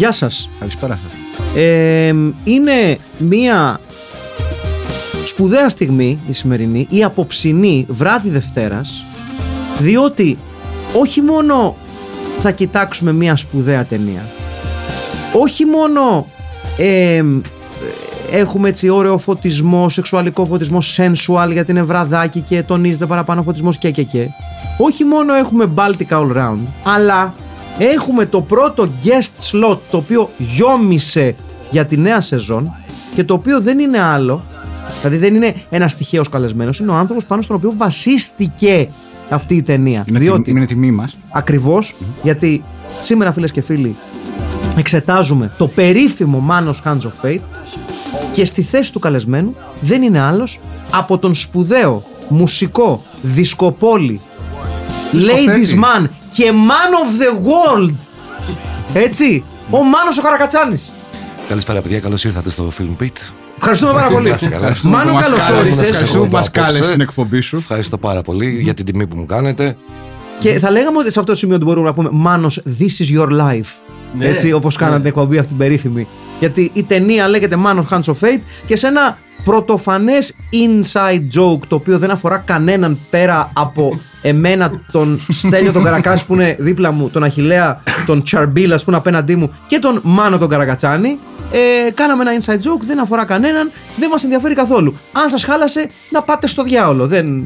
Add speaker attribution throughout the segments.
Speaker 1: γεια σας.
Speaker 2: Καλησπέρα σας.
Speaker 1: Ε, είναι μία σπουδαία στιγμή η σημερινή, η απόψινή βράδυ Δευτέρας, διότι όχι μόνο θα κοιτάξουμε μία σπουδαία ταινία, όχι μόνο ε, έχουμε έτσι ωραίο φωτισμό, σεξουαλικό φωτισμό, sensual γιατί είναι βραδάκι και τονίζεται παραπάνω φωτισμός και και και. Όχι μόνο έχουμε Baltic all round, αλλά έχουμε το πρώτο guest slot το οποίο γιόμισε για τη νέα σεζόν και το οποίο δεν είναι άλλο, δηλαδή δεν είναι ένας τυχαίος καλεσμένος, είναι ο άνθρωπος πάνω στον οποίο βασίστηκε αυτή η ταινία.
Speaker 2: Είναι,
Speaker 1: διότι
Speaker 2: τιμή, είναι τιμή μας.
Speaker 1: ακριβώς γιατί σήμερα φίλες και φίλοι εξετάζουμε το περίφημο Manos Hands of Fate και στη θέση του καλεσμένου δεν είναι άλλος από τον σπουδαίο μουσικό δισκοπόλη
Speaker 2: Δισκοθέτη.
Speaker 1: Ladies Man και Man of the World έτσι ο Μάνος ο Καρακατσάνης
Speaker 3: Καλησπέρα, παιδιά. Καλώς ήρθατε στο Film Pit.
Speaker 1: Ευχαριστούμε πάρα πολύ
Speaker 3: Να είστε καλά.
Speaker 1: Μάνο
Speaker 2: Μας
Speaker 1: καλώς
Speaker 2: κάλεσες,
Speaker 1: όρισες
Speaker 2: ευχαριστούμε
Speaker 3: Εγώ
Speaker 2: που μας
Speaker 3: απόψε.
Speaker 2: κάλεσες στην εκπομπή σου.
Speaker 3: Ευχαριστώ πάρα πολύ για την τιμή που μου κάνετε.
Speaker 1: Και θα λέγαμε ότι σε αυτό το σημείο ότι μπορούμε να πούμε Μάνος, this is your life.
Speaker 4: Ναι,
Speaker 1: Έτσι, όπως κάνατε την εκπομπή αυτή την περίφημη. Γιατί η ταινία λέγεται Man of Hands of Fate και σε ένα πρωτοφανές inside joke το οποίο δεν αφορά κανέναν πέρα από εμένα, τον Στέλιο τον Καρακάση που είναι δίπλα μου, τον Αχηλέα, τον Τσαρμπίλας που είναι απέναντί μου και τον Μάνο τον Καρακατσάνη. Ε, κάναμε ένα inside joke, δεν αφορά κανέναν, δεν μας ενδιαφέρει καθόλου. Αν σας χάλασε, να πάτε στο διάολο. Δεν,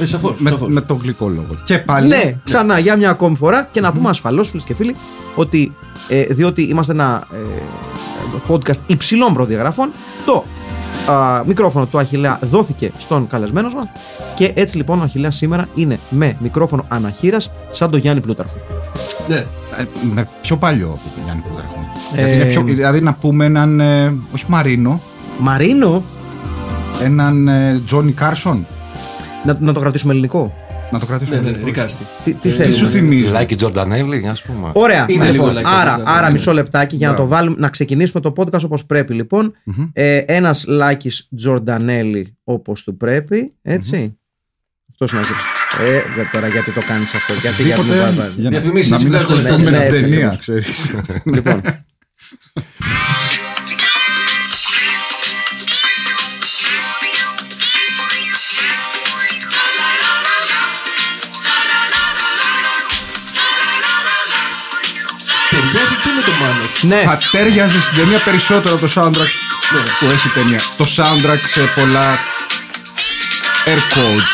Speaker 4: Ε, σαφώς.
Speaker 2: Με, με τον γλυκό λόγο. Και πάλι.
Speaker 1: ναι, ξανά για μια ακόμη φορά και να πούμε ασφαλώς, φίλες και φίλοι, ότι ε, διότι είμαστε ένα ε, podcast υψηλών προδιαγραφών, το α, μικρόφωνο του Αχηλέα δόθηκε στον καλεσμένο μας και έτσι λοιπόν ο Αχηλέας σήμερα είναι με μικρόφωνο αναχείρα σαν τον Γιάννη Πλούταρχο.
Speaker 4: Ναι.
Speaker 2: Ε, με πιο παλιό από τον Γιάννη Πλούταρχο.
Speaker 1: Ε,
Speaker 2: Γιατί είναι πιο, δηλαδή να πούμε έναν. ε, όχι Μαρίνο,
Speaker 1: Μαρίνο,
Speaker 2: έναν ε, Τζόνι Κάρσον.
Speaker 1: να, να το κρατήσουμε ελληνικό;
Speaker 2: Να το κρατήσουμε.
Speaker 4: Ναι, ναι,
Speaker 2: λίγο.
Speaker 4: ρικάστη.
Speaker 1: Τι, τι
Speaker 2: Τι σου
Speaker 1: θέλουμε.
Speaker 2: θυμίζει;
Speaker 3: Λάκη Τζορντανέλη, ας πούμε.
Speaker 1: Ωραία.
Speaker 4: Είναι
Speaker 1: λοιπόν,
Speaker 4: λίγο like
Speaker 1: άρα,
Speaker 4: that,
Speaker 1: άρα
Speaker 4: ναι.
Speaker 1: μισό λεπτάκι για να το
Speaker 2: Μπράβο.
Speaker 1: βάλουμε, να ξεκινήσουμε το podcast όπως πρέπει λοιπόν. Ε, ένας Λάκης Τζορντανέλη όπως του πρέπει, έτσι. Αυτός είναι ο- Ε, δε- τώρα γιατί το κάνεις αυτό, γιατί, γιατί μου
Speaker 2: Τίποτε
Speaker 1: βάζεις.
Speaker 2: για να,
Speaker 4: Διαφημίσεις,
Speaker 2: να μην
Speaker 4: βγάζω λεφτά.
Speaker 2: ασχοληθούμε με
Speaker 1: Ναι,
Speaker 2: την
Speaker 1: έτσι
Speaker 2: ταινία,
Speaker 1: ακριβώς.
Speaker 2: ξέρεις.
Speaker 1: Λοιπόν. ναι,
Speaker 2: Θα τέριαζε στην ταινία περισσότερο από το soundtrack
Speaker 4: Ναι.
Speaker 2: που έχει η ταινία. Το soundtrack σε πολλά air quotes.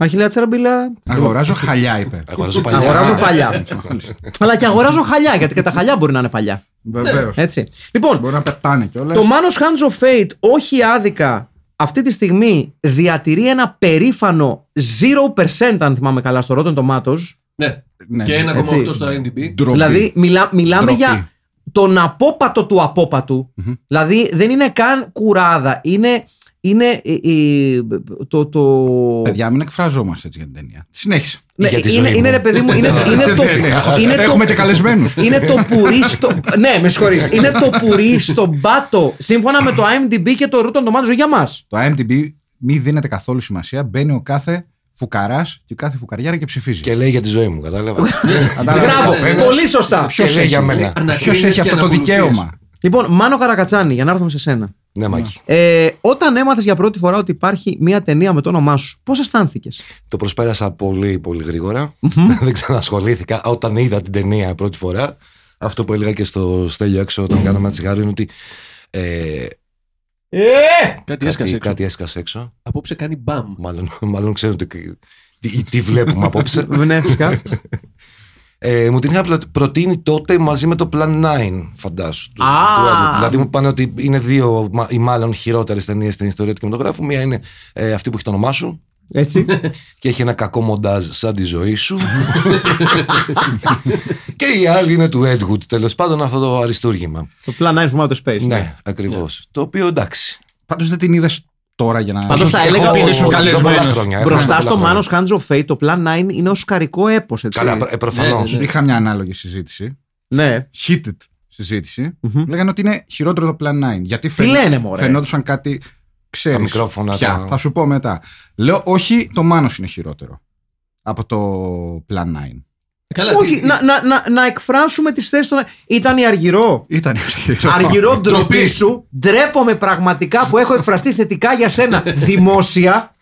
Speaker 1: Αχιλέα Τσαραμπίλα.
Speaker 2: Αγοράζω χαλιά, είπε.
Speaker 3: Αγοράζω παλιά.
Speaker 1: Αγοράζω παλιά. Αλλά και αγοράζω χαλιά, γιατί και τα χαλιά μπορεί να είναι παλιά.
Speaker 2: Βεβαίως.
Speaker 1: Έτσι. Λοιπόν,
Speaker 2: Μπορεί να πετάνε κιόλας.
Speaker 1: Το Manos Hands of Fate, όχι άδικα, αυτή τη στιγμή διατηρεί ένα περήφανο 0% αν θυμάμαι καλά στο Rotten Tomatoes.
Speaker 4: Ναι.
Speaker 2: Ναι,
Speaker 4: Και 1,8
Speaker 1: έτσι.
Speaker 4: στο IMDb.
Speaker 1: Δηλαδή μιλά, μιλάμε
Speaker 2: Ντροπή.
Speaker 1: για τον απόπατο του απόπατου. Δηλαδή δεν είναι καν κουράδα. Είναι, είναι ε, ε, το... το...
Speaker 2: Παιδιά, μην εκφραζόμαστε έτσι για την ταινία. Συνέχισε.
Speaker 1: Ναι,
Speaker 3: για τη
Speaker 1: είναι,
Speaker 3: ζωή
Speaker 1: είναι
Speaker 3: μου.
Speaker 1: ρε παιδί μου, είναι, είναι το, είναι το,
Speaker 2: Έχουμε και καλεσμένους.
Speaker 1: είναι το πουρί στο. ναι, με συγχωρείς. Είναι το πουρί στον πάτο. Σύμφωνα με το IMDb και το Rotten Tomatoes για μας.
Speaker 2: Το IMDb μη δίνεται καθόλου σημασία. Μπαίνει ο κάθε φουκαράς και κάθε φουκαριάρα και ψηφίζει.
Speaker 3: Και λέει για τη ζωή μου, κατάλαβα.
Speaker 1: Μπράβο, πολύ σωστά.
Speaker 3: Ποιος λέει για μένα.
Speaker 2: Ποιος
Speaker 4: Ανακρίνες
Speaker 2: έχει
Speaker 4: και
Speaker 2: αυτό το
Speaker 4: ανακολουθίες.
Speaker 2: δικαίωμα;
Speaker 1: Λοιπόν, Μάνο Καρακατσάνη, για να έρθουμε σε σένα.
Speaker 3: Ναι, Μάκη.
Speaker 1: Ε, όταν έμαθες για πρώτη φορά ότι υπάρχει μια ταινία με το όνομά σου, πώς αισθάνθηκες;
Speaker 3: Το προσπέρασα πολύ, πολύ γρήγορα. Δεν ξανασχολήθηκα. Όταν είδα την ταινία πρώτη φορά, αυτό που έλεγα και στο Στέλιο έξω όταν κάναμε ένα τσιγάρο είναι ότι ε,
Speaker 1: Ε!
Speaker 4: Κάτι έσκασε
Speaker 3: Κάτι,
Speaker 4: έξω.
Speaker 3: κάτι έσκασε έξω.
Speaker 4: Απόψε κάνει μπαμ.
Speaker 3: Μάλλον, μάλλον ξέρουν τι, τι, τι βλέπουμε απόψε.
Speaker 1: Ναι, φυσικά.
Speaker 3: Ε, μου την είχα πλα- προτείνει τότε μαζί με το Plan 9, φαντάσου. του-
Speaker 1: Α!
Speaker 3: του Edward. δηλαδή μου πάνε ότι είναι δύο μα- ή μάλλον χειρότερες ταινίες στην ιστορία του κινηματογράφου. Μία είναι ε, αυτή που έχει το όνομά σου
Speaker 1: Έτσι.
Speaker 3: και έχει ένα κακό μοντάζ σαν τη ζωή σου. και η άλλη είναι του Edwood, τέλος πάντων αυτό το αριστούργημα.
Speaker 1: το Plan 9 from Outer Space.
Speaker 3: ναι, ακριβώς. Το οποίο εντάξει.
Speaker 2: Πάντως δεν την είδες τώρα για να.
Speaker 1: Πάντως θα
Speaker 2: Έχω-
Speaker 1: έλεγα
Speaker 2: έχω
Speaker 1: ότι-
Speaker 2: πει σου
Speaker 1: ότι-
Speaker 2: καλεσμένος.
Speaker 3: πολλά χρόνια. Έχω
Speaker 1: Μπροστά
Speaker 3: πολλά
Speaker 1: στο
Speaker 3: χρόνια.
Speaker 1: Manos Hands of Fate, το Plan 9 είναι οσκαρικό έπος, έτσι.
Speaker 3: Καλά, ε, προφανώ.
Speaker 4: Ναι, ναι, ναι.
Speaker 2: Είχα μια ανάλογη συζήτηση.
Speaker 1: Ναι.
Speaker 2: Heated συζήτηση. Λέγανε ότι είναι χειρότερο το Plan 9. Γιατί φαινο-
Speaker 1: λένε, μωρέ;
Speaker 2: φαινόντουσαν κάτι. Ξέρεις,
Speaker 3: Τα μικρόφωνα,
Speaker 2: ποια,
Speaker 3: τα-
Speaker 2: Θα σου πω μετά. Λέω, όχι, το Μάνος είναι χειρότερο από το Plan 9.
Speaker 4: Καλά,
Speaker 1: Όχι,
Speaker 4: τι-
Speaker 1: να, να, να, να εκφράσουμε τις θέσεις των... Ήταν η Αργυρό.
Speaker 2: Ήταν χειρότερο.
Speaker 1: Αργυρό ντροπή
Speaker 4: Ντροπή.
Speaker 1: σου. Ντρέπομαι πραγματικά που έχω εκφραστεί θετικά για σένα δημόσια.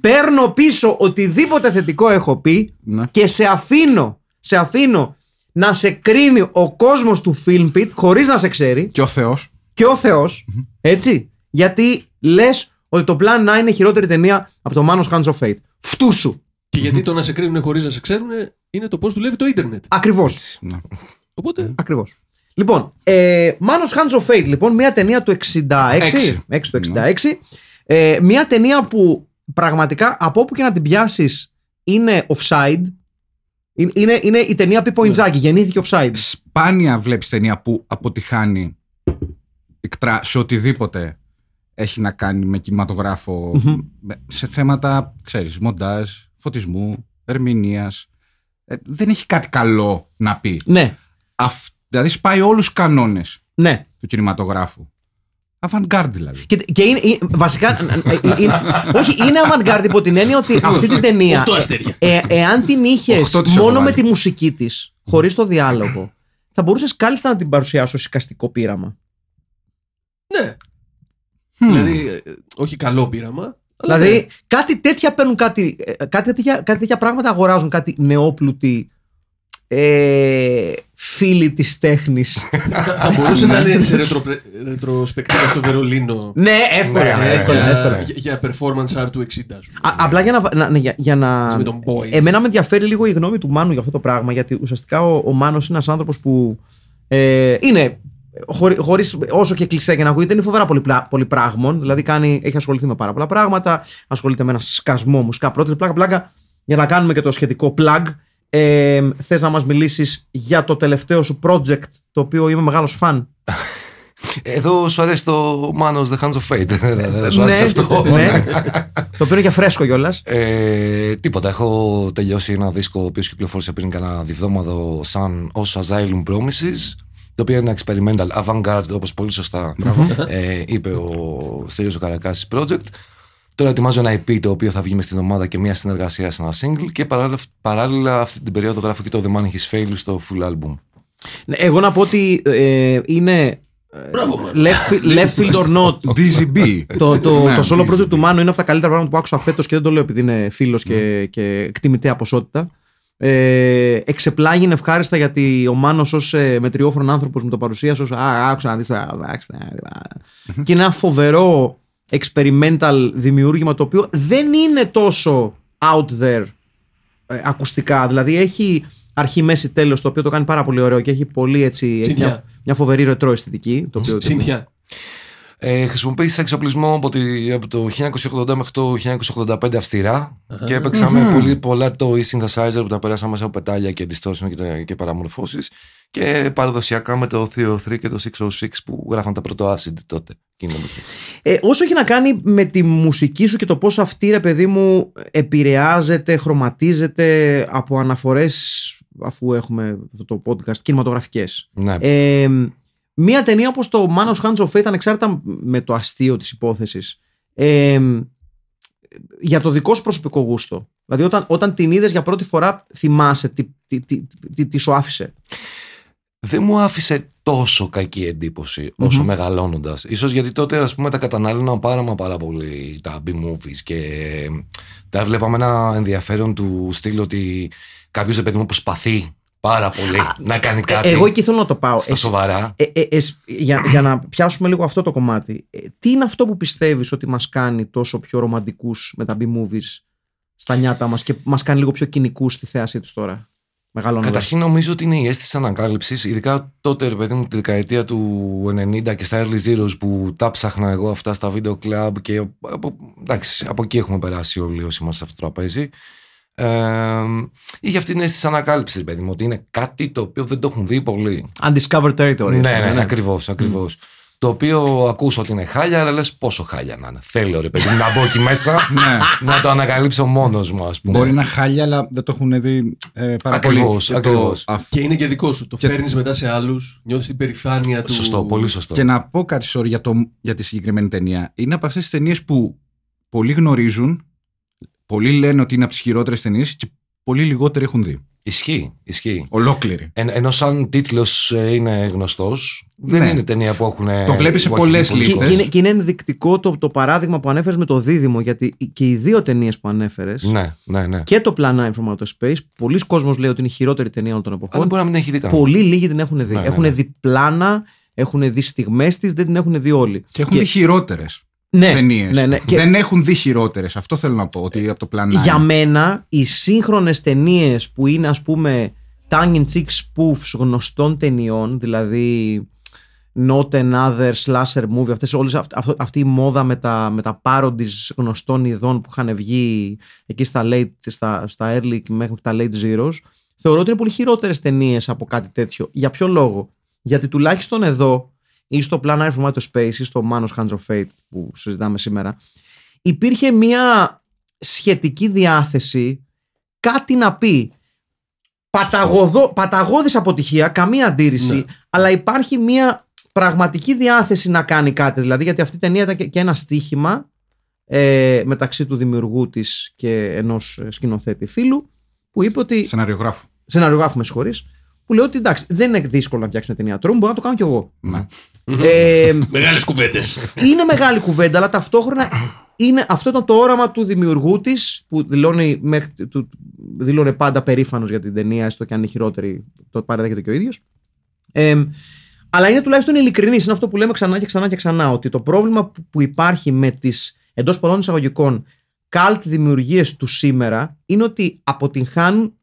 Speaker 1: Παίρνω πίσω οτιδήποτε θετικό έχω πει
Speaker 2: Ναι.
Speaker 1: και σε αφήνω, σε αφήνω να σε κρίνει ο κόσμος του Film Pit χωρίς να σε ξέρει
Speaker 2: Και ο Θεός.
Speaker 1: και ο θεος έτσι, γιατί λες ότι το Plan 9 είναι χειρότερη ταινία από το Manos Hands of Fate. Φτού σου.
Speaker 4: Και γιατί το να σε κρίνουν χωρίς να σε ξέρουν είναι το πώς δουλεύει το ίντερνετ.
Speaker 1: Ακριβώς.
Speaker 2: Ναι.
Speaker 4: Οπότε.
Speaker 1: Ακριβώς. Λοιπόν, ε, Manos Hands of Fate, λοιπόν, μια ταινία του 66.
Speaker 2: Έξι.
Speaker 1: 6 του 66. Ε, μια ταινία που πραγματικά από όπου και να την πιάσεις είναι offside. Είναι, είναι, είναι η ταινία Πίπο Ιντζάκη, γεννήθηκε offside.
Speaker 2: Σπάνια βλέπεις ταινία που αποτυχάνει εκτρά, σε οτιδήποτε έχει να κάνει με κινηματογράφο με- σε θέματα, ξέρεις, μοντάζ, φωτισμού, ερμηνείας. Ε, δεν έχει κάτι καλό να πει.
Speaker 1: Ναι,
Speaker 2: Αυ- δηλαδή σπάει όλους τους κανόνες
Speaker 1: ναι.
Speaker 2: του κινηματογράφου. Avant-garde δηλαδή.
Speaker 1: Και, και είναι, είναι- βασικά. ε, ε, είναι- όχι, είναι avant-garde υπό την έννοια ότι αυτή την ταινία.
Speaker 4: Οκτώ αστέρια.
Speaker 1: ε, εάν την είχες
Speaker 2: Οχτώ της έχω
Speaker 1: μόνο με
Speaker 2: βάλει.
Speaker 1: τη μουσική της, χωρίς το διάλογο, θα μπορούσες κάλλιστα να την παρουσιάσει ως εικαστικό πείραμα.
Speaker 4: Ναι. Δηλαδή, ε, όχι καλό πείραμα. αλλά
Speaker 1: Δηλαδή,
Speaker 4: ναι.
Speaker 1: κάτι τέτοια παίρνουν κάτι. ε, Κάτι τέτοια, κάτι τέτοια πράγματα αγοράζουν κάτι νεόπλουτοι ε, φίλοι της τέχνης.
Speaker 4: Θα- θα μπορούσε να είναι σε ρετροπρε- ρετροσπεκτήρα στο Βερολίνο
Speaker 1: ναι, εύκολα.
Speaker 3: Ναι, ναι,
Speaker 1: εύκολα,
Speaker 3: ναι,
Speaker 1: εύκολα.
Speaker 4: για, για performance art του 60. ας πούμε.
Speaker 1: Α, απλά για να, να, ναι, για, για να.
Speaker 4: Με τον Boys.
Speaker 1: Εμένα με ενδιαφέρει λίγο η γνώμη του Μάνου για αυτό το πράγμα, γιατί ουσιαστικά ο, ο Μάνος είναι ένας άνθρωπος που ε, είναι. Χωρί, χωρίς, όσο και κλεισέ και να ακούγεται, είναι φοβερά πολύ, πολύ πράγμων. Δηλαδή κάνει, έχει ασχοληθεί με πάρα πολλά πράγματα. Ασχολείται με ένα σκασμό μουσικά πρώτη. Πλάκα, πλάκα. Για να κάνουμε και το σχετικό plug. Ε, Θες να μας μιλήσεις για το τελευταίο σου project, το οποίο είμαι μεγάλος φαν;
Speaker 3: Εδώ σου αρέσει το Manos The Hands of Fate. Δεν σου άρεσε αυτό.
Speaker 1: ναι. το οποίο είναι και φρέσκο κιόλας.
Speaker 3: Ε, τίποτα. Έχω τελειώσει ένα δίσκο ο οποίος κυκλοφόρησε πριν κανένα διβδόματο σαν ως Asylum Promises. Το οποίο είναι ένα experimental avant-garde, όπως πολύ σωστά ε, είπε ο Στέλιος ο Καρακάσης Project. Τώρα ετοιμάζω ένα EP το οποίο θα βγει μες στην ομάδα και μια συνεργασία σε ένα single και παράλληλα, παράλληλα αυτή την περίοδο γράφω και το The Man His Fail στο full album.
Speaker 1: Ναι, Εγώ να πω ότι ε, είναι.
Speaker 4: Μπράβο, man.
Speaker 1: Left, field- left field or not.
Speaker 2: DZB.
Speaker 1: το, το,
Speaker 2: Ναι,
Speaker 1: το solo
Speaker 2: DZB.
Speaker 1: project του Μάνου είναι από τα καλύτερα πράγματα που άκουσα φέτος και δεν το λέω επειδή είναι φίλος και, και εκτιμητέα ποσότητα. Ε, εξεπλάγει ευχάριστα γιατί ο Μάνος ως ε, μετριόφρον άνθρωπος μου το παρουσίασε ως Α, άκουσα να δεις. και είναι ένα φοβερό experimental δημιούργημα το οποίο δεν είναι τόσο out there ε, ακουστικά. Δηλαδή έχει αρχή, μέση, τέλος το οποίο το κάνει πάρα πολύ ωραίο και έχει πολύ έτσι. Έχει
Speaker 4: Συνθιά.
Speaker 1: μια, μια φοβερή ρετρό αισθητική. Το οποίο,
Speaker 4: Συνθιά.
Speaker 3: Ε, χρησιμοποίησα εξοπλισμό από, τη- από το 1980 μέχρι το 1985 αυστηρά και έπαιξα με πολύ πολλά το e-synthesizer που τα περάσαμε μέσα από πετάλια και distortion και, τα- και παραμορφώσεις και παραδοσιακά με το 303 και το 606 που γράφαν τα πρώτο acid τότε. εκείνη την εποχή.
Speaker 1: Ε, όσο έχει να κάνει με τη μουσική σου και το πώς αυτή ρε παιδί μου επηρεάζεται, χρωματίζεται από αναφορές αφού έχουμε αυτό το podcast κινηματογραφικές.
Speaker 3: Ναι.
Speaker 1: Ε, μία ταινία όπως το Manos Hands of Fate ανεξάρτητα με το αστείο της υπόθεσης ε, για το δικό σου προσωπικό γούστο. Δηλαδή όταν, όταν την είδες για πρώτη φορά θυμάσαι τι, τι, τι, τι, τι σου άφησε.
Speaker 3: δεν μου άφησε τόσο κακή εντύπωση όσο μεγαλώνοντας. Ίσως γιατί τότε ας πούμε τα κατανάλωνα πάρα μα πάρα πολύ τα B-movies και τα έβλεπα με ένα ενδιαφέρον του στυλ ότι κάποιος ρε παιδί μου προσπαθεί Πάρα πολύ. να κάνει κάτι.
Speaker 1: Ε, Εγώ εκεί θέλω να το πάω.
Speaker 3: Στα
Speaker 1: Εσύ-
Speaker 3: σοβαρά.
Speaker 1: Ε, ε, εσ- για, για να πιάσουμε λίγο αυτό το κομμάτι. Ε, τι είναι αυτό που πιστεύεις ότι μας κάνει τόσο πιο ρομαντικούς με τα B-movies στα νιάτα μας και μας κάνει λίγο πιο κοινικούς στη θέασή τους τώρα. Μεγαλώνοντας.
Speaker 3: Καταρχήν νομίζω ότι είναι η αίσθηση ανακάλυψης, ειδικά τότε, ρε παιδί μου, τη δεκαετία του 90 και στα early zeros που τα ψάχνα εγώ αυτά στα βίντεο club και από, εντάξει, από εκεί έχουμε περάσει όλοι όσοι είμαστε σε αυτό το τραπέζι. Ε, είχε αυτή την αίσθηση ανακάλυψη, παιδί μου, ότι είναι κάτι το οποίο δεν το έχουν δει πολλοί.
Speaker 1: Undiscovered territory.
Speaker 3: ναι,
Speaker 1: ας
Speaker 3: ναι,
Speaker 1: πούμε,
Speaker 3: ναι, ακριβώς, ακριβώς. Το οποίο ακούς ότι είναι χάλια, αλλά λες πόσο χάλια να είναι. Θέλω ρε παιδί μου, να μπω εκεί μέσα να το ανακαλύψω μόνος μου, ας πούμε.
Speaker 2: Μπορεί να χάλια, αλλά δεν το έχουν δει ε, πάρα
Speaker 3: Ακριβώς,
Speaker 2: πολύ. Και το-
Speaker 3: ακριβώς.
Speaker 2: αφ-
Speaker 4: Και είναι και δικό σου. Το φέρνεις μετά σε άλλους, νιώθεις την περηφάνεια του.
Speaker 3: Σωστό, πολύ σωστό.
Speaker 2: Και να πω κάτι sorry, για, το, για τη συγκεκριμένη ταινία. Είναι από αυτές τις ταινίες που πολλοί γνωρίζουν, πολλοί λένε ότι είναι από τις χειρότερες ταινίες και πολλοί λιγότεροι έχουν δει.
Speaker 3: Ισχύει, ισχύει.
Speaker 2: Ολόκληρη.
Speaker 3: Εν, ενώ σαν τίτλος είναι γνωστός, δεν
Speaker 2: Ναι.
Speaker 3: είναι ταινία που έχουν.
Speaker 2: Το βλέπεις σε
Speaker 3: που έχει
Speaker 2: πολλές
Speaker 3: πολύ
Speaker 1: Και,
Speaker 2: λίστες.
Speaker 1: και, είναι, και είναι ενδεικτικό το, το παράδειγμα που ανέφερες με το δίδυμο, γιατί και οι δύο ταινίες που ανέφερες
Speaker 3: Ναι, ναι, ναι.
Speaker 1: και το Plan 9 from Outer Space, πολλοί κόσμος λέει ότι είναι η χειρότερη ταινία όλων των
Speaker 3: Αλλά δεν
Speaker 1: εποχών.
Speaker 3: μπορεί να μην έχει δει κανένα.
Speaker 1: Πολύ λίγοι την έχουν δει.
Speaker 3: Ναι, ναι,
Speaker 1: έχουν
Speaker 3: ναι.
Speaker 1: δει πλάνα, έχουν δει στιγμές της, δεν την έχουν δει όλοι.
Speaker 2: Και έχουν δει χειρότερες
Speaker 1: ναι,
Speaker 2: ταινίες.
Speaker 1: ναι, ναι. Και
Speaker 2: Δεν έχουν δει χειρότερες. Αυτό θέλω να πω. Ότι από το πλανάκι.
Speaker 1: για μένα, οι σύγχρονες ταινίες που είναι, ας πούμε, tongue in cheek spoofs γνωστών ταινιών, δηλαδή Not Another Slasher Movie, αυτές, όλες, αυ- αυτό- αυτή η μόδα με τα, με τα parodies γνωστών ειδών που είχαν βγει εκεί στα, late, στα, στα early και μέχρι τα late zeros, θεωρώ ότι είναι πολύ χειρότερες ταινίες από κάτι τέτοιο. Για ποιο λόγο; Γιατί τουλάχιστον εδώ ή στο Plan Air from Outer Space ή στο Manos Hands of Fate που συζητάμε σήμερα, υπήρχε μια σχετική διάθεση κάτι να πει. Παταγωδό, παταγώδης αποτυχία, καμία αντίρρηση,
Speaker 4: Ναι.
Speaker 1: αλλά υπάρχει μια πραγματική διάθεση να κάνει κάτι. Δηλαδή, γιατί αυτή η ταινία ήταν και, και ένα στίχημα ε, μεταξύ του δημιουργού της και ενός ε, σκηνοθέτη φίλου που είπε ότι
Speaker 2: Σεναριογράφου.
Speaker 1: σεναριογράφου με συγχωρείς, που λέει ότι εντάξει, δεν είναι δύσκολο να φτιάξει μια ταινία τρόμου, μπορώ να το κάνω κι εγώ.
Speaker 2: Ναι.
Speaker 1: Ε,
Speaker 4: Μεγάλες κουβέντες.
Speaker 1: είναι μεγάλη κουβέντα, αλλά ταυτόχρονα είναι, αυτό ήταν το όραμα του δημιουργού της, που δηλώνει, μέχρι, του, δηλώνε πάντα περήφανος για την ταινία, έστω και αν είναι χειρότερη, το παραδέχεται και ο ίδιος. Ε, αλλά είναι τουλάχιστον ειλικρινής. Είναι αυτό που λέμε ξανά και ξανά και ξανά. Ότι το πρόβλημα που, που υπάρχει με τις εντός πολλών εισαγωγικών cult δημιουργίες του σήμερα είναι ότι αποτυγχάνουν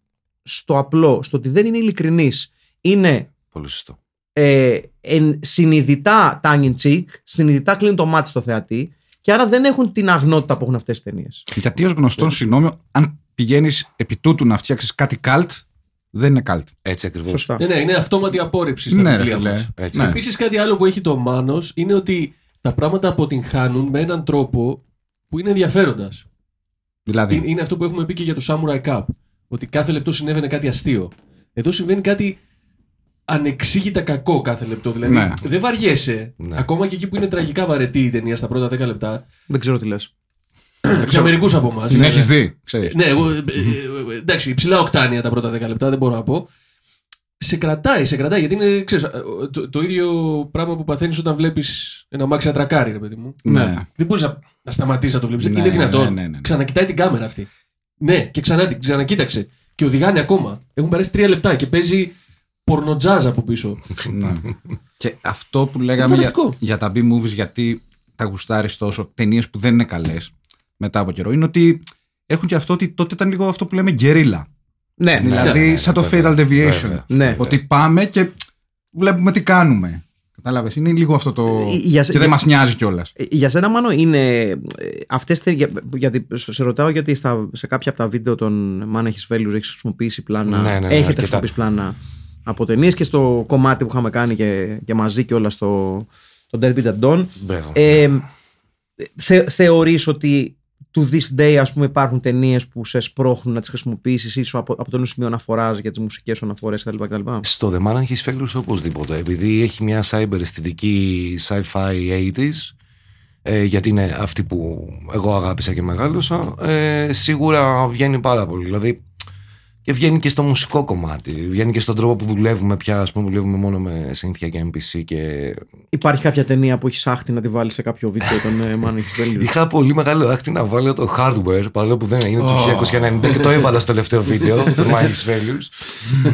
Speaker 1: στο απλό, στο ότι δεν είναι ειλικρινείς. Είναι
Speaker 3: Πολύ σωστό.
Speaker 1: Ε, εν, συνειδητά tongue in cheek, συνειδητά κλείνουν το μάτι στο θεατή και άρα δεν έχουν την αγνότητα που έχουν αυτές τις ταινίες.
Speaker 2: Γιατί ως γνωστόν, συγγνώμη, αν πηγαίνεις επί τούτου να φτιάξεις κάτι καλτ, δεν είναι καλτ.
Speaker 3: Έτσι ακριβώς.
Speaker 1: Σωστά.
Speaker 4: Ναι, ναι, είναι αυτόματη απόρριψη στα
Speaker 2: Ναι, ρε
Speaker 4: βιβλία
Speaker 2: φιλέ.
Speaker 4: μας.
Speaker 3: Έτσι.
Speaker 2: Ναι.
Speaker 4: Επίσης, κάτι άλλο που έχει το Μάνος είναι ότι τα πράγματα αποτυγχάνουν με έναν τρόπο που είναι ενδιαφέροντας.
Speaker 2: Δηλαδή.
Speaker 4: Είναι αυτό που έχουμε πει και για το Samurai Cup. Ότι κάθε λεπτό συνέβαινε κάτι αστείο. Εδώ συμβαίνει κάτι ανεξήγητα κακό κάθε λεπτό. Δηλαδή
Speaker 2: Ναι.
Speaker 4: δεν βαριέσαι.
Speaker 3: Ναι.
Speaker 4: Ακόμα και εκεί που είναι τραγικά βαρετή η ταινία στα πρώτα 10 λεπτά.
Speaker 1: Δεν ξέρω τι λες.
Speaker 4: για μερικούς από εμάς.
Speaker 2: Την έχεις δει, ξέρεις.
Speaker 4: Ναι, εγώ, ε, ε, ε, εντάξει, υψηλά οκτάνια τα πρώτα 10 λεπτά, δεν μπορώ να πω. Σε κρατάει, σε κρατάει, γιατί είναι ξέρεις, ε, το, το ίδιο πράγμα που παθαίνεις όταν βλέπεις ένα μάξι να τρακάρει, ρε παιδί μου.
Speaker 2: Ναι.
Speaker 4: Δεν μπορείς να, να σταματήσεις να το βλέπεις.
Speaker 2: Ναι,
Speaker 4: είναι δυνατόν.
Speaker 2: ναι, ναι, ναι.
Speaker 4: Ξανακοιτάει την κάμερα αυτή. Ναι, και ξανά την ξανακοίταξε. Και οδηγάνε ακόμα. Έχουν περάσει τρία λεπτά και παίζει πορνοτζάζ από πίσω.
Speaker 2: Ναι. και αυτό που λέγαμε για,
Speaker 4: φανταστικό.
Speaker 2: για τα B-movies, γιατί τα γουστάρεις τόσο, ταινίες που δεν είναι καλές μετά από καιρό, είναι ότι έχουν και αυτό ότι τότε ήταν λίγο αυτό που λέμε γκερίλα.
Speaker 1: Ναι,
Speaker 2: δηλαδή,
Speaker 3: ναι, ναι,
Speaker 2: σαν το
Speaker 3: βέβαια.
Speaker 2: Fatal Deviation.
Speaker 3: Βέβαια.
Speaker 1: ναι.
Speaker 2: Ότι πάμε και βλέπουμε τι κάνουμε. Κατάλαβες. Είναι λίγο αυτό το.
Speaker 1: Ε, για-
Speaker 2: και δεν
Speaker 1: για-
Speaker 2: μας νοιάζει κιόλας.
Speaker 1: Ε, Για σένα, Μάνο, είναι ε, αυτές, τε- για, γιατί σε ρωτάω γιατί στα, σε κάποια από τα βίντεο των Μάνα έχεις βέλους έχεις χρησιμοποιήσει πλάνα,
Speaker 3: Ναι, ναι, ναι,
Speaker 1: έχετε
Speaker 3: αρκετά.
Speaker 1: χρησιμοποιήσει πλάνα από ταινίες και στο κομμάτι που είχαμε κάνει και, και μαζί και όλα στο το Dead Beat at Dawn.
Speaker 3: Μπράβο.
Speaker 1: Ε, θε, θεωρείς ότι to this day ας πούμε υπάρχουν ταινίες που σε σπρώχνουν να τις χρησιμοποιήσεις ίσως από, από το ένα σημείο αναφοράς για τις μουσικές σου αναφορές κτλ. κτλ;
Speaker 3: Στο The Man έχει φέγγλου οπωσδήποτε. Επειδή έχει μια cyber αισθητική sci-fi 80s, ε, γιατί είναι αυτή που εγώ αγάπησα και μεγάλωσα, ε, σίγουρα βγαίνει πάρα πολύ. Δηλαδή, Και βγαίνει και στο μουσικό κομμάτι. Βγαίνει και στον τρόπο που δουλεύουμε πια. Α πούμε, δουλεύουμε μόνο με συνήθεια και NPC. Και...
Speaker 1: Υπάρχει κάποια ταινία που έχεις άχτη να τη βάλεις σε κάποιο βίντεο των ε, Manning Values.
Speaker 3: Είχα πολύ μεγάλο άκτη να βάλω το hardware, παρόλο που δεν είναι το 1990 και το έβαλα στο τελευταίο βίντεο, το Miles Values.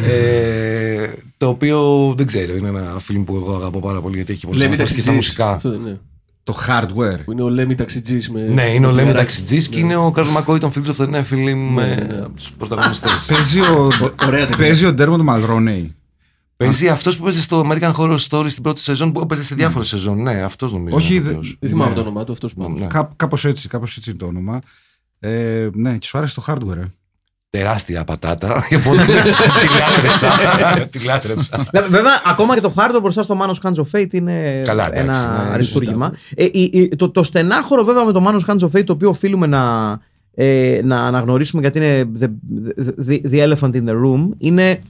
Speaker 3: ε, το οποίο δεν ξέρω, είναι ένα φιλμ που εγώ αγαπώ πάρα πολύ γιατί έχει πολλές
Speaker 4: Λέμι
Speaker 3: αναφορές και στα
Speaker 4: ταξιτζής.
Speaker 3: μουσικά.
Speaker 4: Αυτό δεν είναι.
Speaker 2: Το hardware.
Speaker 4: Που είναι ο Λέμι ταξιτζής με.
Speaker 3: Ναι, είναι ο
Speaker 4: με
Speaker 3: Λέμι
Speaker 4: μεράκι.
Speaker 3: Ταξιτζής και είναι ο Καρλ Μακόι των Fields of the Nephilim
Speaker 4: ναι,
Speaker 3: ε,
Speaker 4: ναι.
Speaker 3: από τους πρωταγωνιστές.
Speaker 2: Παίζει ο,
Speaker 4: ωραία ταινία.
Speaker 2: παίζει ο Ντέρμοντ Μαλρόνεϊ.
Speaker 3: Παίζει αυτός που παίζει στο American Horror Story στην πρώτη σεζόν που παίζει σε διάφορες σεζόν. Ναι, αυτός νομίζω.
Speaker 2: Όχι,
Speaker 3: είναι
Speaker 2: δε-
Speaker 3: αυτός.
Speaker 4: Δεν θυμάμαι
Speaker 2: Ναι.
Speaker 4: το όνομά του, αυτός πάνω.
Speaker 3: Ναι.
Speaker 2: Κά, κάπως έτσι, κάπως έτσι είναι το όνομα. Ε, ναι, και σου άρεσε το hardware. Ε.
Speaker 3: Τεράστια πατάτα. Οπότε τη λάτρεψα. Τη λάτρεψα.
Speaker 1: Ναι, Βέβαια, ακόμα και το hardware μπροστά στο Manos Hands of Fate είναι
Speaker 3: Καλά, εντάξει,
Speaker 1: ένα
Speaker 3: ναι,
Speaker 1: αριστούργημα. Ε, η- η- το, το στενάχωρο βέβαια με το Manos Hands of Fate, το οποίο οφείλουμε να, ε, να αναγνωρίσουμε γιατί είναι the, the, the elephant in the room, είναι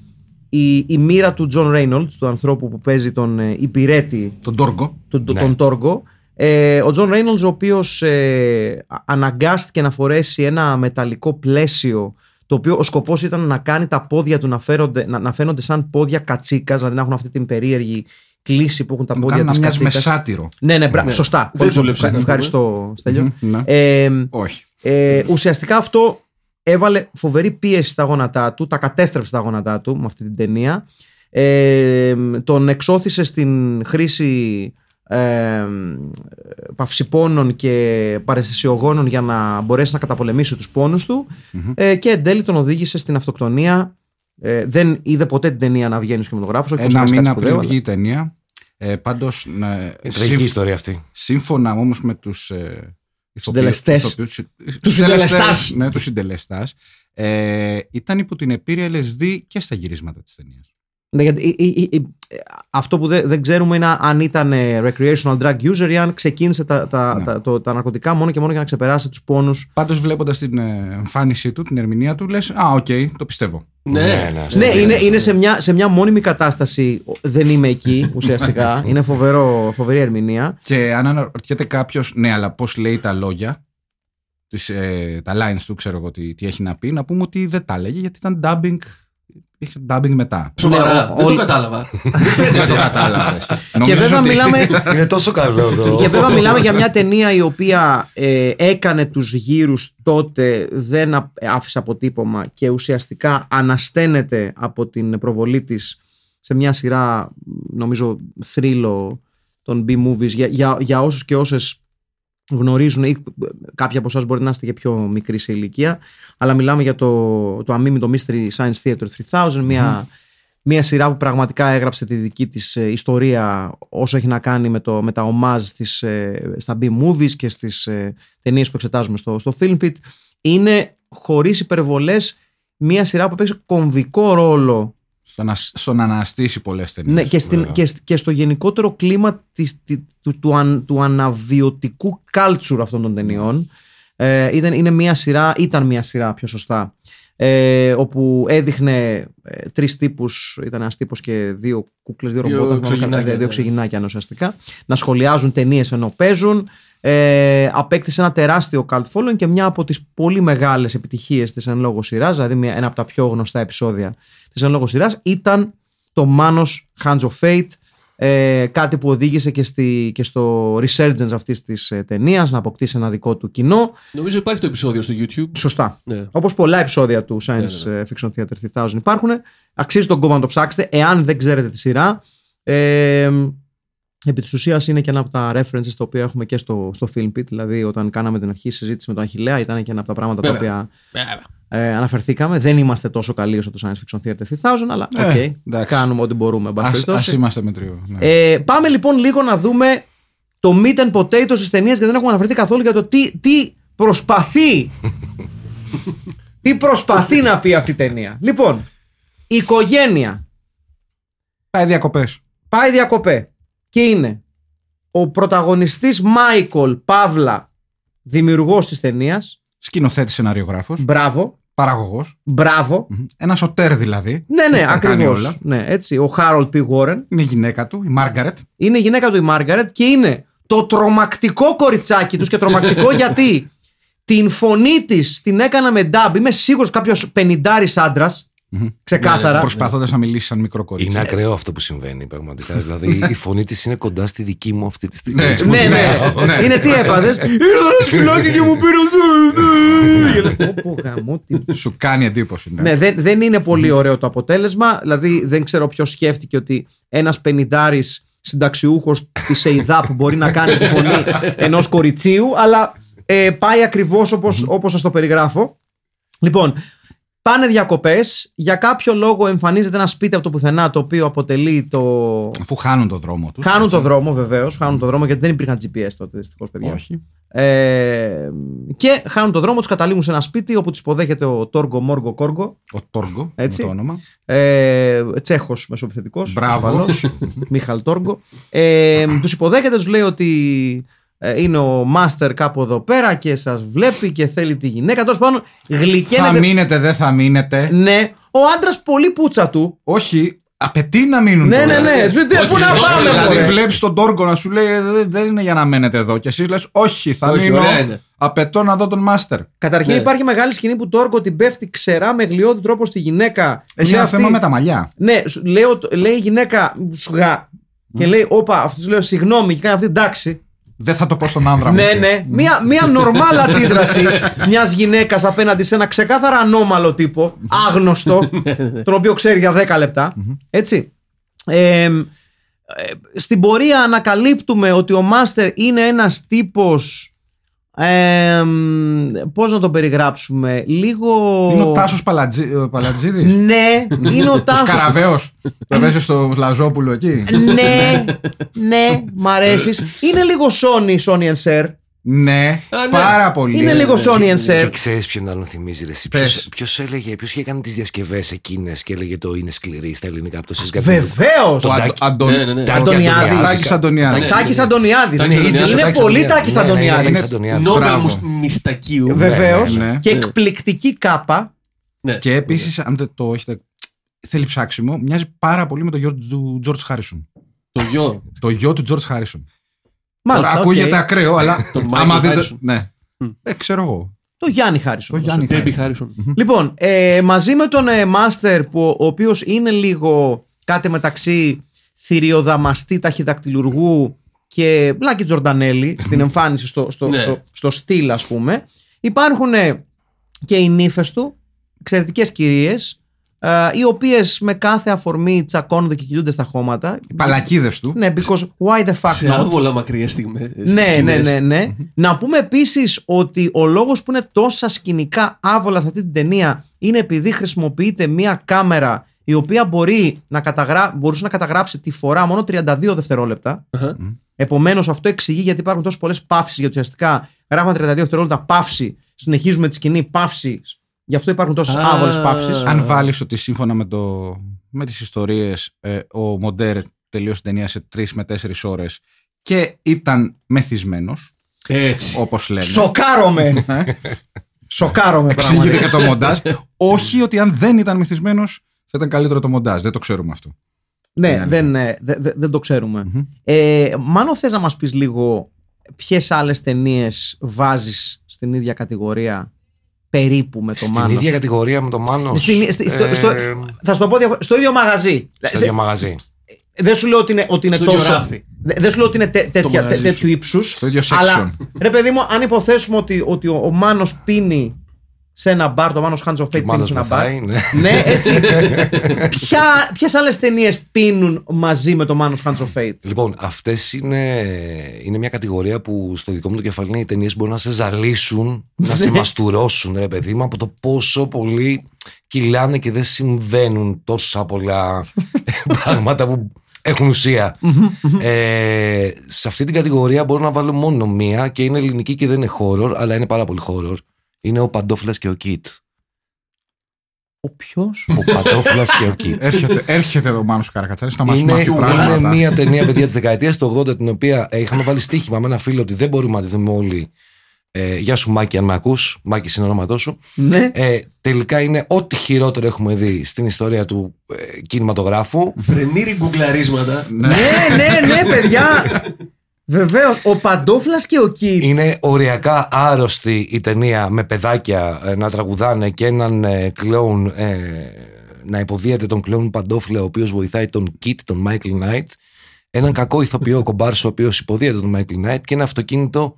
Speaker 1: η, η μοίρα του John Reynolds, του ανθρώπου που παίζει τον ε, υπηρέτη
Speaker 2: Τον Τόργκο.
Speaker 1: τον,
Speaker 3: Ναι.
Speaker 1: τον Τόργο. Ε, ο John Reynolds ο οποίος ε, αναγκάστηκε να φορέσει ένα μεταλλικό πλαίσιο το οποίο ο σκοπός ήταν να κάνει τα πόδια του να, φέρονται, να, να φαίνονται σαν πόδια κατσίκας δηλαδή να έχουν αυτή την περίεργη κλίση που έχουν τα
Speaker 2: Μου
Speaker 1: πόδια
Speaker 2: κάνει να
Speaker 1: της
Speaker 2: μοιάζει με
Speaker 1: κατσίκας.
Speaker 2: σάτυρο.
Speaker 1: Ναι, ναι, μπρα-
Speaker 4: Ναι.
Speaker 1: σωστά.
Speaker 4: Δεν
Speaker 1: Πολύ σωστά.
Speaker 4: δούλεψε,
Speaker 1: Ευχαριστώ, Στέλιο.
Speaker 2: Μμμ, ναι.
Speaker 1: Ε,
Speaker 2: Όχι.
Speaker 1: ε, ουσιαστικά αυτό έβαλε φοβερή πίεση στα γόνατά του, τα κατέστρεψε τα γόνατά του με αυτή την ταινία. Ε, τον εξώθησε στην χρήση ε, παυσιπώνων και παραισθησιογόνων για να μπορέσει να καταπολεμήσει τους πόνους του ε, και εν τέλει τον οδήγησε στην αυτοκτονία. Ε, δεν είδε ποτέ την ταινία να βγαίνει στο κινηματογράφος.
Speaker 2: Ένα μήνα πριν βγει η ταινία. Ε, Πάντως, ναι,
Speaker 3: Η τραγική ιστορία αυτή.
Speaker 2: σύμφωνα όμως με τους. Ε,
Speaker 1: Συντελεστές.
Speaker 2: ηθοποιούς-
Speaker 1: Τους συντελεστάς.
Speaker 2: Ναι, τους συντελεστάς. Ε, ήταν υπό την επίρρεια LSD και στα γυρίσματα της ταινίας.
Speaker 1: Ναι, γιατί, η- η- η- αυτό που δεν, δεν ξέρουμε είναι αν ήταν ε, recreational drug user ή αν ξεκίνησε τα, τα,
Speaker 2: Ναι.
Speaker 1: τα, το- τα ναρκωτικά μόνο και μόνο για να ξεπεράσει τους πόνους.
Speaker 2: Πάντως, βλέποντας την ε, εμφάνισή του, την ερμηνεία του, λες: Α, οκ, το πιστεύω.
Speaker 4: Ναι,
Speaker 3: στο
Speaker 1: Ναι,
Speaker 3: δύο,
Speaker 1: είναι,
Speaker 3: στο
Speaker 1: είναι
Speaker 3: δύο.
Speaker 1: σε, μια, σε μια μόνιμη κατάσταση. Δεν είμαι εκεί ουσιαστικά. είναι φοβερό, φοβερή ερμηνεία.
Speaker 2: Και αν αναρωτιέται κάποιος, ναι, αλλά πώς λέει τα λόγια, τις, ε, τα lines του, ξέρω εγώ τι, τι έχει να πει, να πούμε ότι δεν τα έλεγε γιατί ήταν dubbing. Είχε dubbing μετά.
Speaker 4: Σοβαρά,
Speaker 1: Ναι, ο-
Speaker 4: δεν
Speaker 1: όλοι-
Speaker 4: το κατάλαβα.
Speaker 2: δεν το κατάλαβες.
Speaker 1: και βέβαια μιλάμε,
Speaker 3: Είναι τόσο καλό εδώ.
Speaker 1: και βέβαια μιλάμε για μια ταινία η οποία ε, έκανε τους γύρους τότε, δεν α- άφησε αποτύπωμα και ουσιαστικά ανασταίνεται από την προβολή της σε μια σειρά, νομίζω, θρύλο των B-movies για, για, για όσους και όσες γνωρίζουν ή κάποιοι από εσάς μπορεί να είστε και πιο μικροί σε ηλικία αλλά μιλάμε για το, το αμήμητο Mystery Science Theater 3000 μια, μια σειρά που πραγματικά έγραψε τη δική της ε, ιστορία όσο έχει να κάνει με, το, με τα ομάζ στις, ε, στα B-movies και στις ε, ταινίες που εξετάζουμε στο, στο Film Pit. Είναι χωρίς υπερβολές μια σειρά που παίζει κομβικό ρόλο
Speaker 2: Στο να, στο να αναστήσει πολλές ταινίες.
Speaker 1: ναι, και, στην, και, σ- και στο γενικότερο κλίμα της, τη- του, του, αν- του αναβιωτικού culture αυτών των ταινιών. Ε, ήταν, είναι μια σειρά, ήταν μια σειρά πιο σωστά, ε, όπου έδειχνε ε, τρεις τύπους, ήταν ένας τύπος και δύο κούκλες, δύο
Speaker 4: Δύο
Speaker 1: ρομπότας, μάλλον
Speaker 4: ξυγινάκια,
Speaker 1: κατά- δύο
Speaker 4: ναι.
Speaker 1: ξυγινάκια αν ουσιαστικά, να σχολιάζουν ταινίες ενώ παίζουν. Ε, απέκτησε ένα τεράστιο cult following και μια από τις πολύ μεγάλες επιτυχίες της εν λόγω σειράς, δηλαδή μια, ένα από τα πιο γνωστά επεισόδια της εν λόγω σειράς, ήταν το Manos Hands of Fate, ε, κάτι που οδήγησε και, στη, και στο resurgence αυτής της ε, ταινίας, να αποκτήσει ένα δικό του κοινό.
Speaker 4: Νομίζω υπάρχει το επεισόδιο στο YouTube.
Speaker 1: Σωστά.
Speaker 4: Ναι.
Speaker 1: Όπως πολλά επεισόδια του Science
Speaker 4: Ναι,
Speaker 1: ε, Fiction Theater 3000 υπάρχουν. Αξίζει τον κόπο να το ψάξετε, εάν δεν ξέρετε τη σειρά. Ε, επί της ουσίας είναι και ένα από τα references τα οποία έχουμε και στο, στο Film Pit. Δηλαδή, όταν κάναμε την αρχή συζήτηση με τον Αχιλλέα, ήταν και ένα από τα πράγματα τα
Speaker 4: Βέβαια.
Speaker 1: οποία ε, αναφερθήκαμε. Δεν είμαστε τόσο καλοί όσο το Science Fiction Theater 3000, αλλά
Speaker 2: Ε,
Speaker 1: οκ,
Speaker 2: εντάξει.
Speaker 1: κάνουμε ό,τι μπορούμε. εν πάση
Speaker 2: Α
Speaker 1: περιπτώσει.
Speaker 2: είμαστε με τρίο. Ναι.
Speaker 1: Ε, πάμε λοιπόν λίγο να δούμε το meat and potatoes τη ταινία γιατί δεν έχουμε αναφερθεί καθόλου για το τι, τι προσπαθεί. τι προσπαθεί να πει αυτή η ταινία. Λοιπόν, η οικογένεια
Speaker 2: Πάει διακοπές.
Speaker 1: πάει διακοπές και είναι ο πρωταγωνιστής Μάικολ Παύλα, δημιουργός της ταινίας.
Speaker 2: Σκηνοθέτης σεναριογράφο.
Speaker 1: Μπράβο,
Speaker 2: Παραγωγός.
Speaker 1: μπράβο.
Speaker 2: Ένα σωτέρ δηλαδή.
Speaker 1: Ναι, ναι,
Speaker 2: Τα κάνει
Speaker 1: ακριβώς.
Speaker 2: όλα.
Speaker 1: Ναι, έτσι, ο Χάρολ Πι Γόρεν.
Speaker 2: Είναι η γυναίκα του, η Μάργαρετ.
Speaker 1: είναι η γυναίκα του η Μάργαρετ και είναι το τρομακτικό κοριτσάκι τους και τρομακτικό γιατί την φωνή της την έκανα με ντάμπ. Είμαι σίγουρος κάποιος πενιντάρης άντρας. Ξεκάθαρα.
Speaker 2: Προσπαθώντας να μιλήσεις σαν μικρό κορίτσι.
Speaker 3: Είναι ακραίο αυτό που συμβαίνει πραγματικά. δηλαδή η φωνή της είναι κοντά στη δική μου αυτή τη στιγμή.
Speaker 2: Ναι.
Speaker 3: Έτσι,
Speaker 1: Ναι, ναι.
Speaker 2: Ναι.
Speaker 1: Είναι τι έπαθες; Ήρθα ένα σκυλάκι και μου πήρε. Πω, γαμώ, τι-
Speaker 2: Σου κάνει εντύπωση. Ναι.
Speaker 1: Ναι, δεν, δεν είναι πολύ ωραίο το αποτέλεσμα. Δηλαδή, δεν ξέρω ποιος σκέφτηκε ότι ένας πενιντάρης συνταξιούχος της ΕΙΔΑ που μπορεί να κάνει τη φωνή ενός κοριτσίου, αλλά ε, πάει ακριβώς όπως όπως σας το περιγράφω. Λοιπόν, πάνε διακοπές. Για κάποιο λόγο εμφανίζεται ένα σπίτι από το πουθενά το οποίο αποτελεί το.
Speaker 2: Αφού χάνουν το δρόμο τους.
Speaker 1: Χάνουν το δρόμο, βεβαίως. Χάνουν το δρόμο γιατί δεν υπήρχαν GPS τότε, δυστυχώς, παιδιά.
Speaker 2: Όχι.
Speaker 1: Ε, και χάνουν το δρόμο, τους καταλήγουν σε ένα σπίτι όπου τους υποδέχεται ο Τόργο Μόργο Κόργο.
Speaker 2: Ο Τόργο.
Speaker 1: Έτσι.
Speaker 2: με Το όνομα.
Speaker 1: Ε, Τσέχος μεσοπιθετικός.
Speaker 2: Μπράβο.
Speaker 1: Μίχαλ Τόργο. Ε, τους υποδέχεται, τους λέει ότι ε, είναι ο Μάστερ κάπου εδώ πέρα και σας βλέπει και θέλει τη γυναίκα. Τέλος πάντων,
Speaker 2: Θα
Speaker 1: γλυκένεται.
Speaker 2: μείνετε, δεν θα μείνετε.
Speaker 1: Ναι, ο άντρας πολύ πούτσα του.
Speaker 2: Όχι, απαιτεί να μείνουν.
Speaker 1: Ναι,
Speaker 2: τώρα.
Speaker 1: ναι, ναι. Του λέει,
Speaker 4: Όχι,
Speaker 1: Πού να
Speaker 4: εδώ,
Speaker 1: πάμε,
Speaker 4: δηλαδή,
Speaker 1: μωρέ.
Speaker 2: Δηλαδή βλέπεις τον Τόρκο να σου λέει «Ε, δεν, δεν είναι για να μένετε εδώ. Και εσύ λες, Όχι, θα
Speaker 4: Όχι,
Speaker 2: μείνω.
Speaker 4: ωραία είναι.
Speaker 2: Απαιτώ να δω τον Μάστερ.
Speaker 1: Καταρχήν
Speaker 4: Ναι.
Speaker 1: υπάρχει μεγάλη σκηνή που Τόργο την πέφτει ξερά με γλιώδη τρόπο στη γυναίκα.
Speaker 2: Έχει
Speaker 1: Λέει
Speaker 2: ένα
Speaker 1: αυτή-
Speaker 2: θέμα με τα μαλλιά.
Speaker 1: Ναι, σου- λέω, λέει η γυναίκα σουγά. Και λέει, Όπα, αυτό λέω συγγνώμη. Και κάνει αυτή εντάξει.
Speaker 2: Δεν θα το πω στον άνδρα μου.
Speaker 1: Ναι, ναι. Μία, μία νορμάλ αντίδραση μιας γυναίκας απέναντι σε ένα ξεκάθαρα ανώμαλο τύπο, άγνωστο, τον οποίο ξέρει για 10 λεπτά. Έτσι. Ε, ε, στην πορεία ανακαλύπτουμε ότι ο Μάστερ είναι ένας τύπος ε, πώς να τον περιγράψουμε λίγο
Speaker 2: Είναι ο Τάσος Παλατζίδης.
Speaker 1: ναι είναι ο
Speaker 2: Ο
Speaker 1: Τάσος
Speaker 2: Σκαραβαίο. Το παίζει στο Λαζόπουλο εκεί.
Speaker 1: ναι ναι μ' αρέσεις είναι λίγο Sony Sony and Share
Speaker 2: Ναι,
Speaker 4: ναι.
Speaker 2: πάρα πολύ.
Speaker 1: είναι λίγο Sony and
Speaker 3: Και
Speaker 1: Share
Speaker 3: ξέρεις ποιον άλλον θυμίζει, ρε.
Speaker 2: Πες.
Speaker 3: Ποιος έλεγε, ποιος είχε κάνει τις διασκευές εκείνες και έλεγε το είναι σκληρή στα ελληνικά από το Σεσγαβίδη.
Speaker 1: Βεβαίως
Speaker 2: Ο Αντο- Αντων-
Speaker 4: Ναι, ναι, ναι.
Speaker 1: Τα Αντωνιάδης.
Speaker 2: Τάκης Αντωνιάδης.
Speaker 1: Τάκης Αντωνιάδης
Speaker 4: Τάκης
Speaker 1: είναι,
Speaker 4: Αντωνιάδης.
Speaker 1: είναι
Speaker 3: Τάκης
Speaker 1: πολύ
Speaker 3: Αντωνιάδης.
Speaker 1: Τάκης
Speaker 3: Ναι, ναι, ναι,
Speaker 1: Αντωνιάδης
Speaker 3: Τάκης Αντωνιάδης.
Speaker 4: Νόμπελ
Speaker 2: Μπράβο.
Speaker 4: μουσ- μιστακίου.
Speaker 1: Βεβαίως.
Speaker 2: ναι, ναι.
Speaker 1: Και
Speaker 4: Ναι.
Speaker 1: εκπληκτική κάπα.
Speaker 4: Ναι.
Speaker 2: Και επίσης, αν δεν το έχετε. Θέλει ψάξιμο, μοιάζει πάρα πολύ με το γιο του George Harrison.
Speaker 4: Το γιο.
Speaker 2: Το γιο του George Harrison.
Speaker 1: Μάλιστα.
Speaker 2: Τώρα
Speaker 1: οκ.
Speaker 2: ακούγεται ακραίο, αλλά.
Speaker 4: Τον
Speaker 2: άμα
Speaker 4: Michael
Speaker 2: δείτε.
Speaker 4: Harrison.
Speaker 2: Ναι. Ε, ξέρω εγώ.
Speaker 1: Το Γιάννη Χάρισον.
Speaker 2: Το Γιάννη
Speaker 4: Ντέμπι
Speaker 2: Harrison.
Speaker 4: Χάρισον.
Speaker 1: Λοιπόν, ε, μαζί με τον ε, Μάστερ, που, ο οποίος είναι λίγο κάτι μεταξύ θηριοδαμαστή ταχυδακτηλουργού και Λάκη Τζορντανέλη στην εμφάνιση στο, στο,
Speaker 4: Ναι.
Speaker 1: στο, στο στυλ, ας πούμε. Υπάρχουν ε, και οι νύφες του, εξαιρετικές κυρίες, ε, οι οποίες με κάθε αφορμή τσακώνονται και κυλούνται στα χώματα.
Speaker 2: Παλακίδες του.
Speaker 1: Ναι, because why the fuck
Speaker 4: Σε
Speaker 1: not;
Speaker 4: άβολα μακριέ στιγμές.
Speaker 1: Ναι, ναι, ναι, ναι. Να πούμε επίσης ότι ο λόγος που είναι τόσα σκηνικά άβολα σε αυτή την ταινία είναι επειδή χρησιμοποιείται μία κάμερα η οποία μπορεί να καταγρά... μπορούσε να καταγράψει τη φορά μόνο 32 δευτερόλεπτα. Επομένως, αυτό εξηγεί γιατί υπάρχουν τόσες πολλές παύσεις. Γιατί ουσιαστικά γράφουμε 32 δευτερόλεπτα παύση, συνεχίζουμε τη σκηνή παύση. Γι' αυτό υπάρχουν τόσες
Speaker 4: Α.
Speaker 1: άβολες παύσεις.
Speaker 2: Αν βάλεις ότι σύμφωνα με, το, με τις ιστορίες, ο Μοντέρ τελείωσε την ταινία σε 3 με 4 ώρες και ήταν μεθυσμένος,
Speaker 4: Έτσι.
Speaker 2: όπως λένε.
Speaker 1: Σοκάρομαι! Σοκάρομαι
Speaker 2: Εξηγείται
Speaker 1: πραγματικά.
Speaker 2: και το μοντάζ. Όχι ότι αν δεν ήταν μεθυσμένος θα ήταν καλύτερο το μοντάζ. Δεν το ξέρουμε αυτό.
Speaker 1: Ναι, δεν, ε, δε- δε- δεν το ξερουμε Ε, μάλλον θες να μας πεις λίγο ποιες άλλες ταινίες βάζεις στην ίδια κατηγορία περίπου με το
Speaker 3: Στην
Speaker 1: Μάνος.
Speaker 3: ίδια κατηγορία με το Μάνος.
Speaker 1: Στην- στη- στο, στο- θα σου το πω διαφο- στο ίδιο μαγαζί.
Speaker 3: στο
Speaker 1: Σε-
Speaker 3: ίδιο μαγαζί.
Speaker 1: δεν σου λέω ότι είναι, ότι είναι
Speaker 4: Στο ίδιο
Speaker 1: τόσο.
Speaker 4: ράφι.
Speaker 1: δε- Δεν σου λέω ότι είναι τέ- τέτοια-
Speaker 4: μαγαζί
Speaker 1: τέ- τέτοιου
Speaker 4: σου.
Speaker 1: ύψους.
Speaker 2: Στο ίδιο section.
Speaker 1: Αλλά ρε παιδί μου, αν υποθέσουμε ότι, ότι ο, ο Μάνος πίνει σε ένα μπαρ, το Μάνος Hands of Fate πίνεις
Speaker 3: Μάνος
Speaker 1: σε ένα μπαρ.
Speaker 3: μεθάει, ναι.
Speaker 1: ναι, έτσι. Ποια, ποιες άλλες ταινίες πίνουν μαζί με το Μάνος Hands of Fate;
Speaker 3: Λοιπόν, αυτές είναι, είναι μια κατηγορία που στο δικό μου το κεφάλι είναι οι ταινίες που μπορούν να σε ζαλίσουν, να σε μαστουρώσουν, ρε παιδί μου, από το πόσο πολύ κυλάνε και δεν συμβαίνουν τόσα πολλά πράγματα που έχουν ουσία. ε, σε αυτή την κατηγορία μπορώ να βάλω μόνο μία και είναι ελληνική και δεν είναι horror, αλλά είναι πάρα πολύ horror. Είναι ο Παντόφλας και ο Κιτ.
Speaker 1: Ο ποιος;
Speaker 3: Ο Παντόφλας και ο Κιτ.
Speaker 2: έρχεται, έρχεται εδώ ο Μάνος Καρακατσάρης να μας
Speaker 3: Είναι,
Speaker 2: μάθει
Speaker 3: είναι
Speaker 2: πράγματα.
Speaker 3: μια ταινία παιδιά της δεκαετίας του 80 την οποία ε, είχαμε βάλει στοίχημα με ένα φίλο ότι δεν μπορούμε να τη δούμε όλοι. Ε, γεια σου Μάκη αν με ακούς, Μάκη είναι ονόματό σου.
Speaker 1: ναι.
Speaker 3: Ε, τελικά είναι ό,τι χειρότερο έχουμε δει στην ιστορία του ε, κινηματογράφου.
Speaker 4: Φρενήρι γκουγκλαρίσματα.
Speaker 1: ναι, ναι, ναι, παιδιά. Βεβαίως, ο Παντόφλας και ο Κιτ.
Speaker 3: Είναι οριακά άρρωστη η ταινία με παιδάκια ε, να τραγουδάνε και έναν ε, κλόουν ε, να υποδίεται τον κλόουν Παντόφλα, ο οποίος βοηθάει τον Κιτ, τον Μάικλ Νάιτ. Έναν κακό ηθοποιό κομπάρσο, ο οποίος υποδίεται τον Μάικλ Νάιτ. Και ένα αυτοκίνητο.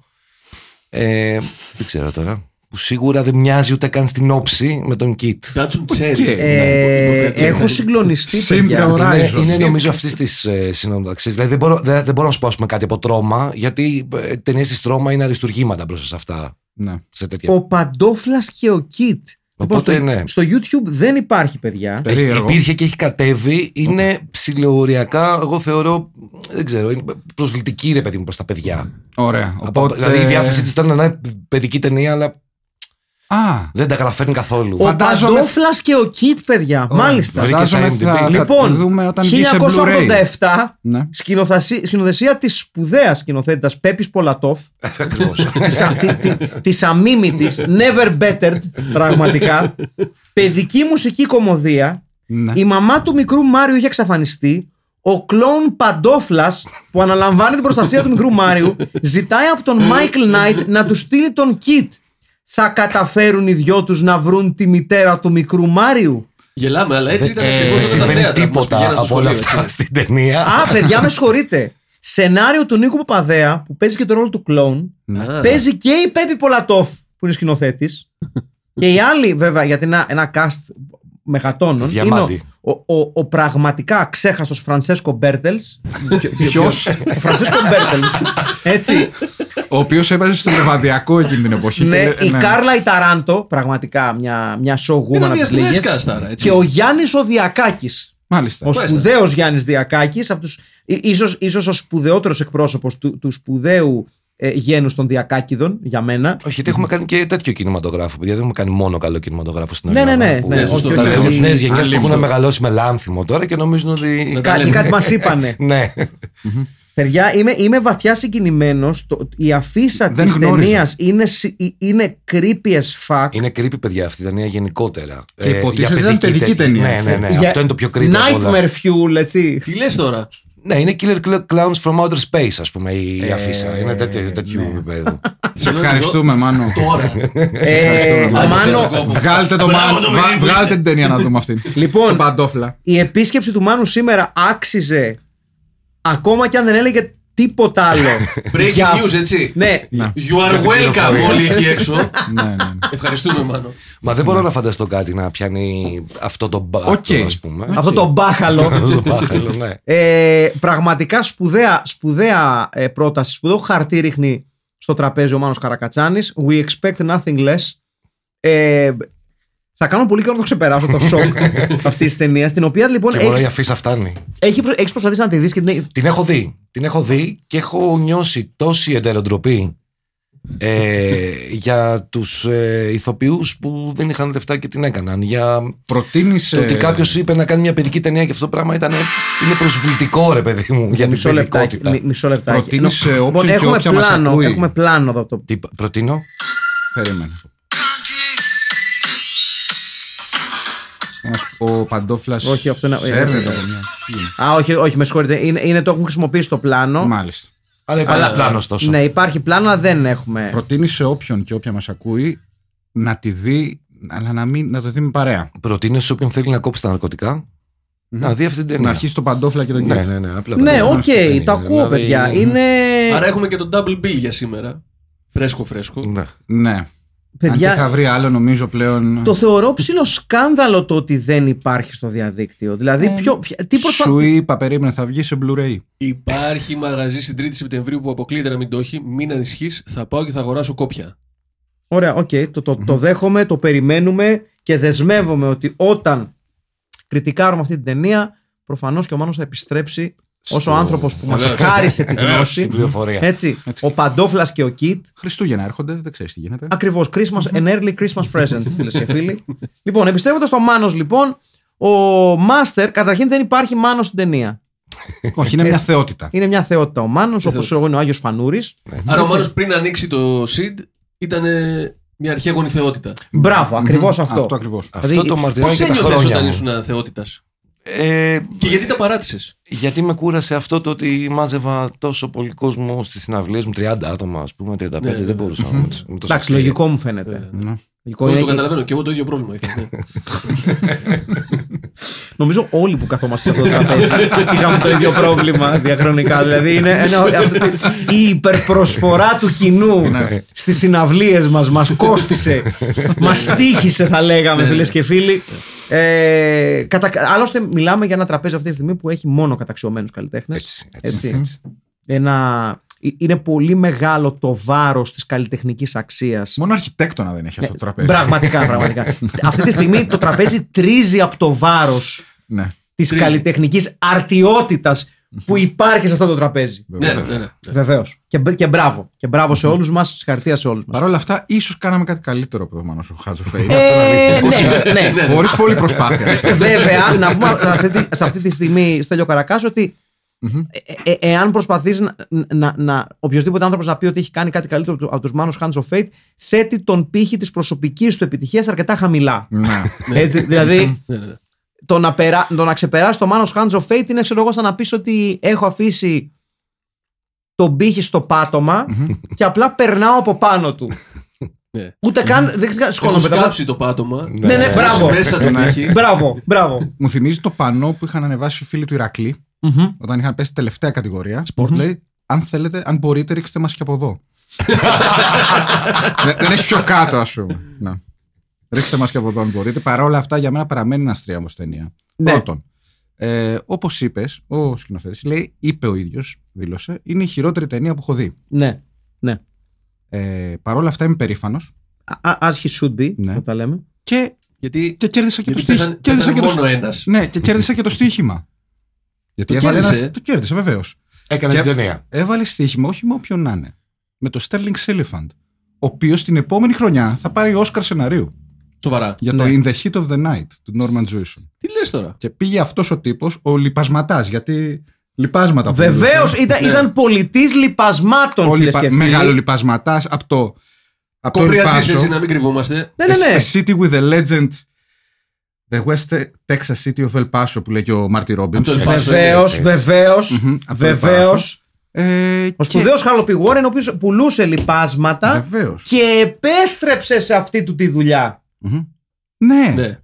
Speaker 3: Ε, δεν ξέρω τώρα. Που σίγουρα δεν μοιάζει ούτε καν στην όψη με τον Κιτ.
Speaker 4: Datsun Cherry.
Speaker 2: Οκ.
Speaker 1: Ε,
Speaker 4: υποθέτω.
Speaker 1: έχω συγκλονιστεί,
Speaker 2: Sim
Speaker 1: παιδιά.
Speaker 2: the Horizon.
Speaker 3: Είναι, είναι
Speaker 4: Horizon.
Speaker 3: νομίζω αυτής της ε, συνομοταξία. Δηλαδή δεν μπορώ, δεν, δεν μπορώ να σου πω ας πούμε, κάτι από τρόμα, γιατί ε, ταινίες της τρόμα είναι αριστουργήματα μπροστά σε αυτά.
Speaker 2: Ναι.
Speaker 3: Σε τέτοια.
Speaker 1: Ο Παντόφλας και ο Κιτ.
Speaker 3: Οπότε,
Speaker 1: στο,
Speaker 3: ναι.
Speaker 1: στο YouTube δεν υπάρχει, παιδιά.
Speaker 2: Έχει- περίεργο.
Speaker 3: Υπήρχε και έχει κατέβει. Είναι ψηλοοριακά, εγώ θεωρώ, δεν ξέρω, είναι προσβλητική ρε παιδί μου προς τα παιδιά.
Speaker 2: Ωραία.
Speaker 3: Από-
Speaker 2: Οπότε...
Speaker 3: Δηλαδή η διάθεσή της ήταν να είναι παιδική ταινία, αλλά
Speaker 2: Α,
Speaker 3: δεν τα καταφέρνει καθόλου.
Speaker 1: Ο
Speaker 2: Φαντάζομαι-
Speaker 1: Παντόφλας και ο Κιτ, παιδιά. Μάλιστα.
Speaker 3: βρήκε
Speaker 2: φαντάζομαι
Speaker 3: σε
Speaker 2: θα,
Speaker 3: IMDb.
Speaker 2: θα
Speaker 1: Λοιπόν,
Speaker 2: τη δούμε όταν βγει σε Blu-ray.
Speaker 1: 1987,
Speaker 2: Ναι.
Speaker 1: σκηνοθεσία, σκηνοθεσία της σπουδαίας σκηνοθέτητας Πέπης Πολατόφ,
Speaker 3: Ακριβώς.
Speaker 1: της, α- τη- τη- της αμίμητης, never bettered, πραγματικά, παιδική μουσική κομμωδία,
Speaker 2: Ναι.
Speaker 1: η μαμά του μικρού Μάριου είχε εξαφανιστεί, ο κλόουν Παντόφλας που αναλαμβάνει την προστασία του μικρού Μάριου ζητάει από τον Μάικλ Νάιτ να του στείλει τον Κιτ. Θα καταφέρουν οι δυο τους να βρουν τη μητέρα του μικρού Μάριου;
Speaker 4: Γελάμε, αλλά έτσι ήταν
Speaker 3: Ε,
Speaker 4: ακριβώς
Speaker 3: δεν
Speaker 4: όταν τα
Speaker 3: συμβαίνει
Speaker 4: θέατρα που μας
Speaker 3: τίποτα
Speaker 4: πηγαίναν στο
Speaker 3: από όλα
Speaker 4: σχολείο.
Speaker 3: αυτά
Speaker 4: έτσι.
Speaker 3: στην ταινία.
Speaker 1: Α, παιδιά, με συγχωρείτε. Σενάριο του Νίκου Παπαδέα που παίζει και το ρόλο του κλόουν.
Speaker 4: Α.
Speaker 1: Παίζει και η Πέπη Πολατόφ που είναι σκηνοθέτης. και οι άλλοι, βέβαια, γιατί είναι ένα, ένα cast μεγατόνων.
Speaker 3: Διαμάντι.
Speaker 1: Είναι ο, ο, ο, ο πραγματικά αξέχαστος Φρανσέσκο Μπέρτελς.
Speaker 2: Ποιος,
Speaker 1: ο Φρανσέσκο Μπέρτελς. Έτσι.
Speaker 2: ο οποίος έπαιζε στο Λεβαδιακό εκείνη την εποχή.
Speaker 1: ναι,
Speaker 2: και-
Speaker 1: η
Speaker 2: ναι.
Speaker 1: Κάρλα Ιταράντο, πραγματικά μια, μια
Speaker 4: Είναι
Speaker 1: showwoman από τις
Speaker 4: διεθνές
Speaker 1: λίγες.
Speaker 4: cast άρα, έτσι.
Speaker 1: Και ο Γιάννης ο Διακάκη.
Speaker 2: Μάλιστα.
Speaker 1: Ο σπουδαίος Γιάννης Διακάκης, ίσως ίσως ο σπουδαιότερος εκπρόσωπος του, του σπουδαίου ε, γένους των Διακάκηδων για μένα.
Speaker 3: Όχι, γιατί έχουμε κάνει και τέτοιο κινηματογράφο. Παιδιά, δεν έχουμε κάνει μόνο καλό κινηματογράφο στην
Speaker 1: Ναι,
Speaker 3: Ελλάδα.
Speaker 1: ναι, ναι,
Speaker 3: που-
Speaker 1: ναι,
Speaker 4: Ναι,
Speaker 1: όχι,
Speaker 4: σωστό.
Speaker 1: όχι,
Speaker 3: Τα
Speaker 4: Δηλαδή,
Speaker 1: όχι.
Speaker 3: νέες γενιές που
Speaker 4: Αλίμνηστο.
Speaker 3: έχουν μεγαλώσει με λάνθιμο τώρα και νομίζουν ότι.
Speaker 4: Να τα
Speaker 1: Κάτι,
Speaker 4: λέμε.
Speaker 1: κάτι μας είπανε.
Speaker 3: Ναι.
Speaker 1: Παιδιά, είμαι, είμαι βαθιά συγκινημένο. Η αφίσα
Speaker 2: Δεν
Speaker 1: της
Speaker 2: γνώριζα.
Speaker 1: ταινίας είναι, σι- ε, είναι creepy as fuck.
Speaker 3: Είναι creepy, παιδιά, αυτή η ταινία γενικότερα.
Speaker 2: Και
Speaker 3: Ε,
Speaker 2: υποτίθεται
Speaker 3: για
Speaker 2: ήταν παιδική
Speaker 3: τε-
Speaker 2: ταινία,
Speaker 3: Ναι,
Speaker 2: έτσι.
Speaker 3: ναι, ναι.
Speaker 1: Για-
Speaker 3: Αυτό είναι το πιο creepy. απ' όλα.
Speaker 1: Nightmare fuel, έτσι.
Speaker 4: Τι λες τώρα;
Speaker 3: Ναι, είναι Killer Cl- Clowns from Outer Space, ας πούμε, η αφίσα. Είναι τέτοιο, τέτοιου επίπεδου.
Speaker 2: Σε ευχαριστούμε, Μάνο.
Speaker 4: Τώρα.
Speaker 1: Ε,
Speaker 4: Άντε,
Speaker 1: Μάνο,
Speaker 4: τον κόπο.
Speaker 2: Βγάλτε το
Speaker 4: Μπράβο,
Speaker 2: Μάνο.
Speaker 4: το
Speaker 2: βα-
Speaker 4: παιδί μου.
Speaker 2: Βγάλτε την ταινία να δούμε αυτήν.
Speaker 1: Λοιπόν,
Speaker 2: Τον Παντόφλα.
Speaker 1: η επίσκεψη του Μάνου σήμερα άξιζε ακόμα και αν δεν έλεγε τίποτα άλλο.
Speaker 4: Breaking
Speaker 1: Για-
Speaker 4: news, έτσι.
Speaker 1: Ναι,
Speaker 4: You are welcome όλοι εκεί έξω.
Speaker 2: Ναι, ναι. ναι.
Speaker 4: Ευχαριστούμε, Μάνο.
Speaker 3: Μα δεν μπορώ να φανταστώ κάτι να πιάνει αυτό το μπάτο,
Speaker 2: Οκ.
Speaker 3: ας πούμε.
Speaker 1: αυτό το μπάχαλο.
Speaker 3: Αυτό το μπάχαλο, ναι.
Speaker 1: Ε, πραγματικά σπουδαία, σπουδαία ε, πρόταση, σπουδαίο χαρτί ρίχνει στο τραπέζι ο Μάνος Καρακατσάνης. We expect nothing less. Ε, θα κάνω πολύ καιρό να το ξεπεράσω το σοκ αυτής της ταινίας. Την οποία λοιπόν
Speaker 3: Και μόνο η
Speaker 1: έχει,
Speaker 3: αφίσα φτάνει.
Speaker 1: έχει, προ- έχεις προσπαθήσει να τη δεις και την έχει-
Speaker 3: Την έχω δει. Την έχω δει και έχω νιώσει τόση εντελοντροπή ε, για τους ε, ηθοποιούς που δεν είχαν λεφτά και την έκαναν. Για
Speaker 2: Προτείνεις.
Speaker 3: το ότι κάποιος είπε να κάνει μια παιδική ταινία και αυτό το πράγμα ήταν, είναι προσβλητικό ρε παιδί μου για την
Speaker 1: Μισό λεπτάκι.
Speaker 3: παιδικότητα.
Speaker 1: μι- Μισό λεπτάκι.
Speaker 2: Προτείνεις σε
Speaker 1: Λοιπόν,
Speaker 2: όποιον και
Speaker 1: έχουμε
Speaker 2: όποια μας
Speaker 1: πλάνο,
Speaker 2: ακούει.
Speaker 1: έχουμε πλάνο εδώ. Το...
Speaker 3: Τι προτείνω.
Speaker 2: Περίμενε. Ο Παντόφλας.
Speaker 1: Όχι, αυτό είναι-
Speaker 2: Σέρνεται
Speaker 1: ε,
Speaker 2: από μια. Τι είναι.
Speaker 1: Α, όχι, όχι, με συγχωρείτε. Είναι, είναι το έχουν χρησιμοποιήσει το πλάνο.
Speaker 2: Μάλιστα.
Speaker 3: Αλλά υπάρχει πλάνος τόσο.
Speaker 1: Ναι, υπάρχει πλάνο, αλλά δεν έχουμε.
Speaker 2: Προτείνει σε όποιον και όποια μας ακούει να τη δει, αλλά να, μην, να το δει με παρέα.
Speaker 3: Προτείνω σε όποιον θέλει να κόψει τα ναρκωτικά να δει αυτή την ταινία.
Speaker 2: Να αρχίσει το Παντόφλα και τον
Speaker 3: Ναι,
Speaker 2: Κιτ.
Speaker 3: ναι, ναι. Απλά
Speaker 1: Ναι,
Speaker 3: παιδιά,
Speaker 1: οκ,
Speaker 3: αυτή την ταινία,
Speaker 1: τα ακούω,
Speaker 3: δηλαδή,
Speaker 1: παιδιά. Είναι.
Speaker 4: Άρα έχουμε και το double bill για σήμερα. Φρέσκο, φρέσκο.
Speaker 3: Ναι.
Speaker 2: Ναι.
Speaker 1: Παιδιά,
Speaker 2: Αν και θα βρει άλλο, νομίζω πλέον.
Speaker 1: Το θεωρώ ψηλό σκάνδαλο το ότι δεν υπάρχει στο διαδίκτυο. Δηλαδή, ποιο, ποια- τι
Speaker 2: Σου
Speaker 1: προσπαθεί.
Speaker 2: είπα, περίμενε, θα βγει σε Blu-ray.
Speaker 4: Υπάρχει μαγαζί στην 3η Σεπτεμβρίου που αποκλείεται να μην το έχει. Μην ανησυχείς, θα πάω και θα αγοράσω κόπια.
Speaker 1: Ωραία, οκ, το, το, το δέχομαι, το περιμένουμε και δεσμεύομαι ότι όταν κριτικάρουμε αυτή την ταινία, προφανώς και ο Μάνος θα επιστρέψει ω ο
Speaker 3: Στο-
Speaker 1: άνθρωπος που μας
Speaker 4: Βεβαίως.
Speaker 1: χάρισε τη
Speaker 4: Βεβαίως.
Speaker 1: γνώση.
Speaker 3: Την πληροφορία.
Speaker 1: Έτσι, ο Παντόφλας και ο Κιτ.
Speaker 2: Χριστούγεννα έρχονται, δεν ξέρεις τι γίνεται.
Speaker 1: Ακριβώς. Christmas, an early Christmas present, φίλες και φίλοι. λοιπόν, επιστρέφοντας στο Μάνος, λοιπόν, ο Μάστερ, καταρχήν δεν υπάρχει Μάνος στην ταινία.
Speaker 2: Όχι, είναι μια θεότητα.
Speaker 1: Είναι μια θεότητα ο Μάνος, όπως εγώ είναι ο Άγιος Φανούρης.
Speaker 4: Άρα ο Μάνος πριν ανοίξει το SID ήταν ε, μια αρχαίγονη θεότητα.
Speaker 1: Μπράβο, ακριβώς αυτό.
Speaker 2: Αυτό ακριβώς.
Speaker 3: Αυτό
Speaker 1: Δηλαδή,
Speaker 3: το
Speaker 4: Πώς
Speaker 3: μαρτυράει και τα
Speaker 4: ένιωθες
Speaker 3: χρόνια
Speaker 4: όταν
Speaker 3: μου.
Speaker 4: ήσουν θεότητας.
Speaker 3: Ε,
Speaker 4: Και γιατί τα παράτησες;
Speaker 3: γιατί με κούρασε αυτό το ότι μάζευα τόσο πολύ κόσμο στις συναυλίες μου, 30 άτομα, ας πούμε, 35,
Speaker 4: Ναι, ναι.
Speaker 3: δεν μπορούσα να με τους- με τόσο
Speaker 1: Εντάξει,
Speaker 3: αστείο.
Speaker 1: λογικό μου φαίνεται.
Speaker 2: Ναι.
Speaker 1: Λογικό
Speaker 4: Εγώ
Speaker 1: είναι
Speaker 4: το
Speaker 1: και-
Speaker 4: καταλαβαίνω και εγώ το ίδιο πρόβλημα είχα. ναι.
Speaker 1: Νομίζω όλοι που καθόμαστε σε αυτό το τραπέζι είχαμε το ίδιο πρόβλημα διαχρονικά. Δηλαδή είναι ένα, αυτή τη- η υπερπροσφορά του κοινού στις συναυλίες μας μας κόστησε. Μας τύχησε, θα λέγαμε, φίλες και φίλοι. Ε, κατα... Άλλωστε, μιλάμε για ένα τραπέζι αυτή τη στιγμή που έχει μόνο καταξιωμένους καλλιτέχνες.
Speaker 3: Έτσι, έτσι, έτσι.
Speaker 1: Ένα... ε, Είναι πολύ μεγάλο το βάρος της καλλιτεχνικής αξίας
Speaker 2: Μόνο αρχιτέκτονα δεν έχει αυτό το τραπέζι.
Speaker 1: Πραγματικά, πραγματικά. Αυτή τη στιγμή το τραπέζι τρίζει από το βάρος
Speaker 2: Ναι.
Speaker 1: της
Speaker 4: Τρίζει.
Speaker 1: καλλιτεχνικής αρτιότητας που υπάρχει σε αυτό το τραπέζι.
Speaker 4: Ναι, ναι, ναι.
Speaker 1: Βεβαίως. Και, μπ- και μπράβο. Και μπράβο σε όλους μας. Συγχαρητήρια σε όλους μας.
Speaker 2: Παρ' όλα αυτά, ίσως κάναμε κάτι καλύτερο από το Μάνος ο Χάτζος Φέιν.
Speaker 1: Ε, ναι, ναι.
Speaker 2: Χωρίς πολλή προσπάθεια.
Speaker 1: Βέβαια, να πούμε σε αυτή, τη- σε αυτή τη στιγμή, Στέλιο Καρακάς, ότι ε, ε, εάν προσπαθείς να, να, να, οποιοδήποτε άνθρωπος να πει ότι έχει κάνει κάτι καλύτερο από, του- από τους Manos Hands of Fate, θέτει τον πύχη της προσωπικής του επιτυχίας αρκετά χαμηλά.
Speaker 2: Ναι.
Speaker 1: Έτσι, δηλαδή,
Speaker 4: Ναι, ναι.
Speaker 1: Το να, περά, το να ξεπεράσει το Manos Hands of Fate είναι, ξέρω εγώ, σαν να πεις ότι έχω αφήσει τον πύχη στο πάτωμα και απλά περνάω από πάνω του.
Speaker 4: Ναι.
Speaker 1: Ούτε καν. Δεν
Speaker 4: Έχω
Speaker 1: σκόνομαι.
Speaker 4: σκάψει το πάτωμα.
Speaker 1: Ναι, ναι, μπράβο.
Speaker 4: Μέσα το τύχη.
Speaker 1: Μπράβο, μπράβο.
Speaker 2: Μου θυμίζει το πανό που είχαν ανεβάσει οι φίλοι του Ηρακλή
Speaker 1: Μμμ.
Speaker 2: όταν είχαν πέσει τελευταία κατηγορία. Λέει, αν θέλετε, αν μπορείτε, ρίξτε μας και από εδώ. δεν, δεν έχει πιο κάτω, ας πούμε. Να. Ρίξτε μας και από εδώ, αν μπορείτε. Παρά όλα αυτά, για μένα παραμένει ένα τρίαμβο ταινία.
Speaker 1: Ναι.
Speaker 2: Πρώτον, ε, όπως είπες, ο σκηνοθέτης λέει, είπε ο ίδιος, δήλωσε, είναι η χειρότερη ταινία που έχω δει.
Speaker 1: Ναι, ναι.
Speaker 2: Ε, Παρ' όλα αυτά είμαι περήφανος
Speaker 1: Α- As he should be,
Speaker 2: Ναι.
Speaker 1: θα τα λέμε.
Speaker 2: και,
Speaker 4: Γιατί,
Speaker 2: και κέρδισα και
Speaker 4: γιατί
Speaker 2: το στοίχημα.
Speaker 4: πέθανε,
Speaker 2: Κέρδισα
Speaker 4: πέθανε
Speaker 2: και το
Speaker 4: μόνο
Speaker 2: στ-
Speaker 4: ένας.
Speaker 2: Ναι, και κέρδισα και το στοίχημα. Γιατί
Speaker 4: Το
Speaker 2: έβαλε
Speaker 4: κέρδισε,
Speaker 2: ένα-
Speaker 4: ε;
Speaker 2: Το κέρδισε, βεβαίως.
Speaker 3: Έκανε
Speaker 2: Και-
Speaker 3: την ταινία.
Speaker 2: Έβαλε στοίχημα όχι με όποιον να είναι. Με το Sterling Elephant. Ο οποίος την επόμενη χρονιά θα πάρει Όσκαρ σεναρίου.
Speaker 4: Σοβαρά.
Speaker 2: Για το
Speaker 1: Ναι.
Speaker 2: In the Heat of the Night του Norman Jewison.
Speaker 4: Τι λες τώρα;
Speaker 2: Και πήγε αυτός ο τύπος, ο λιπασματά, γιατί λιπάσματα
Speaker 1: Βεβαίως
Speaker 2: πουλούσε.
Speaker 1: ήταν,
Speaker 4: Ναι.
Speaker 1: ήταν πολιτής λιπασμάτων,
Speaker 2: Ο
Speaker 1: φίλες
Speaker 2: λιπα...
Speaker 1: και φίλοι.
Speaker 2: Μεγάλο λιπασματά από το. Από το
Speaker 4: Κοπριατζής
Speaker 2: Λιπάσο.
Speaker 4: έτσι να μην κρυβόμαστε.
Speaker 1: Ναι, ναι, ναι.
Speaker 2: A city with a legend. The West Texas City of El Paso που λέει και ο Μάρτι Ρόμπιν.
Speaker 4: Από το El Paso.
Speaker 1: Βεβαίως,
Speaker 3: έτσι, έτσι.
Speaker 1: βεβαίω.
Speaker 2: Από το El
Speaker 1: Βεβαίως.
Speaker 2: Paso. Ε,
Speaker 1: Ο σπουδαίος Χαλοπι Warren, ο οποίος πουλούσε λιπάσματα
Speaker 2: Βεβαίως.
Speaker 1: και επέστρεψε σε αυτή του τη δουλειά.
Speaker 2: Ναι,
Speaker 4: Ναι.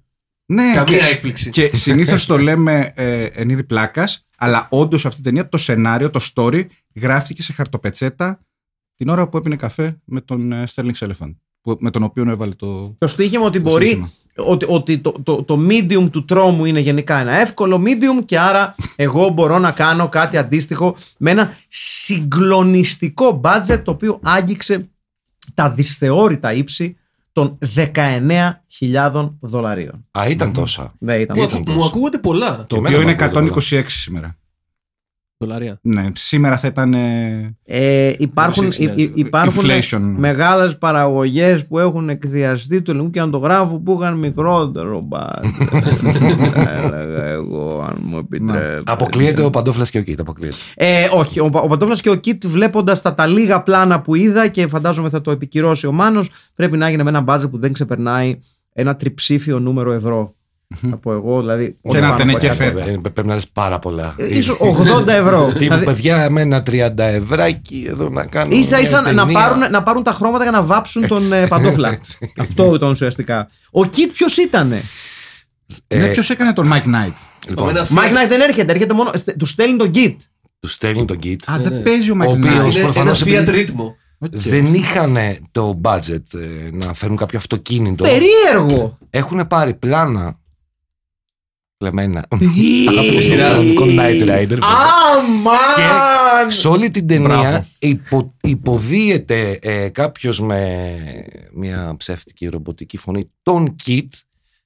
Speaker 2: ναι.
Speaker 4: Καμία
Speaker 2: Και-
Speaker 4: έκπληξη.
Speaker 2: Και συνήθως το λέμε ε, εν είδη πλάκας, αλλά όντως αυτή την ταινία το σενάριο, το story γράφτηκε σε χαρτοπετσέτα την ώρα που έπινε καφέ με τον ε, Sterling Elephant. Που, με τον οποίο έβαλε το.
Speaker 1: Το στοίχημα ότι
Speaker 2: Το
Speaker 1: μπορεί.
Speaker 2: σύστημα.
Speaker 1: Ότι, ότι το, το, το medium του τρόμου είναι γενικά ένα εύκολο medium και άρα εγώ μπορώ να κάνω κάτι αντίστοιχο με ένα συγκλονιστικό budget το οποίο άγγιξε τα δυσθεώρητα ύψη των 19.000 δολαρίων.
Speaker 3: Α, ήταν τόσα.
Speaker 1: Δεν ήταν
Speaker 4: Μου,
Speaker 3: ήταν
Speaker 4: ακου-
Speaker 3: τόσο.
Speaker 4: μου ακούγονται πολλά
Speaker 2: Το
Speaker 3: εμένα
Speaker 2: οποίο
Speaker 3: μου
Speaker 2: είναι
Speaker 3: ακούγεται
Speaker 2: 126 σήμερα.
Speaker 4: Δολάρια.
Speaker 2: Ναι, σήμερα θα ήταν. ε,
Speaker 1: Ε, υπάρχουν
Speaker 4: 26.000.
Speaker 1: υ- υ- υπάρχουν
Speaker 2: Inflation.
Speaker 1: μεγάλες παραγωγές που έχουν εκδιαστεί του ελληνικού κινηματογράφου που είχαν μικρότερο budget. Θα έλεγα εγώ αν μου επιτρέπετε.
Speaker 3: Αποκλείεται ο Παντόφλας και ο Κίτ. Αποκλείεται.
Speaker 1: Ε, όχι, ο, Πα- ο Παντόφλας και ο Κιτ βλέποντας τα, τα λίγα πλάνα που είδα και φαντάζομαι θα το επικυρώσει ο Μάνος πρέπει να έγινε με ένα budget που δεν ξεπερνάει ένα τριψήφιο νούμερο ευρώ. Θα πω εγώ, δηλαδή. όχι
Speaker 2: ένα
Speaker 1: πάνω από
Speaker 2: τενεκέ
Speaker 1: 100.
Speaker 2: φέτα.
Speaker 3: Ε, Πρέπει να λες πάρα πολλά.
Speaker 1: Ε, Ίσως 80 ευρώ.
Speaker 3: Τύπου
Speaker 1: Δηλαδή,
Speaker 3: παιδιά με ένα 30 ευράκι εδώ να κάνω.
Speaker 1: ίσα ίσα
Speaker 3: μια
Speaker 1: να
Speaker 3: ταινία.
Speaker 1: πάρουν, να πάρουν τα χρώματα για να βάψουν τον ε, Παντόφλα.
Speaker 3: Έτσι.
Speaker 1: Αυτό ήταν ουσιαστικά. Ο Κιτ ποιος ήταν.
Speaker 2: Ναι,
Speaker 3: Ε,
Speaker 2: ποιος έκανε τον Mike Knight;
Speaker 3: Λοιπόν,
Speaker 4: Ένας
Speaker 1: Mike Knight δεν έρχεται, έρχεται μόνο. στε- Του στέλνει τον Kit.
Speaker 3: του στέλνει τον Κίτ.
Speaker 2: Α,
Speaker 4: ναι.
Speaker 2: δεν παίζει ο
Speaker 3: Ο
Speaker 2: Mike
Speaker 3: οποίος-
Speaker 2: Knight.
Speaker 4: Είναι ένας
Speaker 3: προφανώς
Speaker 4: Fiat
Speaker 3: επειδή-
Speaker 4: Ritmo.
Speaker 2: Οκ.
Speaker 3: Δεν είχαν το budget ε, να φέρουν κάποιο αυτοκίνητο.
Speaker 1: Περίεργο.
Speaker 3: Έχουν πάρει πλάνα. Κλεμμένα.
Speaker 1: Ή-
Speaker 4: σειρά.
Speaker 3: Κανονικό Knight Rider.
Speaker 1: Αμάν!
Speaker 3: Σε όλη την ταινία
Speaker 2: Μπράβο.
Speaker 3: υπο, υποδίεται ε, κάποιος με μια ψεύτικη ρομποτική φωνή τον Κιτ,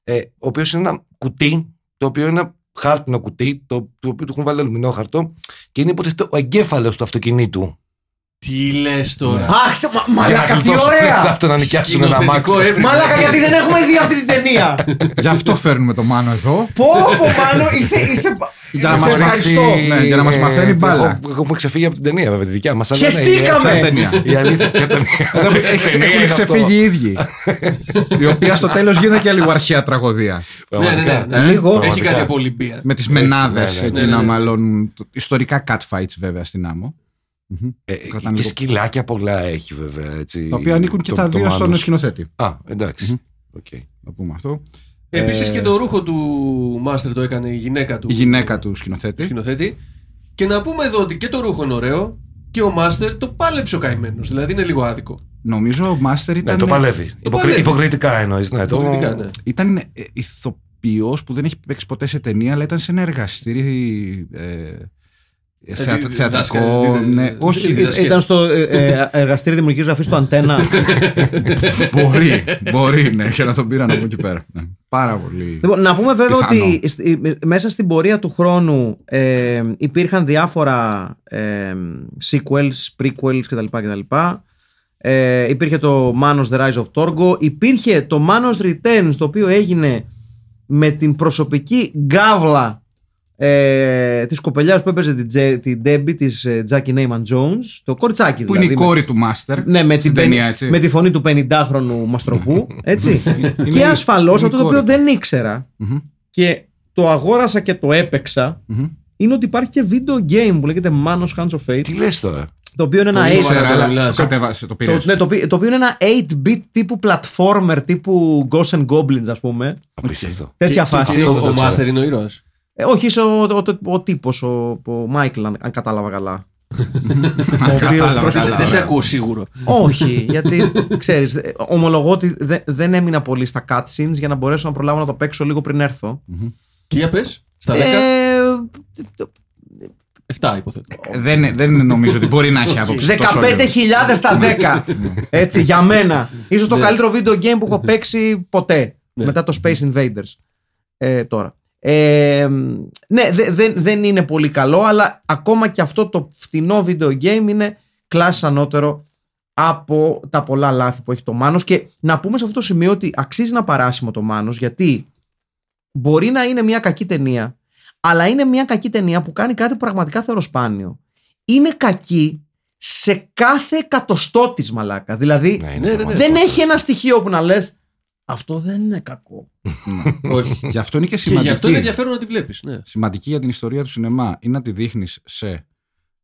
Speaker 3: ε, ο οποίος είναι ένα κουτί, το οποίο είναι ένα χάρτινο κουτί, το, το οποίο του έχουν βάλει αλουμινόχαρτο και είναι υποτίθεται ο εγκέφαλος του αυτοκινήτου.
Speaker 4: Τι λες τώρα;
Speaker 1: Αχ, το- μα- μαλάκα,
Speaker 3: Για να
Speaker 1: τι
Speaker 3: γλιτώσουν λεφτά
Speaker 1: ωραία!
Speaker 3: από το να νοικιάσουν ένα
Speaker 4: Σκηνοθετικό
Speaker 3: αμάξι.
Speaker 4: έβριμα.
Speaker 1: Μαλάκα, γιατί δεν έχουμε δει αυτή την ταινία.
Speaker 2: Γι' αυτό φέρνουμε το Μάνο εδώ.
Speaker 1: Πω, πω, Μάνο, είσαι. είσαι...
Speaker 2: Για να
Speaker 1: σε
Speaker 2: μας
Speaker 1: ευχαριστώ.
Speaker 2: δείξει- Ναι, για να μας μαθαίνει μπάλα.
Speaker 3: Έχω- Έχουμε ξεφύγει από την ταινία, βέβαια, τη δικιά μας.
Speaker 1: Χεστήκαμε.
Speaker 2: Ποια ταινία;
Speaker 3: Η αλήθεια, ποια ταινία.
Speaker 2: Εδώ
Speaker 3: Ταινία
Speaker 2: έχει-
Speaker 3: είναι
Speaker 2: Έχουν
Speaker 3: αυτό.
Speaker 2: ξεφύγει οι ίδιοι. Η οποία στο τέλος γίνεται και λίγο αρχαία τραγωδία.
Speaker 4: Ναι, ναι, ναι,
Speaker 3: Πραγματικά.
Speaker 4: ναι.
Speaker 1: Λίγο.
Speaker 4: Έχει
Speaker 3: Πραγματικά.
Speaker 4: κάτι από Ολυμπία.
Speaker 2: Με τις μενάδες
Speaker 3: ναι, ναι,
Speaker 2: εκείνα,
Speaker 4: ναι, ναι.
Speaker 2: μάλλον. το- Ιστορικά catfights βέβαια στην άμμο.
Speaker 3: Ε,
Speaker 2: Κρατάνε
Speaker 3: και
Speaker 2: λίγο-
Speaker 3: σκυλάκια πολλά έχει βέβαια. Έτσι,
Speaker 2: Τα οποία ανήκουν και
Speaker 3: το-
Speaker 2: τα
Speaker 3: το
Speaker 2: δύο στον
Speaker 3: Μάνος.
Speaker 2: σκηνοθέτη.
Speaker 3: Α, εντάξει. Οκ.
Speaker 2: Να πούμε αυτό.
Speaker 4: Επίσης και το ρούχο του Μάστερ το έκανε η γυναίκα του,
Speaker 2: Η γυναίκα του
Speaker 4: του
Speaker 2: σκηνοθέτη.
Speaker 4: σκηνοθέτη. Και να πούμε εδώ ότι και το ρούχο είναι ωραίο και ο Μάστερ το πάλεψε ο καημένος. Δηλαδή είναι λίγο άδικο.
Speaker 2: Νομίζω ο Μάστερ
Speaker 3: Ναι,
Speaker 2: ήταν.
Speaker 3: το παλεύει. Υποκρι-
Speaker 4: παλεύει.
Speaker 3: Υποκριτικά εννοείς. Ναι, το...
Speaker 4: Πολιτικά, ναι.
Speaker 2: Ήταν ε, ηθοποιός που δεν έχει παίξει ποτέ σε ταινία, αλλά ήταν σε ένα εργαστήρι. Ε, ε, θεα-
Speaker 4: δι-
Speaker 2: θεατρικό.
Speaker 4: διδάσκα- δι-
Speaker 2: ναι,
Speaker 4: δι-
Speaker 2: όχι.
Speaker 4: δι- διδασκε-
Speaker 1: Ήταν στο ε, ε, εργαστήριο δημιουργική γραφής του Αντένα.
Speaker 2: μπορεί, μπορεί, ναι, και να τον πήραν από εκεί πέρα. Ναι, πάρα πολύ.
Speaker 1: Λοιπόν, να πούμε βέβαια
Speaker 2: Πιθανό.
Speaker 1: ότι σ- ε, μέσα στην πορεία του χρόνου ε, υπήρχαν διάφορα ε, sequels, prequels κτλ. κτλ. Ε, υπήρχε το Manos The Rise of Torgo. Υπήρχε το Manos Returns το οποίο έγινε με την προσωπική γκάβλα ε, της κοπελιάς που έπαιζε την, Τζε- την Debbie της ε, Jackie Neyman Jones το κοριτσάκι
Speaker 2: Που
Speaker 1: δηλαδή
Speaker 2: είναι η
Speaker 1: με-
Speaker 2: κόρη του Μάστερ.
Speaker 1: ναι, με,
Speaker 2: στην
Speaker 1: την,
Speaker 2: ταινία,
Speaker 1: πεν-
Speaker 2: έτσι.
Speaker 1: με τη φωνή του 50χρονου μαστροπού. Έτσι.
Speaker 2: Είναι
Speaker 1: και
Speaker 2: η-
Speaker 1: ασφαλώς
Speaker 2: είναι η
Speaker 1: αυτό το
Speaker 2: κόρη
Speaker 1: οποίο
Speaker 2: του.
Speaker 1: δεν ήξερα
Speaker 2: Μμμ.
Speaker 1: και το αγόρασα και το έπαιξα
Speaker 2: Μμμ.
Speaker 1: είναι ότι υπάρχει και video game που λέγεται Manos Hands of Fate.
Speaker 3: Τι λες τώρα;
Speaker 1: Το οποίο είναι ένα
Speaker 4: Πολύ
Speaker 1: 8
Speaker 4: σοβαρά.
Speaker 1: 8
Speaker 4: τώρα
Speaker 2: αλλά
Speaker 4: μιλάς.
Speaker 2: το κατέβασε, το
Speaker 1: το,
Speaker 2: πήρε.
Speaker 1: ναι, το, οποίο- το οποίο είναι ένα 8-bit τύπου platformer τύπου Ghosts and Goblins ας πούμε.
Speaker 3: Απίστευτο.
Speaker 1: Τέτοια
Speaker 4: Και-
Speaker 1: φάση.
Speaker 4: και
Speaker 3: Αυτό
Speaker 4: Ο,
Speaker 3: δεν το
Speaker 4: ο
Speaker 3: ξέρω.
Speaker 4: Μάστερ είναι ο ήρωας;
Speaker 1: Ε, όχι, είσαι ο, ο, ο, ο τύπος, ο, ο Μάικλ, αν, αν κατάλαβα καλά. ο οποίος
Speaker 2: Κατάλαβα
Speaker 1: πρόσθεσε-
Speaker 2: καλά.
Speaker 4: Δεν σε
Speaker 2: ωραία.
Speaker 4: ακούω σίγουρο.
Speaker 1: Όχι, γιατί ξέρεις, ε, ομολογώ ότι δε- δεν έμεινα πολύ στα cutscenes για να μπορέσω να προλάβω να το παίξω λίγο πριν έρθω.
Speaker 4: Και για πες, στα 10,
Speaker 1: Ε, το-
Speaker 4: 7 υποθέτω.
Speaker 2: δεν, δεν νομίζω ότι μπορεί να έχει άποψη. τόσο
Speaker 1: 15.000
Speaker 2: λίγο.
Speaker 1: στα 10. Έτσι, για μένα. Ίσως το
Speaker 4: Ναι.
Speaker 1: καλύτερο video game που έχω παίξει ποτέ.
Speaker 4: Ναι.
Speaker 1: Μετά το Space Invaders. Ε, τώρα. Ε, ναι, δε- δεν- δεν είναι πολύ καλό, αλλά ακόμα και αυτό το φτηνό video game είναι κλάση ανώτερο από τα πολλά λάθη που έχει το Μάνος και να πούμε σε αυτό το σημείο ότι αξίζει να παράσιμο το Μάνος γιατί μπορεί να είναι μια κακή ταινία αλλά είναι μια κακή ταινία που κάνει κάτι πραγματικά θεροσπάνιο. Είναι κακή σε κάθε εκατοστό της μαλάκα. Δηλαδή
Speaker 3: Ναι,
Speaker 4: Ναι,
Speaker 3: είναι
Speaker 4: ναι, ναι.
Speaker 3: πραγματικό.
Speaker 1: δεν έχει ένα στοιχείο που να λες αυτό δεν είναι κακό.
Speaker 4: Όχι.
Speaker 2: Γι' αυτό είναι και
Speaker 4: Και γι'
Speaker 2: σημαντική.
Speaker 4: αυτό είναι ενδιαφέρον να τη βλέπεις. Ναι.
Speaker 2: σημαντική για την ιστορία του σινεμά είναι να τη δείχνεις σε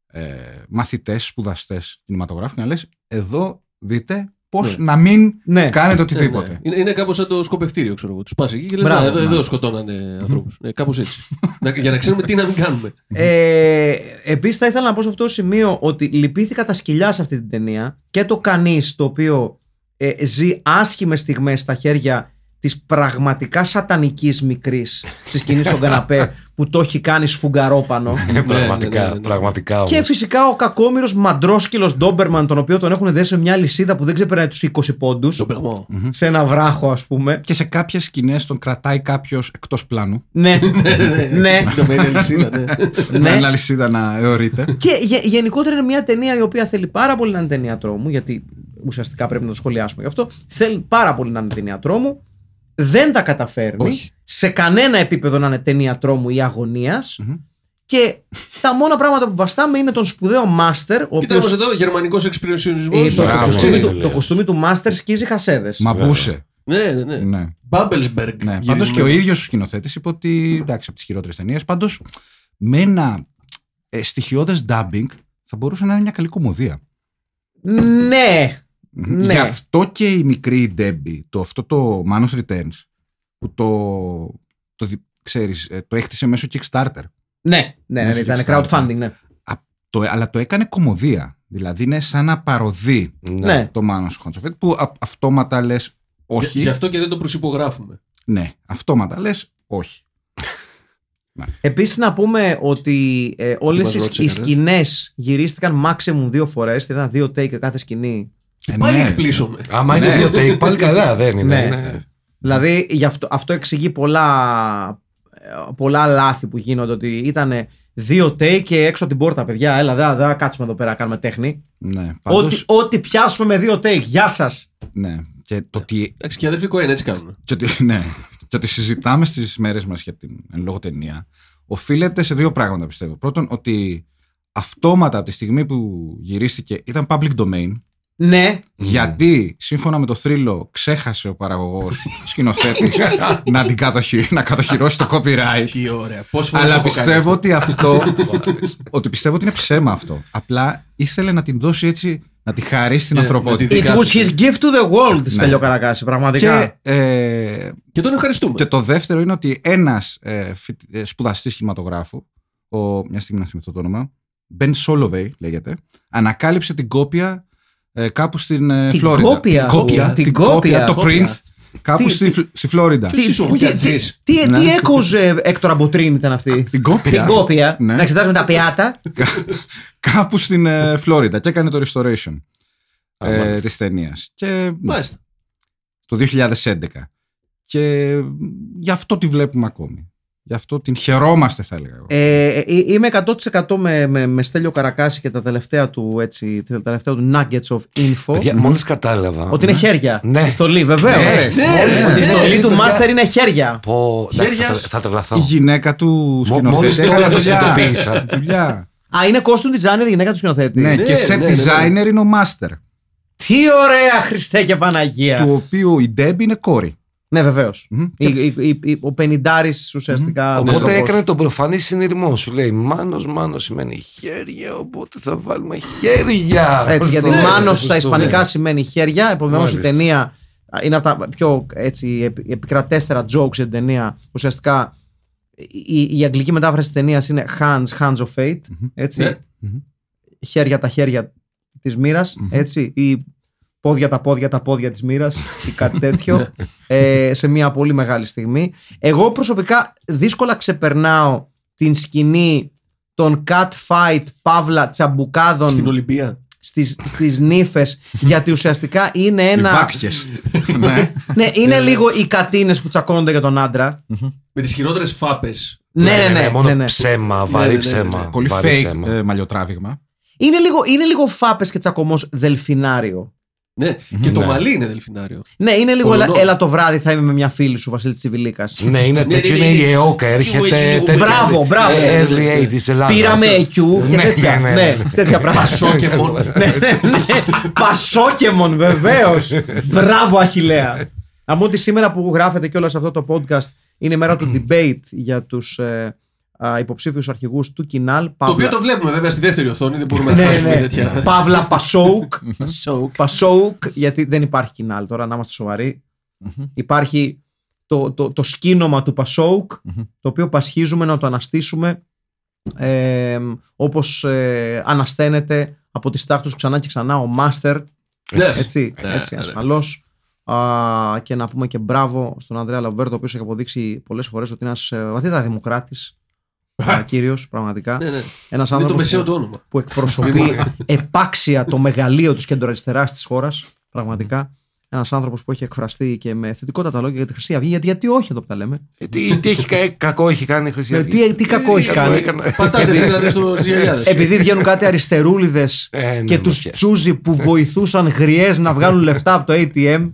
Speaker 2: ε, μαθητές, σπουδαστές κινηματογράφου και να λες: Εδώ δείτε πώς
Speaker 4: Ναι.
Speaker 2: να μην
Speaker 1: Ναι.
Speaker 2: κάνετε
Speaker 4: Ναι,
Speaker 2: οτιδήποτε.
Speaker 4: ναι. Είναι, είναι κάπως σαν το σκοπευτήριο, ξέρω εγώ. Τους πας εκεί και λες:
Speaker 1: Μπράβο,
Speaker 4: εδώ,
Speaker 2: ναι.
Speaker 4: εδώ σκοτώνανε ανθρώπους. Ναι, κάπως έτσι. να, για να ξέρουμε τι να μην κάνουμε.
Speaker 1: Ε, Επίσης, θα ήθελα να πω σε αυτό το σημείο ότι λυπήθηκα τα σκυλιά σε αυτή την ταινία και το κανείς το οποίο ε, ζει άσχημες στιγμές στα χέρια της πραγματικά σατανικής μικρής στη σκηνής στον καναπέ που το έχει κάνει σφουγγαρόπανο.
Speaker 3: Είναι
Speaker 4: ναι,
Speaker 3: πραγματικά.
Speaker 4: ναι, ναι, ναι.
Speaker 3: Πραγματικά.
Speaker 1: και
Speaker 3: όμως.
Speaker 1: φυσικά ο κακόμοιρος μαντρόσκυλος Ντόμπερμαν, τον οποίο τον έχουν δέσει σε μια λυσίδα που δεν ξεπερνάει τους 20 πόντους.
Speaker 4: Τον πεγμό.
Speaker 1: Σε ένα βράχο, ας πούμε.
Speaker 2: Και σε κάποιες σκηνές τον κρατάει κάποιος εκτός πλάνου.
Speaker 1: ναι, ναι.
Speaker 4: Το με αλυσίδα, ναι.
Speaker 2: Με
Speaker 1: ναι.
Speaker 2: ένα λυσίδα να αιωρείται.
Speaker 1: Και γε- γενικότερα είναι μια ταινία η οποία θέλει πάρα πολύ να είναι ταινία τρόμου, γιατί ουσιαστικά πρέπει να το σχολιάσουμε γι' αυτό. Θέλει πάρα πολύ να είναι ταινία τρόμου. Δεν τα καταφέρνει
Speaker 4: Όχι.
Speaker 1: σε κανένα επίπεδο να είναι ταινία τρόμου ή αγωνίας. Και τα μόνα πράγματα που βαστάμε είναι τον σπουδαίο Μάστερ, ο
Speaker 4: Κοίτα όμως
Speaker 1: οποίος
Speaker 4: εδώ, γερμανικός εξυπηρεσιονισμός.
Speaker 1: ε, το, το,
Speaker 3: Μπράβο,
Speaker 1: κοστούμι
Speaker 3: ναι,
Speaker 1: του,
Speaker 3: το λέω.
Speaker 1: το κοστούμι του Μάστερ σκίζει χασέδες.
Speaker 2: Μαμπούσε.
Speaker 4: Ναι, ναι, ναι.
Speaker 2: Ναι.
Speaker 4: Μπάμπελσμπεργκ.
Speaker 2: Ναι, πάντως και ο ίδιος ο σκηνοθέτης είπε ότι εντάξει, από τις χειρότερες ταινίες. Πάντως με ένα ε, στοιχειώδες dubbing θα μπορούσε να είναι μια καλή κομμωδία.
Speaker 1: Ναι, ναι.
Speaker 2: Γι' αυτό και η μικρή Debbie, το, αυτό το Manos Returns, που το, το, δι- ξέρεις, ε, το έχτισε μέσω Kickstarter.
Speaker 1: ναι, ναι, ναι,
Speaker 2: Μέσω
Speaker 1: ήταν
Speaker 2: Kickstarter.
Speaker 1: crowdfunding, ναι.
Speaker 2: Α, το, αλλά το έκανε κομμωδία. Δηλαδή είναι σαν να παροδεί
Speaker 1: Ναι.
Speaker 2: το Manos Hands που α, αυτόματα λες όχι.
Speaker 4: Γι' αυτό και δεν το προσυπογράφουμε.
Speaker 2: Ναι, αυτόματα λες όχι.
Speaker 1: Επίσης να πούμε ότι ε, όλες
Speaker 4: μας
Speaker 1: οι,
Speaker 4: ρώτησε
Speaker 1: οι
Speaker 4: κανένας.
Speaker 1: σκηνές γυρίστηκαν maximum δύο φορές. Ήταν δύο take κάθε σκηνή.
Speaker 2: Ε,
Speaker 4: Πάλι
Speaker 2: ναι.
Speaker 4: εκπλήσωμαι.
Speaker 3: Άμα είναι δύο take, πάλι καλά δεν είναι.
Speaker 1: Ναι.
Speaker 3: είναι-
Speaker 1: Δηλαδή γι αυτό, αυτό εξηγεί πολλά, ε, πολλά λάθη που γίνονται. Ότι ήταν δύο take και έξω από την πόρτα, παιδιά. Έλα, δεν θα κάτσουμε εδώ πέρα, κάνουμε τέχνη.
Speaker 2: Ναι, πάντως,
Speaker 1: Ό,τι, ό,τι πιάσουμε με δύο take. Γεια σας.
Speaker 2: ναι. Και το ότι
Speaker 4: Εντάξει, και οι αδερφοί Κοέν έτσι κάνουν.
Speaker 2: και ότι, ναι, και ότι συζητάμε στις μέρες μας για την εν λόγω ταινία οφείλεται σε δύο πράγματα πιστεύω. Πρώτον ότι αυτόματα από τη στιγμή που γυρίστηκε ήταν public domain
Speaker 1: Ναι,
Speaker 2: Γιατί σύμφωνα με το θρύλο ξέχασε ο παραγωγός σκηνοθέτης να, την κατοχυ... να κατοχυρώσει το copyright.
Speaker 4: Τι ωραία. Πόσες φορές
Speaker 2: Αλλά πιστεύω ότι αυτό. ότι πιστεύω ότι είναι ψέμα αυτό. Απλά ήθελε να την δώσει έτσι, να τη χαρίσει στην
Speaker 4: Ναι,
Speaker 2: ανθρωπότητα.
Speaker 4: να τη
Speaker 1: it was
Speaker 4: Δικάσου.
Speaker 1: his gift to the world, Στέλιο Καρακάση, πραγματικά.
Speaker 2: Και, ε,
Speaker 4: Και τον ευχαριστούμε.
Speaker 2: και το δεύτερο είναι ότι ένας ε, φοιτ- ε, σπουδαστής κινηματογράφου, ο, μια στιγμή να θυμηθώ το όνομα, Ben Soloway λέγεται, ανακάλυψε την κόπια ε, κάπου στην ε,
Speaker 1: Την
Speaker 2: Φλόριντα.
Speaker 1: κόπια.
Speaker 2: Την κόπια,
Speaker 1: Την
Speaker 2: την
Speaker 1: κόπια.
Speaker 2: κόπια, το
Speaker 4: Κόπια.
Speaker 2: print, κάπου
Speaker 1: Τι-
Speaker 2: στη,
Speaker 1: τι-
Speaker 2: Φλ- στη Φλόριντα.
Speaker 4: Ποιος είσαι ο
Speaker 1: τι,
Speaker 4: Βουγιατζής;
Speaker 1: τι, τι,
Speaker 2: Ναι.
Speaker 1: τι έκοζε Έκτορα Μποτρίν ήταν αυτή;
Speaker 2: Την κόπια.
Speaker 1: Την κόπια.
Speaker 2: Ναι.
Speaker 1: Να εξετάσουμε τα πιάτα.
Speaker 2: κάπου στην ε, Φλόριντα και έκανε το restoration ε,
Speaker 3: μάλιστα.
Speaker 2: της ταινίας. Και ναι,
Speaker 4: Μάλιστα.
Speaker 2: το 2011. Και γι' αυτό τη βλέπουμε ακόμη. Γι' αυτό την χαιρόμαστε θα έλεγα εγώ.
Speaker 1: Ε, ε, είμαι 100% με, με, με Στέλιο Καρακάση και τα τελευταία του, έτσι, τα τελευταία του nuggets of info.
Speaker 3: Παιδιά, μόλις κατάλαβα.
Speaker 1: Ότι είναι χέρια.
Speaker 3: Ναι.
Speaker 1: Η στολή, βεβαίως.
Speaker 2: Ναι,
Speaker 4: ναι,
Speaker 1: Ότι η
Speaker 4: ναι,
Speaker 1: στολή
Speaker 3: ναι,
Speaker 1: του
Speaker 3: παιδιά.
Speaker 1: Master είναι χέρια.
Speaker 3: Πω, εντάξει, θα,
Speaker 4: Χέρια.
Speaker 3: το- θα τρελαθώ.
Speaker 2: Η γυναίκα του
Speaker 3: Μόλις
Speaker 2: σκηνοθέτη
Speaker 3: το-
Speaker 2: έκανε
Speaker 3: το
Speaker 2: δουλειά.
Speaker 3: συνειδητοποίησα.
Speaker 2: δουλειά.
Speaker 1: Α, είναι costume designer η γυναίκα του σκηνοθέτη.
Speaker 2: ναι,
Speaker 4: Ναι,
Speaker 2: και set
Speaker 4: ναι, ναι, ναι.
Speaker 2: designer είναι ο master.
Speaker 1: Τι ωραία, Χριστέ και Παναγία.
Speaker 2: Του οποίου η Debbie είναι κόρη.
Speaker 1: Ναι, βεβαίως.
Speaker 2: Μμμ.
Speaker 1: Ο Πενιντάρης ουσιαστικά.
Speaker 3: Οπότε
Speaker 1: άνθρωπος.
Speaker 3: έκανε τον προφανή συνειρμό. Σου λέει Μάνος, Μάνος σημαίνει χέρια, οπότε θα βάλουμε χέρια.
Speaker 1: Έτσι, γιατί
Speaker 3: Στο-
Speaker 1: Μάνος
Speaker 3: στο
Speaker 1: στα
Speaker 3: σωστό.
Speaker 1: Ισπανικά σημαίνει χέρια. Επομένως η
Speaker 3: Μάλιστα.
Speaker 1: ταινία είναι από τα πιο έτσι, επι- επικρατέστερα jokes για την ταινία. Ουσιαστικά η, η αγγλική μετάφραση της ταινίας είναι hands, hands of fate. Έτσι.
Speaker 4: Ναι.
Speaker 1: Χέρια τα χέρια της μοίρας. Έτσι. Ή πόδια τα πόδια τα πόδια της μοίρας ή κάτι τέτοιο ε, σε μια πολύ μεγάλη στιγμή. Εγώ προσωπικά δύσκολα ξεπερνάω την σκηνή των cat fight παύλα τσαμπουκάδων
Speaker 4: Στην Ολυμπία.
Speaker 1: στις, στις νύφες γιατί ουσιαστικά είναι
Speaker 2: Οι
Speaker 1: ένα
Speaker 2: βάξιες. ναι.
Speaker 1: ναι, είναι λίγο οι κατίνες που τσακώνονται για τον άντρα
Speaker 4: Με τις χειρότερες φάπες.
Speaker 1: ναι, ναι, ναι,
Speaker 3: μόνο
Speaker 1: ναι, ναι.
Speaker 3: ψέμα,
Speaker 4: Ναι,
Speaker 3: βαρύ
Speaker 4: ναι, ναι,
Speaker 3: ψέμα.
Speaker 4: ναι.
Speaker 2: Πολύ
Speaker 3: βαρύ
Speaker 2: fake
Speaker 3: ψέμα.
Speaker 2: ε, μαλλιοτράβηγμα.
Speaker 1: Είναι λίγο, είναι λίγο φάπες και τσακωμός δελφινάριο
Speaker 4: Ναι, και το
Speaker 3: Ναι.
Speaker 4: μαλλί είναι δελφινάριο.
Speaker 1: ναι, είναι λίγο έλα,
Speaker 4: Πολωνό.
Speaker 1: έλα το βράδυ θα είμαι με μια φίλη σου Βασίλη Τσιβιλίκας
Speaker 3: Ναι, είναι τέτοιο,
Speaker 4: ναι,
Speaker 3: είναι
Speaker 4: ναι,
Speaker 3: η
Speaker 4: ναι.
Speaker 3: ΕΟΚΑ, έρχεται.
Speaker 4: Λίγο,
Speaker 3: τέτοια-
Speaker 1: Μπράβο, μπράβο.
Speaker 3: ε, Early 80s Ελλάδα.
Speaker 1: Πήραμε EQ και
Speaker 3: Ναι,
Speaker 1: τέτοια,
Speaker 3: ναι,
Speaker 1: ναι,
Speaker 3: ναι.
Speaker 1: τέτοια πράγματα
Speaker 4: Πασόκεμον.
Speaker 1: ναι, ναι, ναι. Πασόκεμον, βεβαίως. Μπράβο, Αχηλέα. Από ότι σήμερα που γράφεται κιόλας αυτό το podcast είναι η μέρα του debate για τους ε, υποψήφιου αρχηγούς του Κινάλ.
Speaker 4: Το οποίο το βλέπουμε βέβαια στη δεύτερη οθόνη, δεν μπορούμε να
Speaker 1: ναι,
Speaker 4: χάσουμε
Speaker 1: ναι.
Speaker 4: τέτοια.
Speaker 1: Παύλα Πασόουκ.
Speaker 4: Σοκ.
Speaker 1: Πασόουκ, γιατί δεν υπάρχει Κινάλ τώρα, να είμαστε σοβαροί. Υπάρχει το, το, το σκήνομα του Πασόουκ, το οποίο πασχίζουμε να το αναστήσουμε ε, όπως ε, ανασταίνεται από τις τάχτους ξανά και ξανά ο Μάστερ
Speaker 4: Ναι.
Speaker 1: έτσι,
Speaker 4: Ναι,
Speaker 1: έτσι
Speaker 4: ναι,
Speaker 1: ασφαλώς Α, και να πούμε και μπράβο στον Ανδρέα Λαβέρτο ο οποίος έχει αποδείξει πολλές φορές ότι είναι ένας ε, βαθύτατα δημοκράτης α, κύριος πραγματικά
Speaker 4: Ναι, ναι.
Speaker 1: ένας
Speaker 4: Είναι το
Speaker 1: άνθρωπος
Speaker 4: μεσαίο
Speaker 1: που,
Speaker 4: του όνομα.
Speaker 1: που εκπροσωπεί επάξια το μεγαλείο της κεντροαριστεράς της χώρας πραγματικά ένα άνθρωπο που έχει εκφραστεί και με θετικότατα λόγια για τη Χρυσή Αυγή. Γιατί, γιατί όχι εδώ που τα λέμε.
Speaker 3: Ε, Τι, τι έχει, κα- κακό έχει κάνει η Χρυσή
Speaker 1: Ε,
Speaker 3: Αυγή.
Speaker 1: τι- τι κακό έχει κάνει.
Speaker 3: έκανε.
Speaker 4: Πατάτε στείλανε στο Ζιαλιάδε.
Speaker 1: Επειδή βγαίνουν κάτι αριστερούλιδε
Speaker 3: Ε, ναι,
Speaker 1: και του
Speaker 3: μάτια.
Speaker 1: τσούζι που βοηθούσαν γριέ να βγάλουν λεφτά από το ATM.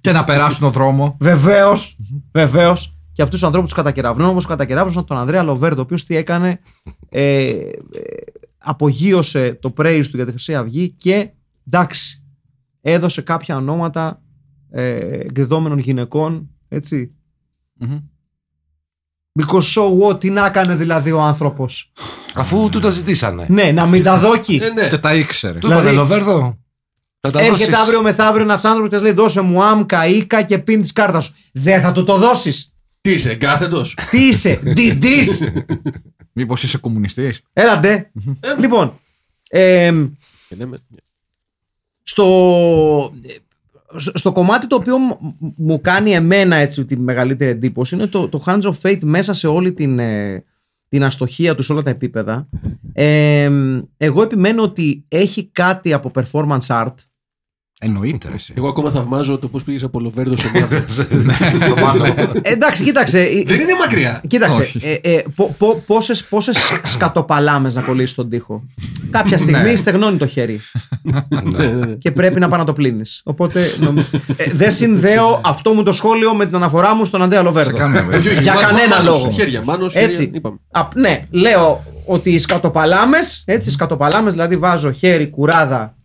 Speaker 2: Και να περάσουν τον δρόμο.
Speaker 1: Βεβαίω, βεβαίω. Και αυτούς τους ανθρώπους τους κατακεραυνών όμως κατακεραύνωσαν τον Ανδρέα Λοβέρντο, ο οποίος τι έκανε. Ε, ε, απογείωσε το praise του για τη Χρυσή Αυγή και εντάξει, έδωσε κάποια ονόματα ε, εκδεδόμενων γυναικών. Έτσι. Because so what, τι να έκανε δηλαδή ο άνθρωπος;
Speaker 3: Αφού του τα ζητήσανε.
Speaker 1: ναι, να μην τα δόκει.
Speaker 4: Ε, ναι.
Speaker 2: Και τα ήξερε.
Speaker 3: Του είπανε
Speaker 1: Δηλαδή-
Speaker 3: Λοβέρδο. Θα τα
Speaker 1: Έρχεται
Speaker 3: δώσεις.
Speaker 1: αύριο μεθαύριο ένας άνθρωπος και της λέει: Δώσε μου αμ, καΐκα και πίν της κάρτας σου. Δεν θα του το δώσεις.
Speaker 4: Τι είσαι, εγκάθετος;
Speaker 1: Τι είσαι, ντιντή.
Speaker 2: Μήπως είσαι κομμουνιστής;
Speaker 1: Έλα ντε. Λοιπόν, εμ, στο, στο- στο κομμάτι το οποίο μου- μου κάνει εμένα έτσι τη μεγαλύτερη εντύπωση είναι το, το Hands of Fate μέσα σε όλη την, ε, την αστοχία του σε όλα τα επίπεδα. Εμ, εγώ επιμένω ότι έχει κάτι από performance art.
Speaker 2: Εννοείται. ρε, εσύ.
Speaker 4: Εγώ ακόμα θαυμάζω το πώς πήγες από Λοβέρδο σε μια.
Speaker 3: Στο πάνω.
Speaker 1: Ε, εντάξει, κοίταξε. ε,
Speaker 4: Δεν είναι μακριά.
Speaker 1: Κοίταξε,
Speaker 2: Όχι.
Speaker 1: ε, ε, πο, πο, πόσες, πόσες σκατοπαλάμες να κολλήσεις στον τοίχο. Κάποια στιγμή στεγνώνει το χέρι και πρέπει να πάει να το πλύνεις. Οπότε νομι- ε, δεν συνδέω αυτό μου το σχόλιο με την αναφορά μου στον Αντρέα Λοβέρδο.
Speaker 2: καμία περίπτωση.
Speaker 1: Για
Speaker 4: Μά-
Speaker 1: κανένα
Speaker 4: μάνος,
Speaker 1: λόγο.
Speaker 4: Χέρια, μάνος,
Speaker 1: Έτσι.
Speaker 4: χέρια, είπαμε.
Speaker 1: Α, ναι, λέω ότι οι σκατοπαλάμες, έτσι, οι σκατοπαλάμες, δηλαδή βάζω χέρι, κουράδα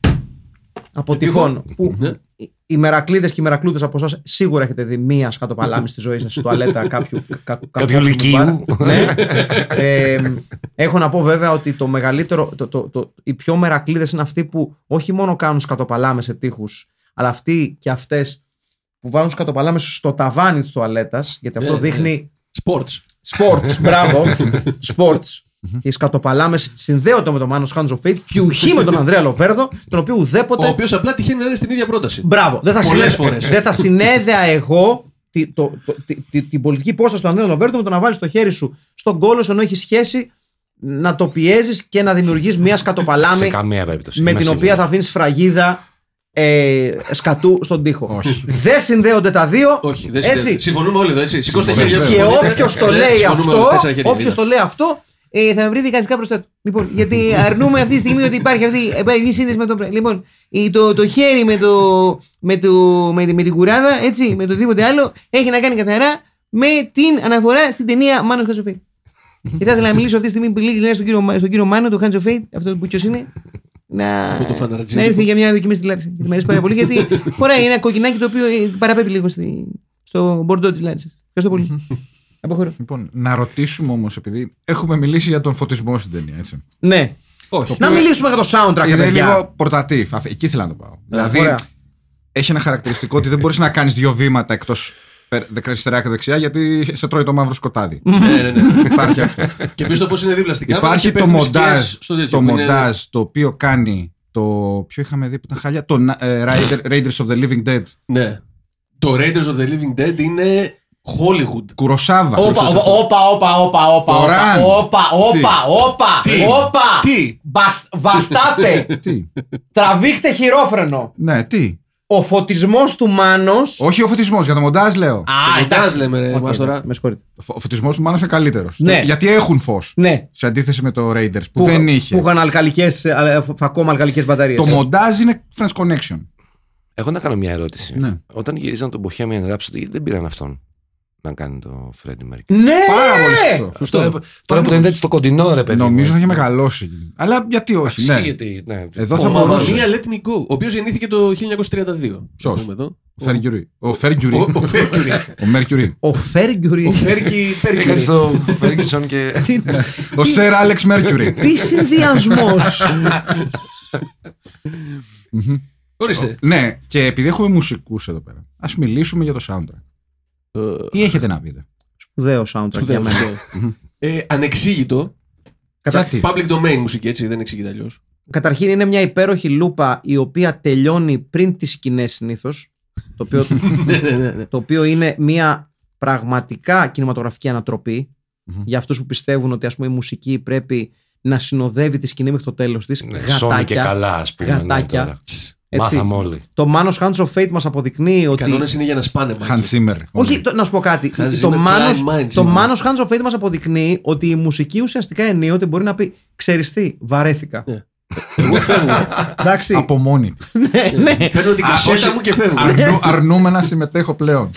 Speaker 1: από
Speaker 4: Και
Speaker 1: τυχόν.
Speaker 4: εγώ-
Speaker 1: Που
Speaker 4: Ναι.
Speaker 1: οι- οι μερακλείδες και οι μερακλούδε από εσάς σίγουρα έχετε δει μία σκατοπαλάμη στη ζωή σας στη τουαλέτα κάποιου, κα,
Speaker 3: Κάποιου λυκείου.
Speaker 1: ναι. ε, έχω να πω βέβαια ότι το μεγαλύτερο, το, το, το, οι πιο μερακλείδες είναι αυτοί που όχι μόνο κάνουν σκατοπαλάμε σε τείχους, αλλά αυτοί και αυτές που βάλουν σκατοπαλάμε στο ταβάνι της τουαλέτας, γιατί αυτό
Speaker 4: Ναι, ναι.
Speaker 1: δείχνει
Speaker 4: Sports.
Speaker 1: Sports, μπράβο. Sports. Και οι σκατοπαλάμες συνδέονται με τον Μάνος Hands of Fate και ουχή με τον Ανδρέα Λοβέρδο, τον οποίο
Speaker 4: Ο
Speaker 1: ουδέποτε.
Speaker 4: οποίος απλά τυχαίνει να είναι στην ίδια πρόταση.
Speaker 1: Μπράβο. Δεν θα,
Speaker 4: Πολλές
Speaker 1: συνέ-
Speaker 4: φορές.
Speaker 1: δεν θα συνέδεα εγώ τη- το- το- τη- τη- την πολιτική υπόσταση του Ανδρέα Λοβέρδο με το να βάλεις το χέρι σου στον κόλο σου ενώ έχεις σχέση να το πιέζεις και να δημιουργείς μια
Speaker 3: Σε
Speaker 1: σκατοπαλάμη
Speaker 3: καμία περίπτωση.
Speaker 1: με
Speaker 3: Είμαι
Speaker 1: την
Speaker 3: σίγουρος.
Speaker 1: οποία θα αφήνεις φραγίδα ε, σκατού στον τοίχο.
Speaker 2: Όχι.
Speaker 1: Δεν συνδέονται τα δύο.
Speaker 4: Όχι, δεν
Speaker 1: έτσι.
Speaker 4: συνδέεται. Συμφωνούμε όλοι εδώ, έτσι. Σηκώστε
Speaker 2: Συμφωνούμε.
Speaker 4: χέρια
Speaker 1: Και
Speaker 4: συμφωνείτε.
Speaker 1: όποιος το
Speaker 4: Ναι,
Speaker 1: λέει
Speaker 4: συμφωνούμε όλοι,
Speaker 1: αυτό,
Speaker 4: τέσσερα χέρια,
Speaker 1: όποιος
Speaker 4: είδα.
Speaker 1: το λέει αυτό, ε, θα με βρει δικαστικά μπροστά του. Λοιπόν, γιατί αρνούμε αυτή τη στιγμή ότι υπάρχει αυτή υπάρχει η σύνδεση με το. Λοιπόν, η- το, το χέρι με, το, με, το, με, τη- με την κουράδα, έτσι, με το οτιδήποτε άλλο, έχει να κάνει καθαρά με την αναφορά στην ταινία Μάνος Χατζοφέη. και θα ήθελα να μιλήσω αυτή τη στιγμή πολύ γλυκά στον κύριο, Μα- στον κύριο Μάνο, τον Χατζοφέη, αυτό που ποιος είναι. Να,
Speaker 4: Από το φαναρτζίδικο.
Speaker 1: να έρθει για μια δοκιμή στη Λάρισα. Γιατί μου αρέσει πάρα πολύ, γιατί φοράει ένα κοκκινάκι το οποίο ε, παραπέμπει λίγο στη, στο μπορντό της Λάρισας. Ευχαριστώ πολύ. Αποχωρώ.
Speaker 2: Λοιπόν, να ρωτήσουμε όμως, επειδή έχουμε μιλήσει για τον φωτισμό στην ταινία, έτσι.
Speaker 1: Ναι.
Speaker 4: Όχι.
Speaker 1: Να μιλήσουμε για το soundtrack,
Speaker 2: Είναι
Speaker 1: παιδιά.
Speaker 2: λίγο πορτατίφ. Αφ- Εκεί ήθελα να το πάω. δηλαδή,
Speaker 1: ωραία.
Speaker 2: έχει ένα χαρακτηριστικό ότι δεν μπορείς να κάνεις δύο βήματα εκτός αριστερά και δεξιά, γιατί σε τρώει το μαύρο σκοτάδι.
Speaker 4: Ναι, ναι, ναι.
Speaker 2: Υπάρχει αυτό.
Speaker 4: Και επίσης το φως είναι δίπλα στην κάμερα.
Speaker 2: Υπάρχει
Speaker 4: και
Speaker 2: το
Speaker 4: πέφτουν
Speaker 2: μοντάζ,
Speaker 4: σκιές στο τέτοιο,
Speaker 2: το
Speaker 4: που είναι-
Speaker 2: μοντάζ το οποίο κάνει το. Ποιο είχαμε δει που ήταν χάλια, το ε, Raider- Raiders of the Living Dead.
Speaker 4: Ναι. Το Raiders of the Living Dead είναι Hollywood.
Speaker 2: Κουροσάβα.
Speaker 1: Όπα, όπα, όπα, όπα, όπα, όπα,
Speaker 2: Το
Speaker 1: όπα,
Speaker 2: Ran.
Speaker 1: όπα, όπα, όπα,
Speaker 4: Τι;
Speaker 1: όπα.
Speaker 4: Τι;
Speaker 1: Βασ- Βαστάτε.
Speaker 2: Τι;
Speaker 1: Τραβήχτε χειρόφρενο.
Speaker 2: Ναι, τι;
Speaker 1: Ο φωτισμός του Μάνος...
Speaker 2: Όχι ο φωτισμός, για το μοντάζ λέω.
Speaker 1: Α,
Speaker 4: Το μοντάζ
Speaker 1: εντάξει.
Speaker 4: λέμε, ρε,
Speaker 1: Οκ,
Speaker 4: Μάστορα.
Speaker 1: Με συγχωρείτε.
Speaker 2: Ο φωτισμός του μάλλον είναι καλύτερος.
Speaker 1: Ναι.
Speaker 2: Γιατί έχουν φως.
Speaker 1: Ναι.
Speaker 2: Σε αντίθεση με το Raiders που, δεν είχε.
Speaker 1: Που είχαν αλκαλικές, ε, ακόμα αλκαλικές μπαταρίες.
Speaker 2: Το μοντάζ είναι Friends Connection.
Speaker 3: Εγώ να κάνω μια ερώτηση.
Speaker 2: Ναι.
Speaker 3: Όταν γυρίζαν τον Bohemian Rhapsody, γιατί δεν πήραν αυτόν να κάνει το Freddie Mercury.
Speaker 1: Ναι!
Speaker 2: Πάρα πολύ σωστό.
Speaker 4: Σωστό.
Speaker 3: Τώρα, τώρα που είναι έτσι στο κοντινό, ρε παιδί.
Speaker 2: Νομίζω θα
Speaker 3: μου.
Speaker 2: είχε μεγαλώσει. Αλλά γιατί όχι.
Speaker 3: Αξίζει,
Speaker 2: Ναι.
Speaker 3: γιατί, ναι.
Speaker 2: Εδώ
Speaker 4: Ο
Speaker 2: θα
Speaker 4: Mamma
Speaker 2: μπορούσε.
Speaker 4: Mia Let Me Go, ο οποίος γεννήθηκε το 1932.
Speaker 2: Ποιος;
Speaker 4: Να πούμε εδώ.
Speaker 2: Ο Fergie. Ο Fergie.
Speaker 4: Ο- ο Mercury.
Speaker 2: Ο Mercury.
Speaker 1: Ο Φέργκιουρι.
Speaker 4: Ο Φέρκι
Speaker 3: Έκανε
Speaker 4: Πέρκι.
Speaker 3: στο Ferguson και.
Speaker 2: Ο Sir Alex Mercury.
Speaker 1: Τι συνδυασμός.
Speaker 4: Ορίστε.
Speaker 2: Ναι, και επειδή έχουμε μουσικούς εδώ πέρα, ας μιλήσουμε για το soundtrack. Τι έχετε να πείτε;
Speaker 1: Σπουδαίο soundtrack για
Speaker 4: Σπουδαίο,
Speaker 1: μένα.
Speaker 4: σπουδαίο. Ε, Ανεξήγητο.
Speaker 1: Κατα-
Speaker 2: Γιατί.
Speaker 4: Public domain μουσική, έτσι, δεν εξηγείται αλλιώς.
Speaker 1: Καταρχήν είναι μια υπέροχη λούπα η οποία τελειώνει πριν τις σκηνές συνήθως το οποίο, το οποίο είναι μια πραγματικά κινηματογραφική ανατροπή για αυτούς που πιστεύουν ότι ας πούμε η μουσική πρέπει να συνοδεύει τη σκηνή μέχρι το τέλος της
Speaker 3: Ναι, Σόνι και
Speaker 1: γατάκια
Speaker 3: καλά, ας πούμε. ναι,
Speaker 1: Γατάκια.
Speaker 3: τώρα.
Speaker 1: Έτσι.
Speaker 3: Μάθαμε όλοι.
Speaker 1: το Manos Hands of Fate μας αποδεικνύει
Speaker 4: Οι
Speaker 1: ότι
Speaker 4: κανόνες είναι για να σπάνε.
Speaker 2: Hans
Speaker 4: Μάκη.
Speaker 2: Zimmer.
Speaker 1: όχι, το, να σου πω κάτι.
Speaker 4: Hans
Speaker 1: το
Speaker 4: Zimmer,
Speaker 1: Manos,
Speaker 4: Klein Mind
Speaker 1: το
Speaker 4: Zimmer.
Speaker 1: Manos Hands of Fate μας αποδεικνύει ότι η μουσική ουσιαστικά ενίοτε μπορεί να πει ξέρεις τι, βαρέθηκα.
Speaker 4: Ναι. Εγώ φεύγω.
Speaker 1: Εντάξει.
Speaker 2: Από μόνη της.
Speaker 1: ναι, ναι.
Speaker 4: Παίρνω την κασέτα μου και φεύγω.
Speaker 2: Αρνού, αρνούμε να συμμετέχω πλέον.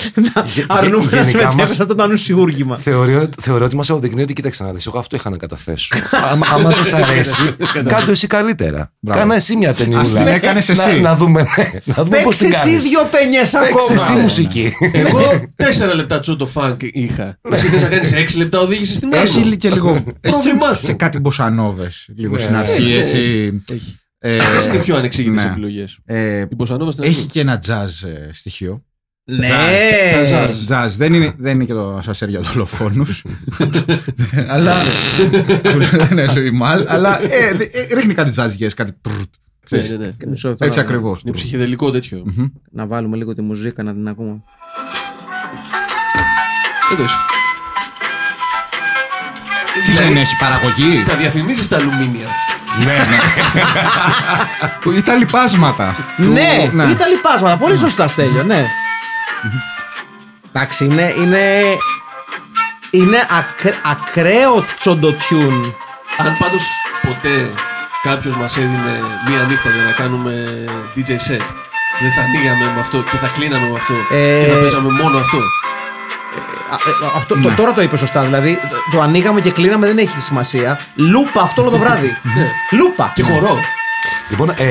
Speaker 1: Αρνούμε να
Speaker 3: γενικά
Speaker 1: συμμετέχουμε
Speaker 3: μας-
Speaker 1: σε αυτό το ανουσιούργημα.
Speaker 3: Θεωρώ, θεωρώ ότι μας αποδεικνύει ότι κοίταξε να δεις. Εγώ αυτό είχα να καταθέσω. άμα άμα δεν σ' αρέσει, κάτω εσύ καλύτερα.
Speaker 2: Μπράβο.
Speaker 3: Κάνα εσύ μια ταινιούλα.
Speaker 2: Ας την έκανες
Speaker 3: Να-
Speaker 2: εσύ.
Speaker 3: Να δούμε, ναι, να δούμε πώς
Speaker 1: Παίξε
Speaker 3: την
Speaker 1: εσύ
Speaker 3: κάνεις.
Speaker 1: δύο πενιές
Speaker 3: Παίξε εσύ
Speaker 1: ακόμα.
Speaker 3: μουσική.
Speaker 4: Εγώ τέσσερα λεπτά τσότο φανκ είχα. Εσύ θες να κάνεις έξι λεπτά οδήγησης στην άλλη.
Speaker 2: Έχει και λίγο. Έχει
Speaker 4: Πρόβλημά
Speaker 2: και-
Speaker 4: σου.
Speaker 2: και κάτι μποσανόβε λίγο
Speaker 3: Ναι,
Speaker 2: στην
Speaker 3: ναι,
Speaker 2: αρχή.
Speaker 4: έχει,
Speaker 2: Έτσι.
Speaker 4: Έχει.
Speaker 2: Ε,
Speaker 4: Ποιες είναι οι πιο ανεξήγητες
Speaker 2: ναι.
Speaker 4: επιλογές.
Speaker 2: ε,
Speaker 4: Η Μποσανόβα στην
Speaker 2: Έχει
Speaker 4: αρχή.
Speaker 2: και ένα jazz ε, στοιχείο.
Speaker 1: Ναι.
Speaker 4: Τα jazz.
Speaker 2: Jazz. Δεν είναι, δεν είναι και το ασασέρ για δολοφόνους αλλά. του δεν είναι Λουί Μάλ, αλλά ε, δε- ε, ρίχνει κάτι jazz κάτι. τρρτ.
Speaker 4: Ναι, ναι, ναι.
Speaker 1: Μισό λεπτό
Speaker 2: Έτσι
Speaker 1: να-
Speaker 2: ακριβώς.
Speaker 4: Είναι ψυχεδελικό τέτοιο.
Speaker 1: Να βάλουμε λίγο τη μουζίκα να την ακούμε.
Speaker 4: Δεν το είσαι.
Speaker 2: Τι δεν έχει παραγωγή;
Speaker 4: Τα διαφημίζεις στα αλουμίνια.
Speaker 2: Ναι, ναι. Ή τα λοιπάσματα. του-
Speaker 1: Ναι, ήταν λοιπάσματα. Πολύ σωστά, Στέλιο, ναι. Εντάξει, είναι. Είναι, είναι ακρ- ακραίο τσοντοτιούν.
Speaker 4: Αν πάντως ποτέ κάποιος μας έδινε μία νύχτα για να κάνουμε DJ set, δεν θα ανοίγαμε με αυτό και θα κλείναμε με αυτό
Speaker 1: Ε,
Speaker 4: και θα παίζαμε μόνο αυτό.
Speaker 1: Α, ε, αυτό, το, τώρα το είπε σωστά. Δηλαδή, το ανοίγαμε και κλείναμε δεν έχει σημασία. Λούπα αυτό όλο το βράδυ.
Speaker 4: Ναι.
Speaker 1: Λούπα.
Speaker 4: Και χορό.
Speaker 3: Λοιπόν, ε,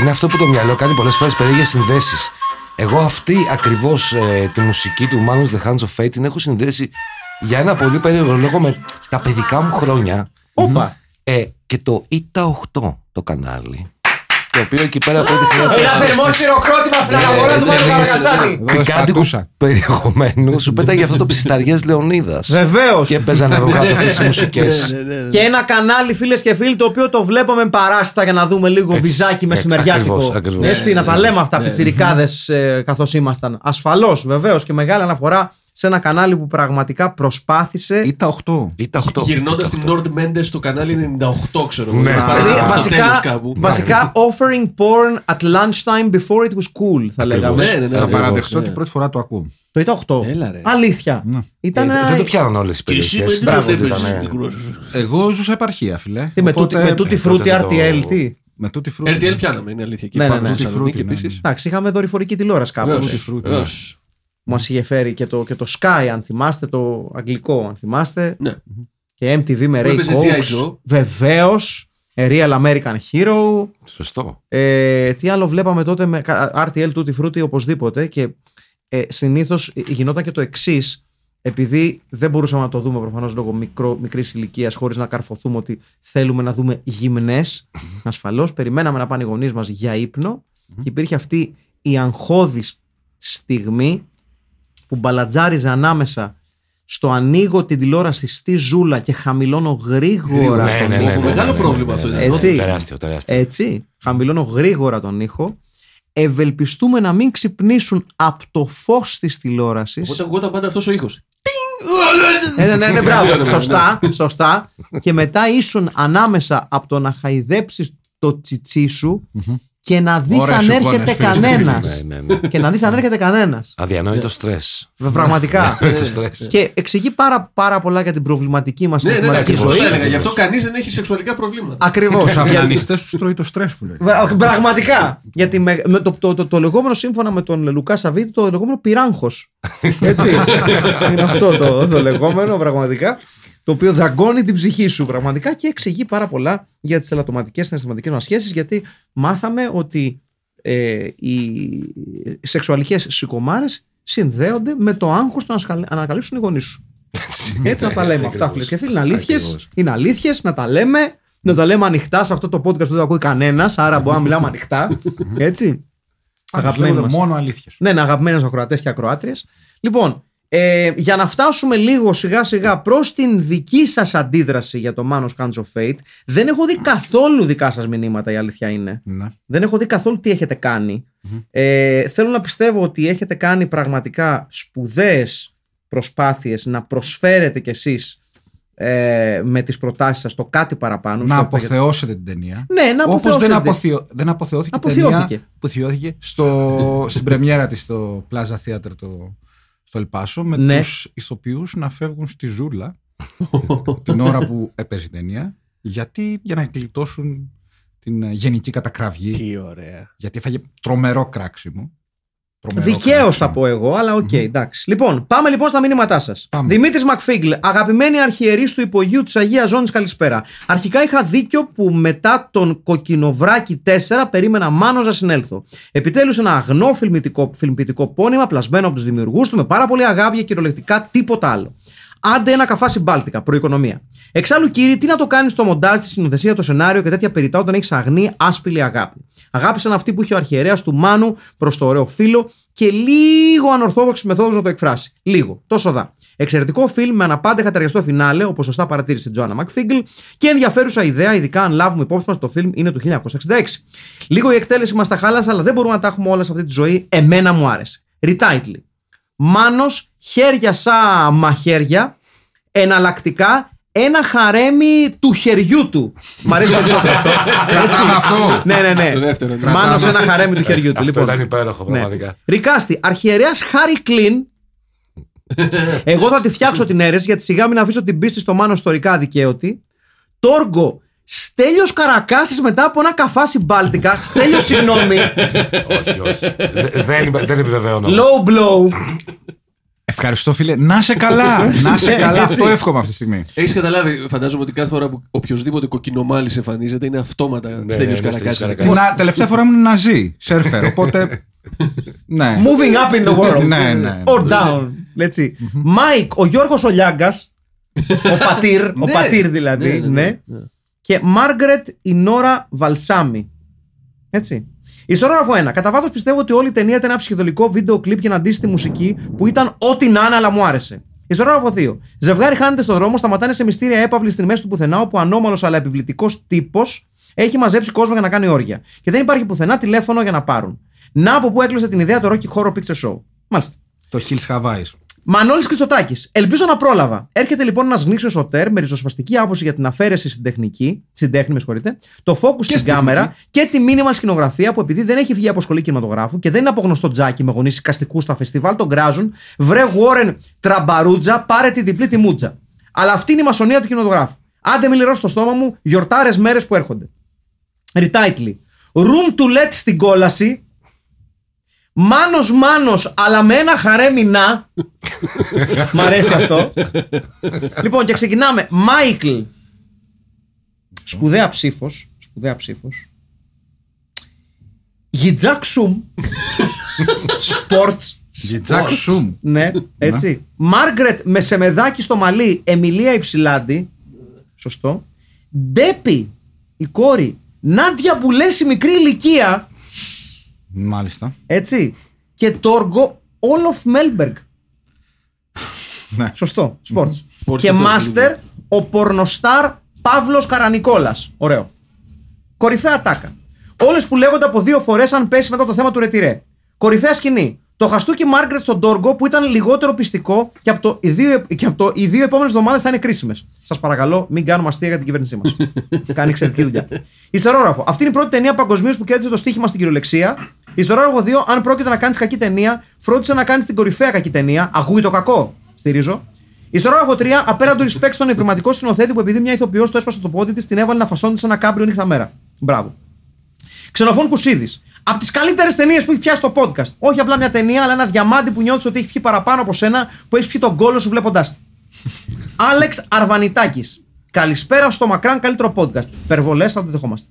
Speaker 3: είναι αυτό που το μυαλό κάνει πολλές φορές περίεργες συνδέσεις. Εγώ αυτή ακριβώς τη μουσική του Manus The Hands of Fate την έχω συνδέσει για ένα πολύ περίεργο λόγο με τα παιδικά μου χρόνια.
Speaker 1: Όπα.
Speaker 3: Ε, και το ΙΤΑ 8 το κανάλι. Το οποίο εκεί πέρα πρώτη χρειάζεται.
Speaker 1: Ένα θερμό χειροκρότημα στην αναφορά του Μάρκου Καρακατσάνη.
Speaker 2: Εγώ
Speaker 3: Την κάτι του
Speaker 2: σπατούσα.
Speaker 3: περιεχομένου σου πέταγε αυτό το ψισταριέ Λεωνίδα.
Speaker 1: Βεβαίω.
Speaker 3: Και παίζαν από κάτω αυτέ τι μουσικέ.
Speaker 1: Και ένα κανάλι, φίλε και φίλοι, το οποίο το βλέπαμε παράστα για να δούμε λίγο
Speaker 3: Έτσι,
Speaker 1: βυζάκι
Speaker 3: ε,
Speaker 1: μεσημεριάτικο.
Speaker 3: ακριβώς, ακριβώς.
Speaker 1: Έτσι,
Speaker 3: Ναι,
Speaker 1: να τα
Speaker 3: ναι,
Speaker 1: λέμε αυτά,
Speaker 4: ναι.
Speaker 1: πιτσιρικάδε καθώ ήμασταν. Ασφαλώ, βεβαίω και μεγάλη αναφορά σε ένα κανάλι που πραγματικά προσπάθησε.
Speaker 2: Ήταν 8.
Speaker 3: Ήταν 8.
Speaker 4: Γυρνώντας την Nord Mendes στο κανάλι 98, ξέρω εγώ.
Speaker 3: Ναι.
Speaker 4: Την παράδειγμα
Speaker 1: Δηλαδή,
Speaker 4: στο
Speaker 1: βασικά,
Speaker 4: τέλος κάπου.
Speaker 1: βασικά offering porn at lunchtime before it was cool, θα λέγαμε.
Speaker 4: Ναι, ναι, ναι.
Speaker 2: Θα
Speaker 4: ακριβώς,
Speaker 2: παραδεχτώ
Speaker 4: ναι.
Speaker 2: ότι πρώτη φορά το ακούω.
Speaker 1: Το ήταν 8.
Speaker 4: Έλα, ρε.
Speaker 1: Αλήθεια.
Speaker 2: Ναι.
Speaker 1: Ήταν ένα.
Speaker 3: Δεν το πιάναν όλες οι
Speaker 4: Και εσύ
Speaker 3: περιοχές.
Speaker 4: με τι δεν παίζεις μικρός.
Speaker 2: Εγώ ζούσα επαρχία, φιλέ.
Speaker 1: Τι, με
Speaker 2: Οπότε-
Speaker 1: τούτη, με τούτη
Speaker 3: ε,
Speaker 1: φρούτη
Speaker 3: τότε το-
Speaker 1: RTL, τι;
Speaker 2: Με τούτη φρούτη.
Speaker 4: RTL πιάναμε, είναι αλήθεια. Και
Speaker 1: Ναι, ναι,
Speaker 4: πάνω
Speaker 1: ναι.
Speaker 4: στη
Speaker 2: Tutti
Speaker 4: Θεσσαλονίκη
Speaker 2: Frutti, ναι,
Speaker 4: επίσης.
Speaker 1: Εντάξει, είχαμε δορυφορική τηλεόραση κάπου.
Speaker 4: Βεβαίως,
Speaker 2: Frutti,
Speaker 4: βεβαίως.
Speaker 1: Μας είχε φέρει και το, και το Sky, αν θυμάστε, το αγγλικό, αν θυμάστε.
Speaker 4: Ναι.
Speaker 1: Και MTV με
Speaker 4: Που
Speaker 1: Ray
Speaker 4: έπαιζε G.I.
Speaker 1: Cox.
Speaker 4: Joe.
Speaker 1: Βεβαίως. Real American Hero.
Speaker 3: Σωστό.
Speaker 1: Ε, τι άλλο βλέπαμε τότε με κα- RTL Tutti Frutti οπωσδήποτε. Και ε, συνήθως γινόταν και το εξής. Επειδή δεν μπορούσαμε να το δούμε προφανώς λόγω μικρής ηλικίας, χωρίς να καρφωθούμε ότι θέλουμε να δούμε γυμνές, ασφαλώς, περιμέναμε να πάνε οι γονείς μας για ύπνο. Και υπήρχε αυτή η αγχώδης στιγμή που μπαλατζάριζε ανάμεσα στο ανοίγω την τηλεόραση στη ζούλα και χαμηλώνω γρήγορα
Speaker 3: Ναι,
Speaker 1: τον
Speaker 3: ναι, ναι,
Speaker 1: ήχο.
Speaker 3: ναι,
Speaker 4: Μεγάλο
Speaker 3: ναι,
Speaker 4: πρόβλημα
Speaker 3: ναι,
Speaker 4: αυτό
Speaker 3: ναι,
Speaker 4: ήταν.
Speaker 1: Έτσι.
Speaker 4: όντως.
Speaker 3: Τεράστιο, τεράστιο.
Speaker 1: Έτσι, χαμηλώνω γρήγορα τον ήχο. Ευελπιστούμε να μην ξυπνήσουν από το φως της τηλεόρασης.
Speaker 4: Οπότε ακούγονταν πάντα αυτός ο ήχος.
Speaker 1: Ε, ναι, ναι, ναι, μπράβο. σωστά, σωστά. Και μετά ήσουν ανάμεσα από το να χαϊδέψεις το τσιτσί σου και να δεις
Speaker 2: Ωραίες
Speaker 1: αν
Speaker 2: εικόνες,
Speaker 1: έρχεται
Speaker 2: φίλες και
Speaker 1: κανένας.
Speaker 3: Ναι, ναι, ναι.
Speaker 1: Και να δεις αν έρχεται κανένας.
Speaker 3: Αδιανόητο στρες.
Speaker 1: Πραγματικά.
Speaker 3: Το στρες.
Speaker 1: Και εξηγεί πάρα, πάρα πολλά για την προβληματική μας
Speaker 4: Ναι, ναι, ναι,
Speaker 1: συναισθηματική
Speaker 4: ακριβώς
Speaker 1: ζωή.
Speaker 4: έλεγα. Γι' αυτό κανείς δεν έχει σεξουαλικά προβλήματα.
Speaker 1: Ακριβώς.
Speaker 2: Τους
Speaker 1: Γιατί-
Speaker 2: αυνανιστέ του τρώει το στρες που λέει.
Speaker 1: Βα- Πραγματικά. Γιατί με, με το, το, το, το λεγόμενο σύμφωνα με τον Λουκά Σαββίδη, το λεγόμενο πυράγχος. Έτσι. Είναι αυτό το, το λεγόμενο πραγματικά. Το οποίο δαγκώνει την ψυχή σου πραγματικά και εξηγεί πάρα πολλά για τις ελαττωματικές συναισθηματικές μας σχέσεις. Γιατί μάθαμε ότι ε, οι σεξουαλικές σηκωμάρες συνδέονται με το άγχος του να σχαλ- ανακαλύψουν οι γονείς σου. Έτσι να τα λέμε αυτά, φίλες και φίλοι. Είναι αλήθειες.
Speaker 3: Ακριβώς.
Speaker 1: Είναι αλήθειες, να τα λέμε. Να τα λέμε ανοιχτά σε αυτό το podcast που δεν το ακούει κανένας. Άρα μπορούμε να μιλάμε ανοιχτά. Έτσι. Αγαπημένοι
Speaker 2: Λέγονται
Speaker 1: μας.
Speaker 2: μόνο αλήθειες.
Speaker 1: Ναι, ναι, αγαπημένες ακροατές και ακροάτριες. Λοιπόν, ε, για να φτάσουμε λίγο σιγά σιγά προς την δική σας αντίδραση για το Manos Cans of Fate, δεν έχω δει καθόλου δικά σας μηνύματα, η αλήθεια είναι.
Speaker 2: Ναι.
Speaker 1: Δεν έχω δει καθόλου τι έχετε κάνει. Ε, θέλω να πιστεύω ότι έχετε κάνει πραγματικά σπουδαίες προσπάθειες να προσφέρετε κι εσείς ε, με τις προτάσεις σας το κάτι παραπάνω.
Speaker 2: Να
Speaker 1: στο-
Speaker 2: αποθεώσετε την ταινία.
Speaker 1: Ναι, να
Speaker 2: Όπως
Speaker 1: αποθεώσετε.
Speaker 2: δεν, αποθεω... δεν αποθεώθηκε, η
Speaker 1: Αποθεώθηκε.
Speaker 2: ταινία. Αποθεώθηκε στο... στην πρεμιέρα της στο Plaza Theater το... στο Ελπάσο με
Speaker 1: Ναι.
Speaker 2: τους ηθοποιούς να φεύγουν στη ζούλα την ώρα που έπαιζε η ταινία. Γιατί για να γλιτώσουν την ε, γενική κατακραυγή.
Speaker 4: Τι ωραία.
Speaker 2: Γιατί έφαγε τρομερό κράξιμο. Τρομερό
Speaker 1: Δικαίως
Speaker 2: κράξιμο.
Speaker 1: θα πω εγώ, αλλά οκ, εντάξει. Λοιπόν, πάμε λοιπόν στα μηνύματά σας.
Speaker 2: Πάμε.
Speaker 1: Δημήτρης Μακφίγκλ, αγαπημένη αρχιερή του υπογείου της Αγίας Ζώνης, καλησπέρα. Αρχικά είχα δίκιο που μετά τον Κοκκινοβράκι 4 περίμενα μάνος να συνέλθω. Επιτέλους ένα αγνό φιλμητικό, φιλμπιτικό πόνημα πλασμένο από τους δημιουργούς του με πάρα πολύ αγάπη και κυριολεκτικά τίποτα άλλο. Άντε ένα καφάσι μπάλτικα, προοικονομία. Εξάλλου, κύριε, τι να το κάνεις στο μοντάζ, τη σκηνοθεσία, το σενάριο και τέτοια περιτά όταν έχεις αγνή, άσπηλη αγάπη. Αγάπησαν αυτή που είχε ο αρχιερέας του Μάνου προς το ωραίο φίλο και λίγο ανορθόδοξης μεθόδου να το εκφράσει. Λίγο. Τόσο δα. Εξαιρετικό φιλμ με αναπάντεχα ταιριαστό φινάλε, όπως σωστά παρατήρησε η Τζοάννα Μακφίγκλ, και ενδιαφέρουσα ιδέα, ειδικά αν λάβουμε υπόψη μας το φιλμ είναι του 1966. Λίγο η εκτέλεση μας τα χάλασε, αλλά δεν μπορούμε να τα έχουμε όλα σε αυτή τη ζωή. Εμένα μου άρεσε. Retitle. Μάνος, χέρια σαν μαχαίρια, εναλλακτικά ένα χαρέμι του χεριού του. Μ' αρέσει περισσότερο αυτό.
Speaker 2: Κρατάμε αυτό.
Speaker 1: ναι, ναι, ναι.
Speaker 4: Το δεύτερο, ναι.
Speaker 1: Μάνος ένα χαρέμι του χεριού του.
Speaker 3: Αυτό
Speaker 1: Λοιπόν,
Speaker 3: ήταν υπέροχο,
Speaker 1: ναι.
Speaker 3: πραγματικά.
Speaker 1: Ρικάστη, αρχιερέας Χάρη Κλίν. Εγώ θα τη φτιάξω την αίρεση γιατί σιγά μην αφήσω την πίστη στο Μάνο ιστορικά αδικαίωτη. Τόργο, Στέλιος Καρακάσης μετά από ένα καφάσι Μπάλτικα. Στέλιος, συγγνώμη.
Speaker 3: όχι, όχι. Δε- δεν, είμαι- δεν επιβεβαιώνω.
Speaker 1: Low blow.
Speaker 2: Ευχαριστώ, φίλε. Να σε καλά. Να σε καλά. Αυτό εύχομαι αυτή τη στιγμή.
Speaker 4: Έχεις καταλάβει, φαντάζομαι ότι κάθε φορά που οποιοδήποτε κοκκινομάλι εμφανίζεται είναι αυτόματα
Speaker 3: ναι,
Speaker 4: Στέλιος
Speaker 3: ναι,
Speaker 4: Καρακάσης.
Speaker 3: Στέλιος Καρακάσης.
Speaker 2: Να, τελευταία φορά ήμουν ναζί, σέρφερ. Οπότε. ναι.
Speaker 1: Moving up in the world.
Speaker 2: Ναι, ναι.
Speaker 1: Or down. Έτσι. Μάικ, ο Γιώργος ο Λιάγκας, ο πατήρ, ο
Speaker 4: Ναι.
Speaker 1: πατήρ δηλαδή,
Speaker 4: Ναι,
Speaker 1: ναι,
Speaker 4: ναι, ναι.
Speaker 1: Και Μάργρετ η Νόρα Βαλσάμι. Έτσι. Ιστορόγραφο 1. Κατά βάθος πιστεύω ότι όλη η ταινία ήταν ένα ψυχεδολικό βίντεο κλιπ για να αντίσει τη μουσική που ήταν ό,τι να είναι, αλλά μου άρεσε. Ιστορόγραφο 2. Ζευγάρι χάνεται στον δρόμο, σταματάνε σε μυστήρια έπαυλη στην μέση του πουθενά, όπου ανώμαλος αλλά επιβλητικός τύπος έχει μαζέψει κόσμο για να κάνει όρια. Και δεν υπάρχει πουθενά τηλέφωνο για να πάρουν. Να από πού έκλεισε την ιδέα το Rocky Horror Picture Show. Μάλιστα.
Speaker 2: Το Hills Hawaiis.
Speaker 1: Μανώλης Κριτσοτάκη. Ελπίζω να πρόλαβα. Έρχεται λοιπόν ένας γνήσιος σωτέρ με ριζοσπαστική άποψη για την αφαίρεση στην τεχνική, στην τέχνη, με συγχωρείτε, το focus στην
Speaker 4: στην
Speaker 1: κάμερα και τη minimal σκηνογραφία που επειδή δεν έχει βγει από σχολή κινηματογράφου και δεν είναι από γνωστό τζάκι με γονείς καστικού στα φεστιβάλ, τον κράζουν. Βρε Warren τραμπαρούτζα, πάρε τη διπλή τη μούτζα. Αλλά αυτή είναι η μασονία του κινηματογράφου. Άντε μη λερώσω το στόμα μου, γιορτάρες μέρες που έρχονται. Retitle. Room to let στην κόλαση. Μάνος μάνος αλλά με ένα χαρέμι να Μ' αρέσει αυτό Λοιπόν και ξεκινάμε Μάικλ Σπουδαία ψήφος Σπουδαία ψήφος Γιτζάκ Σουμ Sports
Speaker 2: Γιτζάκ Σουμ.
Speaker 1: ναι, έτσι. Μάργρετ με σεμεδάκι στο μαλλί, Εμιλία Υψηλάντη. Σωστό. Ντέπι, η κόρη. Νάντια που λες η μικρή ηλικία.
Speaker 2: Μάλιστα.
Speaker 1: Έτσι. Και Τόργο Όλοφ Μέλμπεργκ.
Speaker 2: Ναι.
Speaker 1: Σωστό. Sports.
Speaker 4: Sports
Speaker 1: και
Speaker 4: και
Speaker 1: Μάστερ ο πορνοστάρ Παύλος Καρανικόλας. Ωραίο. Κορυφαία ατάκα. Όλες που λέγονται από δύο φορές αν πέσει μετά το θέμα του ρετυρέ. Κορυφαία σκηνή. Το χαστούκι Μάργκρετ στον Τόργο που ήταν λιγότερο πιστικό και από το, οι δύο, και από το, οι δύο επόμενες εβδομάδες θα είναι κρίσιμες. Σας παρακαλώ, μην κάνουμε αστεία για την κυβέρνησή μας. Κάνει εξαιρετική δουλειά. Ιστερόγραφο. Αυτή είναι η πρώτη ταινία παγκοσμίως που κέρδισε το στοίχημα στην κυριολεξία. Ιστερόγραφο 2. Αν πρόκειται να κάνεις κακή ταινία, φρόντισε να κάνεις την κορυφαία κακή ταινία. Ακούει το κακό. Στηρίζω. Ιστορόγραφο 3. Απέραντο respect στον ευρηματικό σκηνοθέτη που επειδή μια ηθοποιός το έσπασε το πόδι της, την έβαλε να φασώνεται σε ένα κάμπριο νύχτα μέρα. Μπράβο. Ξενοφών Κουσίδης. Από τις καλύτερες ταινίες που έχει πιάσει το podcast. Όχι απλά μια ταινία, αλλά ένα διαμάντι που νιώθεις ότι έχει πιει παραπάνω από σένα που έχεις πιει τον κόλο σου βλέποντάς τη. Άλεξ Αρβανιτάκης. Καλησπέρα στο μακράν καλύτερο podcast. Περβολές, θα το δεχόμαστε.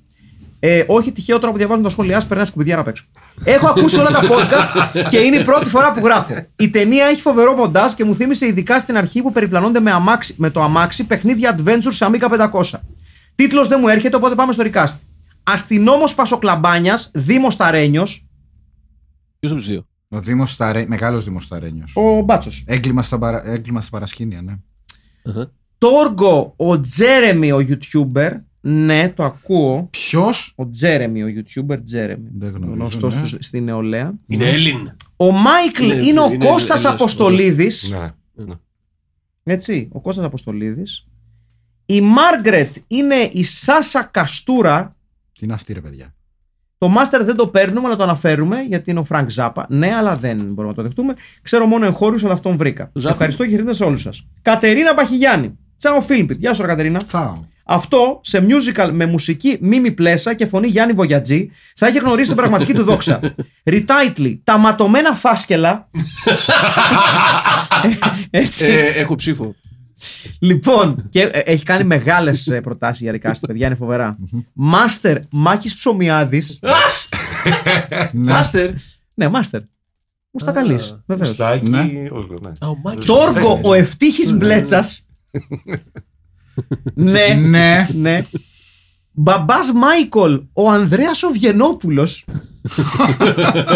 Speaker 1: Ε, όχι τυχαίο τώρα που διαβάζουν τα σχόλιά σα, περνάει σκουπιδιά απ' έξω. Έχω ακούσει όλα τα podcast και είναι η πρώτη φορά που γράφω. Η ταινία έχει φοβερό μοντάζ και μου θύμισε ειδικά στην αρχή που περιπλανώνται με, αμάξι, με το αμάξι παιχνίδια adventure σε Amiga 500. Τίτλος δεν μου έρχεται, οπότε πάμε στο recast. Αστυνόμος Πασοκλαμπάνιας, Δήμος Ταρένιος,
Speaker 4: Ποιος από τους δύο;
Speaker 2: Ο Δήμος Σταρέ... Μεγάλος Δήμος Σταρένιος.
Speaker 1: ο Μπάτσος.
Speaker 2: Έγκλημα στα, παρα... Έγκλημα στα παρασκήνια, ναι.
Speaker 1: Τόργο, ο Τζέρεμι, ο YouTuber. Ναι, το ακούω.
Speaker 2: Ποιος;
Speaker 1: Ο Τζέρεμι, ο YouTuber Τζέρεμι.
Speaker 2: Δεν γνωρίζω,
Speaker 1: Γνωστός
Speaker 2: ναι.
Speaker 1: στην νεολαία.
Speaker 4: Είναι Έλλην.
Speaker 1: Ο Μάικλ
Speaker 4: Είναι-
Speaker 1: είναι, ο
Speaker 4: είναι
Speaker 1: Κώστας
Speaker 4: Έλληνας
Speaker 1: Αποστολίδης.
Speaker 3: Ναι.
Speaker 1: Έτσι, ο Κώστας Αποστολίδης. Η Μάργρετ είναι η Σάσα Καστούρα.
Speaker 2: Τι είναι αυτή ρε παιδιά;
Speaker 1: Το Μάστερ δεν το παίρνουμε, αλλά το αναφέρουμε γιατί είναι ο Φρανκ Ζάπα. Ναι, αλλά δεν μπορούμε να το δεχτούμε. Ξέρω μόνο εγχώριους, αλλά αυτόν βρήκα.
Speaker 4: Ζάπα.
Speaker 1: Ευχαριστώ και χαιρετίζω σε όλους σας. Κατερίνα Παχηγιάννη. Τσάο Film Pit. Γεια σου, ρε Κατερίνα.
Speaker 2: Τσάω.
Speaker 1: Αυτό σε musical με μουσική Μίμη Πλέσα και φωνή Γιάννη Βογιατζή θα έχει γνωρίσει την πραγματική του δόξα. Retitle. Τα ματωμένα φάσκελα. Έτσι.
Speaker 4: Ε, έχω ψήφο.
Speaker 1: Λοιπόν, και ε, έχει κάνει μεγάλες προτάσεις για ρικάστη, παιδιά, είναι φοβερά. Μάστερ Μάκης Ψωμιάδης.
Speaker 4: Μάστερ.
Speaker 1: ναι, Μάστερ. Μουστακαλής. Βεβαίως.
Speaker 3: Στάκι,
Speaker 2: Ναι.
Speaker 3: όλο, ναι.
Speaker 4: Α, ο Μάκης.
Speaker 1: Τόργο ο ευτύχης Μπλέτσας. Ναι,
Speaker 2: Ναι.
Speaker 1: ναι. Μπαμπάς Μάικολ, ο Ανδρέας ο Βιενόπουλος.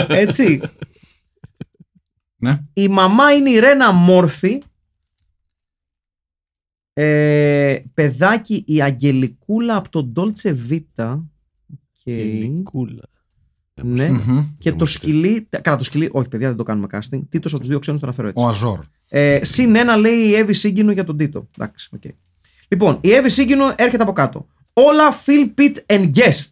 Speaker 1: Έτσι.
Speaker 2: ναι.
Speaker 1: Η μαμά είναι η Ρένα Μόρφη. Ε, παιδάκι η Αγγελικούλα από τον Dolce Vita. Οκ.
Speaker 4: Κούλα.
Speaker 1: Ναι.
Speaker 2: Μμμ.
Speaker 1: Και το σκυλί. Καλά, το σκυλί. Όχι, παιδιά, δεν το κάνουμε casting. Τίτο από τους δύο ξένους τον αναφέρω έτσι.
Speaker 2: Ο Αζόρ.
Speaker 1: Ε, συν ένα λέει η Εύη Σύγκινου για τον Τίτο. Εντάξει, οκ. Λοιπόν, η Εύη Σύγκινου έρχεται από κάτω. Hola Film Pit and Guest.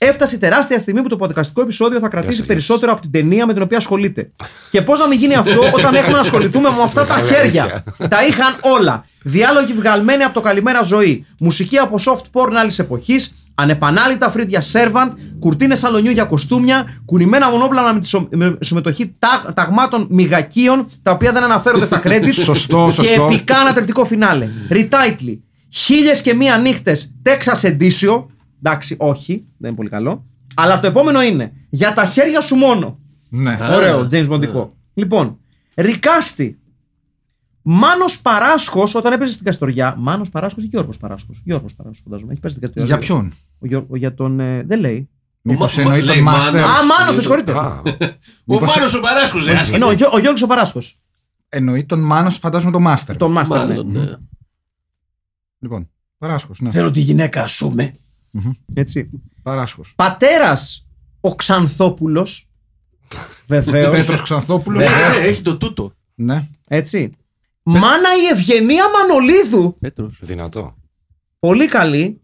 Speaker 1: Έφτασε η τεράστια στιγμή που το podcastικό επεισόδιο θα κρατήσει
Speaker 3: σας,
Speaker 1: περισσότερο από την ταινία με την οποία ασχολείται. Και πώς να μην γίνει αυτό όταν έχουμε να ασχοληθούμε με αυτά τα χέρια. τα είχαν όλα. Διάλογοι βγαλμένοι από το καλημέρα ζωή. Μουσική από soft porn άλλης εποχής. Ανεπανάλητα φρύδια σέρβαντ, κουρτίνες σαλονιού για κοστούμια, κουνημένα μονόπλανα με τη σο- με συμμετοχή ταγ, ταγμάτων μυγακίων, τα οποία δεν αναφέρονται στα credits.
Speaker 2: Σωστό,
Speaker 1: Και
Speaker 2: σωστό.
Speaker 1: επικά ανατρεπτικό φινάλε. Retitle. Χίλιες και μία νύχτες Texas Edition. Εντάξει, όχι, δεν είναι πολύ καλό. Αλλά το επόμενο είναι Για τα χέρια σου μόνο.
Speaker 2: Ναι.
Speaker 1: Ωραίο, James Bondικό. Λοιπόν, Ρικάστη. Μάνος Παράσχος, όταν έπαιζε στην Καστοριά. Μάνος Παράσχος ή Γιώργος Παράσχος; Γιώργος Παράσχος, φαντάζομαι. Έχει πέσει στην Καστοριά.
Speaker 2: Για ποιον;
Speaker 1: Ο Γιώργο, για τον. ε, δεν λέει.
Speaker 2: Μήπως
Speaker 4: μα-
Speaker 2: εννοεί
Speaker 4: λέει
Speaker 2: τον
Speaker 4: Μάνος.
Speaker 2: Master.
Speaker 1: Α, Μάνος, με συγχωρείτε.
Speaker 3: Α,
Speaker 4: Ο Μάνος ο Παράσχος, ε, άσχετο.
Speaker 1: Ναι, ο, Γιώ- ο Γιώργος ο Παράσχος.
Speaker 2: Εννοεί τον Μάνος, φαντάζομαι τον Master.
Speaker 1: Τον Μάστερ. Ναι.
Speaker 4: Μάλλον, ναι.
Speaker 2: Λοιπόν, Παράσχος, ναι.
Speaker 1: Θέλω τη γυναίκα σου με. Έτσι.
Speaker 2: Παράσχος.
Speaker 1: Πατέρας ο Ξανθόπουλος. Βεβαίως.
Speaker 2: Πέτρος Ξανθόπουλος.
Speaker 4: Ε, Έχει το τούτο.
Speaker 2: Ναι.
Speaker 1: Έτσι. Μάνα η Ευγενία Μανολίδου.
Speaker 4: Πέτρος.
Speaker 3: δυνατό.
Speaker 1: Πολύ καλή.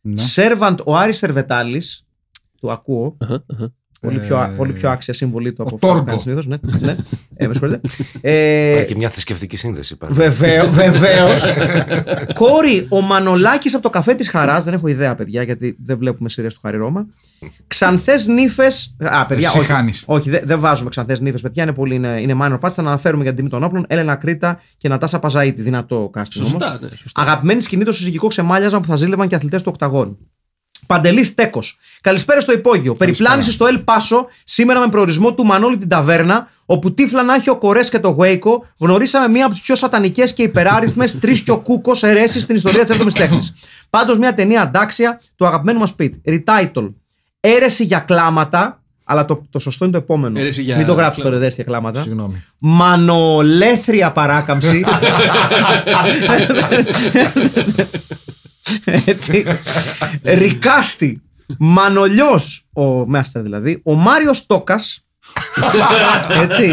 Speaker 2: ναι.
Speaker 1: Σέρβαντ ο Άρης Θερβετάλης. Το ακούω. Πολύ πιο,
Speaker 2: Ε,
Speaker 1: πολύ πιο άξια συμβολή του από
Speaker 2: ο
Speaker 1: αυτό που
Speaker 2: Τόργκο.
Speaker 1: κάνει συνήθως. Ναι, ναι. Ε, με συγχωρείτε.
Speaker 3: Υπάρχει
Speaker 1: Ε,
Speaker 3: και μια θρησκευτική σύνδεση. υπάρχει.
Speaker 1: Βεβαίω. Βεβαίως. Κόρη, ο Μανολάκης από το καφέ της Χαράς. Δεν έχω ιδέα, παιδιά, γιατί δεν βλέπουμε σειρές του Χαρι Ρώμα. Ξανθές νύφες. Α, παιδιά,
Speaker 2: Εσύ
Speaker 1: όχι.
Speaker 2: χάνεις.
Speaker 1: Όχι, δεν, δεν βάζουμε ξανθές νύφες, παιδιά. Είναι πολύ. Είναι, είναι minor parts. Θα αναφέρουμε για την τιμή των όπλων. Έλενα Κρήτα και Νατάσα Παζαίτη. Δυνατό casting όμως.
Speaker 4: Σωστά, ναι. Σωστά.
Speaker 1: Αγαπημένη σκηνή το συζυγικό ξεμάλιαζαν που θα ζήλευαν και αθλητές του Οκταγώνου. Παντελής Τέκος. Καλησπέρα στο υπόγειο. Περιπλάνηση στο Ελ Πάσο σήμερα με προορισμό του Μανώλη την Ταβέρνα, όπου τύφλα να έχει ο Κορές και το Γουέικο, γνωρίσαμε μία από τις πιο σατανικές και υπεράριθμες τρεις και ο κούκο αιρέσει στην ιστορία της 7η τέχνης. Πάντως μια ταινία αντάξια του αγαπημένου μας Πιτ. Retitle. Έρεση για κλάματα. Αλλά το, το σωστό είναι το επόμενο.
Speaker 4: Αίρεση για
Speaker 1: Μην το γράψεις
Speaker 4: κλάματα.
Speaker 1: τώρα, αίρεση για κλάματα.
Speaker 2: Συγγνώμη.
Speaker 1: Μανολέθρια παράκαμψη. Έτσι. Ρικάστη. Μανολιός, ο Μάστερ δηλαδή, ο Μάριος Τόκας. Έτσι.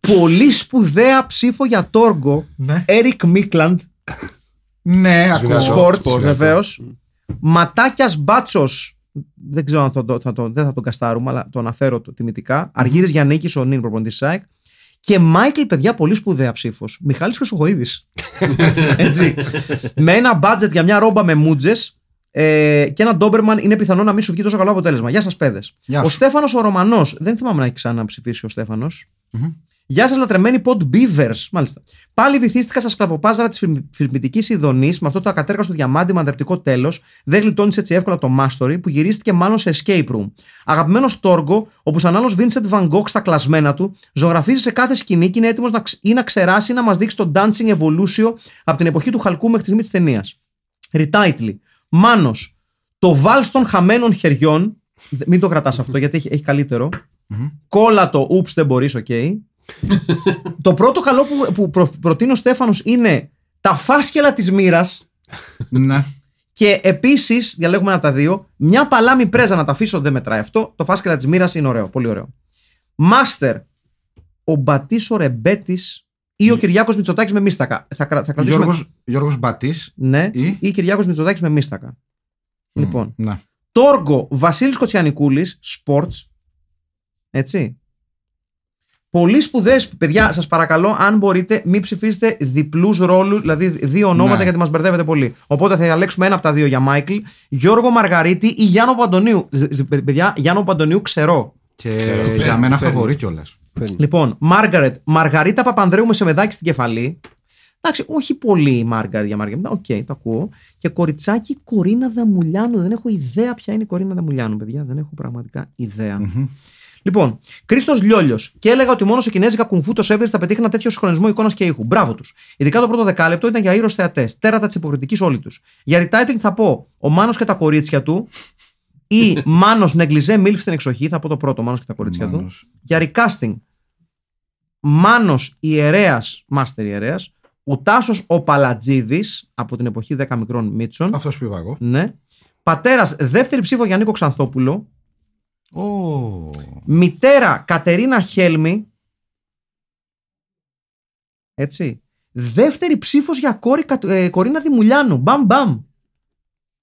Speaker 1: Πολύ σπουδαία ψήφο για Τόργο.
Speaker 2: Ναι.
Speaker 1: Έρικ Μίκλαντ.
Speaker 2: Ναι,
Speaker 3: Σβηνάζω.
Speaker 2: ακούω.
Speaker 1: Sports, βεβαίως. Ματάκιας Μπάτσος. Δεν ξέρω αν το, το- θα το, δεν θα τον καστάρουμε, αλλά το αναφέρω το, τιμητικά. Αργύρης Γιαννίκης, ο νυν προπονητής ΣΑΕΚ. Και Μάικλ, παιδιά, πολύ σπουδαία ψήφος. Μιχάλης Χρυσοχοίδης. Έτσι. με ένα budget για μια ρόμπα με μούτζε ε, και ένα Ντόμπερμαν είναι πιθανό να μην σου βγει τόσο καλό αποτέλεσμα. Γεια σας, παιδες.
Speaker 2: Γεια
Speaker 1: Ο
Speaker 2: σου.
Speaker 1: Στέφανος ο Ρωμανός. Δεν θυμάμαι να έχει ξαναψηφίσει ο στεφανο Γεια σας, λατρεμένοι Pod Beavers. Μάλιστα. Πάλι βυθίστηκα στα σκλαβοπάζαρα της φιλμητικής ειδονής με αυτό το ακατέργαστο διαμάντι με αντρεπτικό τέλος. Δεν γλιτώνεις έτσι εύκολα το Mastery που γυρίστηκε μάλλον σε escape room. Αγαπημένο Τόργο, όπου σαν άλλο Vincent Van Gogh στα κλασμένα του, ζωγραφίζει σε κάθε σκηνή και είναι έτοιμος να, ξ- ή να ξεράσει ή να μας δείξει το Dancing Evolution από την εποχή του χαλκού μέχρι τη στιγμή της ταινίας. Retitle. Μάνος. Το βαλς των χαμένων χεριών. Δε- Μην το κρατάς αυτό γιατί έχει, έχει καλύτερο. Κόλλα το, ούψ δεν μπορείς, οκ. Το πρώτο καλό που, που προ- προτείνει ο Στέφανος είναι τα φάσκελα της μοίρας.
Speaker 2: Ναι.
Speaker 1: Και επίσης, διαλέγουμε ένα από τα δύο, μια παλάμη πρέζα να τα αφήσω, δεν μετράει αυτό. Το φάσκελα της μοίρας είναι ωραίο, πολύ ωραίο. Μάστερ, ο Μπατής ο Ρεμπέτης ή ο Κυριάκος Μητσοτάκης με μίστακα. Θα, κρα- θα κρατήσουμε.
Speaker 2: Γιώργος, Γιώργος Μπατής.
Speaker 1: Ναι,
Speaker 2: Ή;
Speaker 1: ή Κυριάκος Μητσοτάκης με μίστακα. Λοιπόν.
Speaker 2: Ναι.
Speaker 1: Τόργο Βασίλης Κοτσιανικούλης, sports. Έτσι. Πολύ σπουδαίες, παιδιά, σας παρακαλώ, αν μπορείτε, μην ψηφίσετε διπλούς ρόλους, δηλαδή δύο ονόματα,
Speaker 2: Ναι.
Speaker 1: γιατί μας μπερδεύετε πολύ. Οπότε θα διαλέξουμε ένα από τα δύο για Μάικλ, Γιώργο Μαργαρίτη ή Γιάννο Παντονίου. Ζ- ζ- Παιδιά, Γιάννο Παντονίου ξερό.
Speaker 2: Και
Speaker 3: Ξέρω,
Speaker 2: για
Speaker 4: φέρνει,
Speaker 2: μένα
Speaker 4: φέρνει.
Speaker 2: φαβορεί κιόλας.
Speaker 4: Φαίνεται.
Speaker 1: Λοιπόν, Μάργαρετ, Μαργαρίτα Παπανδρέου με σεμεδάκι στην κεφαλή. Εντάξει, όχι πολύ η Μάργαρετ για Μάργαρετ. Οκ, το ακούω. Και κοριτσάκι Κορίνα Δαμουλιάνου. Δεν έχω ιδέα ποια είναι η Κορίνα Δαμουλιάνου, παιδιά. Δεν έχω πραγματικά ιδέα. Λοιπόν, Χρήστος Λιόλιος. Και έλεγα ότι μόνο σε κινέζικα κουνγκ φου το Σέβερ θα πετύχει ένα τέτοιο συγχρονισμό εικόνας και ήχου. Μπράβο τους. Ειδικά το πρώτο δεκάλεπτο ήταν για ήρωες θεατές. Τέρατα της υποκριτικής όλοι τους. Για retitling θα πω ο Μάνος και τα κορίτσια του. Ή Μάνος Νεγκλιζέ MILF στην εξοχή. Θα πω το πρώτο Μάνος και τα κορίτσια του.
Speaker 2: Μάνος.
Speaker 1: Για recasting. Μάνος ιερέας, μάστερ ιερέας. Ο Τάσος ο Παλατζίδης από την εποχή 10 μικρών Μίτσων.
Speaker 2: Αυτός που είπα εγώ.
Speaker 1: Ναι. Πατέρας, δεύτερη ψήφο για Νίκο Ξανθόπουλο.
Speaker 2: Ω.
Speaker 1: Μητέρα Κατερίνα Χέλμη. Έτσι. Δεύτερη ψήφος για κόρη Κα- ε, Κορίνα Δημουλιάνου. Μπαμ μπαμ.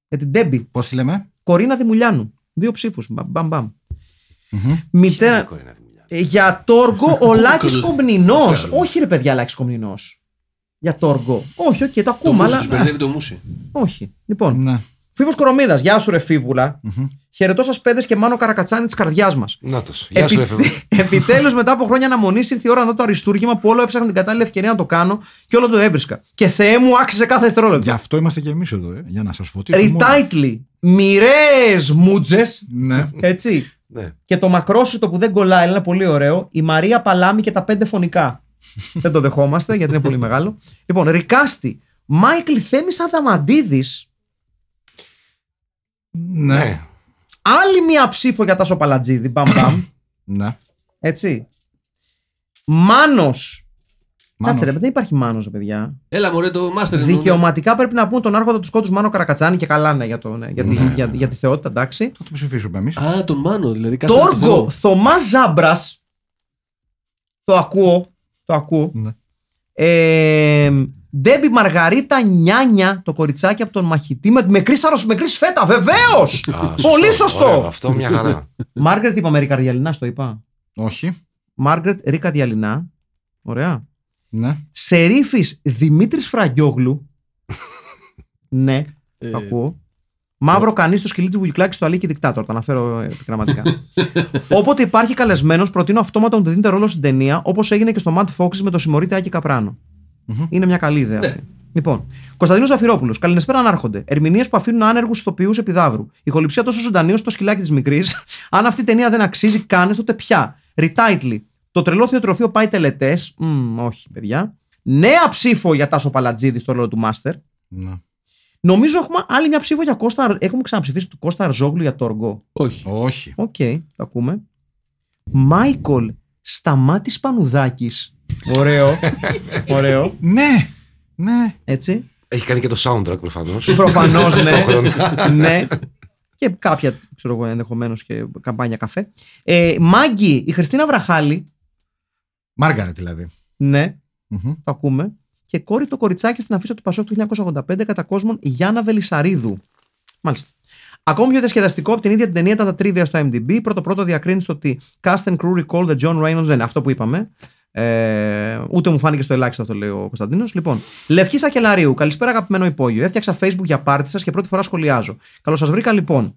Speaker 1: Για την Ντέμπι.
Speaker 2: Πώς τη λέμε;
Speaker 1: Κορίνα Δημουλιάνου. Δύο ψήφους. Μπαμ μπαμ. μπαμ.
Speaker 3: Ποια
Speaker 1: Μητέρα.
Speaker 3: είναι η Κορίνα Δημουλιάνου;
Speaker 1: Ε, Για Τόργο ο Λάκης
Speaker 4: Κούκλ.
Speaker 1: Κομνηνός.
Speaker 4: Κούκλ.
Speaker 1: Όχι ρε παιδιά Λάκης Κομνηνός. Για Τόργο. Όχι, οκ, το
Speaker 4: Το
Speaker 1: ακούμε,
Speaker 4: μουσι,
Speaker 1: αλλά.
Speaker 4: τους μπερδεύει το μουσι.
Speaker 1: Όχι. Λοιπόν,
Speaker 2: Ναι.
Speaker 1: Φίβος Κορομίδας, γεια σου ρε φίβουλα. Χαιρετώ σας παιδες και μάνο καρακατσάνι της καρδιάς μας.
Speaker 3: Να τος. Γεια σου, έφευγε.
Speaker 1: Επιτέλους, μετά από χρόνια αναμονής, ήρθε η ώρα να δω το αριστούργημα που όλο έψαχνα την κατάλληλη ευκαιρία να το κάνω και όλο το έβρισκα. Και θεέ μου, άξιζε κάθε δευτερόλεπτο.
Speaker 5: Γι' αυτό είμαστε και εμείς εδώ, ε, για να σας φωτίσουμε. όλους.
Speaker 1: Retitling. Μοιραίες μούτζες.
Speaker 5: Ναι.
Speaker 1: Έτσι.
Speaker 3: Ναι.
Speaker 1: Και το μακρόσυρτο που δεν κολλάει, είναι πολύ ωραίο. Η Μαρία Παλάμη και τα πέντε φονικά. δεν το δεχόμαστε γιατί είναι πολύ μεγάλο. Λοιπόν, Ρικάστη. Μάικλ Θέμης Αδαμαντίδης.
Speaker 5: Ναι.
Speaker 3: Ναι.
Speaker 1: Άλλη μία ψήφο για Τάσο Παλατζίδη. Μπαμ μπαμ.
Speaker 5: Ναι.
Speaker 1: Έτσι. Μάνος. Κάτσε ρε,
Speaker 5: Μάνος.
Speaker 1: δεν υπάρχει μάνος, παιδιά.
Speaker 4: Έλα, μωρέ, το Master. εννοούμε.
Speaker 1: Δικαιωματικά πρέπει να πούμε τον άρχοντα του σκότους Μάνο Καρακατσάνη και καλά ναι, για, το, ναι, για, τη, για, για τη θεότητα, εντάξει.
Speaker 5: Θα το ψηφίσουμε εμείς.
Speaker 4: Α, τον Μάνο, δηλαδή. κάτσε να το
Speaker 1: Τόργο
Speaker 4: Θεό.
Speaker 1: Θωμάς Ζάμπρας. Το ακούω. Το ακούω.
Speaker 5: Ναι.
Speaker 1: Ε, Ντέμπι Μαργαρίτα Νιάνια, το κοριτσάκι από τον μαχητή με, με κρίσαρο με κρίς φέτα, βεβαίως!
Speaker 3: Α,
Speaker 1: Πολύ
Speaker 3: Ωραίο,
Speaker 1: σωστό!
Speaker 3: αυτό μια χαρά.
Speaker 1: Μάργρετ είπαμε Ρίκα Διαλυνά, το είπα.
Speaker 5: Όχι.
Speaker 1: Μάργρετ Ρίκα Διαλυνά. Ωραία.
Speaker 5: Ναι.
Speaker 1: Σερίφης Δημήτρης Φραγκιόγλου. ναι,
Speaker 4: Ε,
Speaker 1: το ακούω. Μαύρο κανείς στο σκυλί του Βουγιουκλάκη στο Αλίκη Δικτάτορ. Το αναφέρω ε, επιγραμματικά. Όποτε υπάρχει καλεσμένος, προτείνω αυτόματα να του δίνετε ρόλο στην ταινία, όπως έγινε και στο Mad Foxes με το συμμορείτε Άκη Καπράνο. Είναι μια καλή ιδέα αυτή. Λοιπόν, Κωνσταντίνος Ζαφειρόπουλος. Καληνεσπέρα άρχοντες. Ερμηνείες που αφήνουν άνεργους ηθοποιούς Επιδαύρου. Ηχοληψία τόσο ζωντανή όσο το σκυλάκι της μικρής. Αν αυτή η ταινία δεν αξίζει, Κάννες τότε ποια. Retitling. Το τρελό θηριοτροφείο πάει τελετές. Όχι, παιδιά. Νέα ψήφο για Τάσο Παλατζίδη στο ρόλο του Μάστερ.
Speaker 5: ναι.
Speaker 1: Νομίζω έχουμε άλλη μια ψήφο για Κώστα. Έχουμε ξαναψηφίσει του Κώστα Αρζόγλου για Τόργο.
Speaker 4: Όχι.
Speaker 5: Όχι.
Speaker 1: Οκ, το ακούμε. Μάικολ Σταμάτης Πανουδάκης. Ωραίο. Ωραίο.
Speaker 5: Ναι. Ναι.
Speaker 1: Έτσι.
Speaker 3: Έχει κάνει και το soundtrack προφανώς.
Speaker 1: Προφανώς, ναι.
Speaker 3: Ταυτόχρονα.
Speaker 1: ναι. Και κάποια, ξέρω εγώ, ενδεχομένως και καμπάνια καφέ. Ε, Μάγκη, η Χριστίνα Βραχάλη.
Speaker 5: Μάργαρετ δηλαδή.
Speaker 1: Ναι,
Speaker 5: Μμμ.
Speaker 1: το ακούμε. Και κόρη το κοριτσάκι στην αφίσα του Πασόκ του 1985 κατά κόσμον Γιάννα Βελισαρίδου. Μάλιστα. Ακόμη πιο διασκεδαστικό από την ίδια την ταινία ήταν τα τρίβια στο MDB. Πρώτο-πρώτο διακρίνεις στο ότι Cast and Crew Recall the John Reynolds. Δεν είναι αυτό που είπαμε. Ε, ούτε μου φάνηκε στο ελάχιστο αυτό, λέει ο Κωνσταντίνος. Λοιπόν, Λευκή Σακελαρίου. Καλησπέρα, αγαπημένο υπόγειο. Έφτιαξα Facebook για πάρτι σας και πρώτη φορά σχολιάζω. Καλώς σας βρήκα, λοιπόν.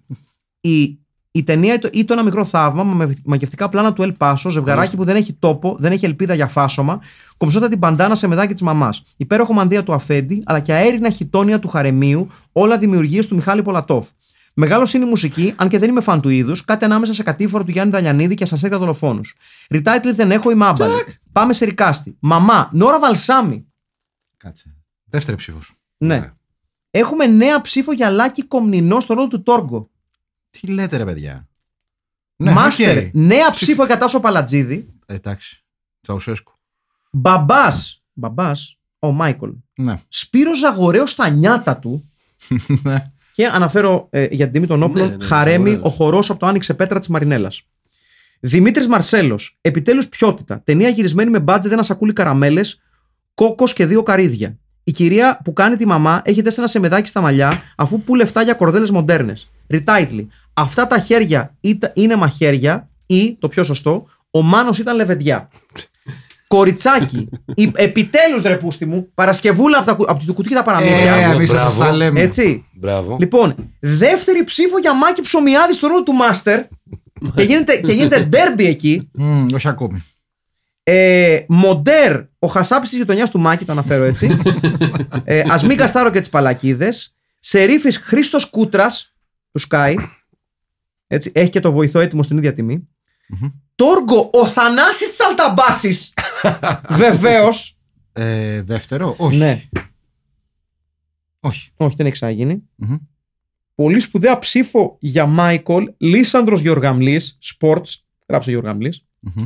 Speaker 1: Η, η ταινία ή το, ή το ένα μικρό θαύμα, με μαγευτικά πλάνα του Ελ Πάσο, ζευγαράκι που δεν έχει τόπο, δεν έχει ελπίδα για φάσομα, κομψότα την παντάνα σε μεδάκι της μαμάς. Υπέροχο μαντία του Αφέντη, αλλά και αέρινα χιτόνια του Χαρεμίου, όλα δημιουργίες του Μιχάλη Πολατόφ. Μεγάλος είναι η μουσική, αν και δεν είμαι φαν του είδους, κάτι ανάμεσα σε κατήφορο του Γιάννη Δαλιανίδη και σας έργα δολοφόνου. Retitle δεν έχω, είμαι άμπαλη. Πάμε σε recasting. Μαμά, Νόρα Βαλσάμι.
Speaker 5: Κάτσε. Δεύτερη ψήφος.
Speaker 1: Ναι.
Speaker 3: Ναι.
Speaker 1: Έχουμε νέα ψήφο για Λάκη Κομνηνό στο ρόλο του Τόργο.
Speaker 5: Τι λέτε, ρε παιδιά;
Speaker 1: Μάστερ,
Speaker 5: οκ.
Speaker 1: νέα ψήφο για Τάσο Παλατζίδη.
Speaker 5: Ε, Εντάξει. Τσαουσέσκου.
Speaker 1: Μπαμπάς. Μπαμπάς, ο Μάικλ.
Speaker 5: Ναι.
Speaker 1: Σπύρος Ζαγορέο στα νιάτα του.
Speaker 5: Ναι.
Speaker 1: Και αναφέρω ε, για την τιμή των όπλων
Speaker 4: Ναι, ναι,
Speaker 1: Χαρέμι,
Speaker 4: Ζαγορέος.
Speaker 1: ο χορός από το Άνοιξε Πέτρα της Μαρινέλας. Δημήτρης Μαρσέλος. Επιτέλους ποιότητα. Ταινία γυρισμένη με μπάτζετ ένα σακούλι καραμέλες, κόκο και δύο καρύδια. Η κυρία που κάνει τη μαμά έχει δέσει ένα σεμεδάκι στα μαλλιά αφού που λεφτά για κορδέλες μοντέρνες. Ριτάιτλι. Αυτά τα χέρια ήτα- είναι μαχαίρια ή, το πιο σωστό, ο Μάνος ήταν λεβεντιά. Κοριτσάκι. Επιτέλους ρε πούστη μου. Παρασκευούλα από, τα, κου- από το κουτί και τα παραμύθια.
Speaker 5: Ε,
Speaker 3: Μπράβο,
Speaker 5: εμεί σας
Speaker 3: μπράβο.
Speaker 5: τα λέμε.
Speaker 1: Έτσι.
Speaker 3: Μπράβο.
Speaker 1: Λοιπόν, δεύτερη ψήφο για Μάκη Ψωμιάδης στο ρόλο του Μάστερ. και γίνεται, και γίνεται ντέρμπι εκεί.
Speaker 5: Μμ, όχι ακόμη.
Speaker 1: Ε, Μοντέρ, ο χασάπης της γειτονιάς του Μάκη, το αναφέρω έτσι. ε, Α μην καστάρω και τις παλακίδες. Σερίφης Χρήστος Κούτρας του Sky. Έτσι, έχει και το βοηθό έτοιμο στην ίδια τιμή. Τόργο, ο Θανάσης Τσαλταμπάσης Βεβαίως.
Speaker 5: Ε, δεύτερο, όχι.
Speaker 1: Ναι,
Speaker 5: Όχι.
Speaker 1: όχι, δεν έχει ξαναγίνει.
Speaker 5: Μμμ.
Speaker 1: Πολύ σπουδαία ψήφο για Μάικολ Λίσανδρος Γεωργαμλής Sports. Γράψε Γεωργαμλής.
Speaker 5: Μμμ.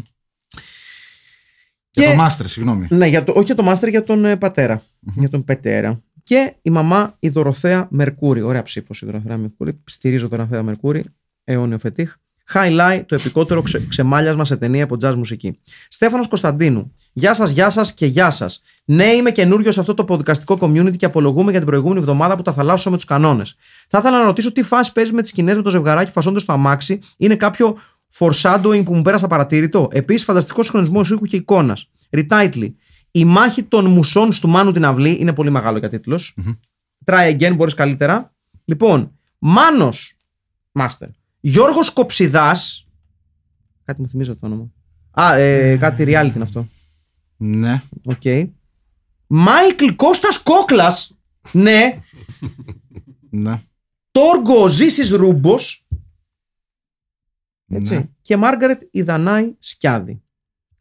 Speaker 1: Και-
Speaker 5: Για το μάστερ, συγγνώμη.
Speaker 1: Ναι, για το, όχι για τον Μάστερ, για τον ε, πατερα Για τον Πετέρα. Και η μαμά η Δωροθέα Μερκούρη. Ωραία ψήφος η Δωροθέα Μερκούρη. Στηρίζω τον Δωροθέα Μερκούρη. Αιώνιο φετίχ. Highlight το επικότερο ξε, ξεμάλιασμα σε ταινία από jazz μουσική. Στέφανος Κωνσταντίνου. Γεια σας, γεια σας και γεια σας. Ναι, είμαι καινούριο σε αυτό το podcastικό community και απολογούμε για την προηγούμενη εβδομάδα που τα θαλάσσισα με τους κανόνες. Θα ήθελα να ρωτήσω τι φάση παίζει με τις σκηνές με το ζευγαράκι φασώντα στο αμάξι. Είναι κάποιο foreshadowing που μου πέρασα παρατήρητο; Επίσης, φανταστικός συγχρονισμός ήχου και εικόνας. Retitle. Η μάχη των μουσών του Μάνου την αυλή είναι πολύ μεγάλο για τίτλος. Try again, μπορείς καλύτερα. Λοιπόν, Μάνος, Μάστερ. Γιώργος Κοψιδάς. Κάτι μου θυμίζει αυτό το όνομα. Α, ε, κάτι reality είναι αυτό.
Speaker 5: Ναι.
Speaker 1: Οκ. Μάικλ Κώστας Κόκλας. Ναι.
Speaker 5: Ναι.
Speaker 1: Τόργο Ζήσης Ρούμπος. Έτσι.
Speaker 5: Ναι.
Speaker 1: Και Μάργαρετ η Δανάη Σκιάδη.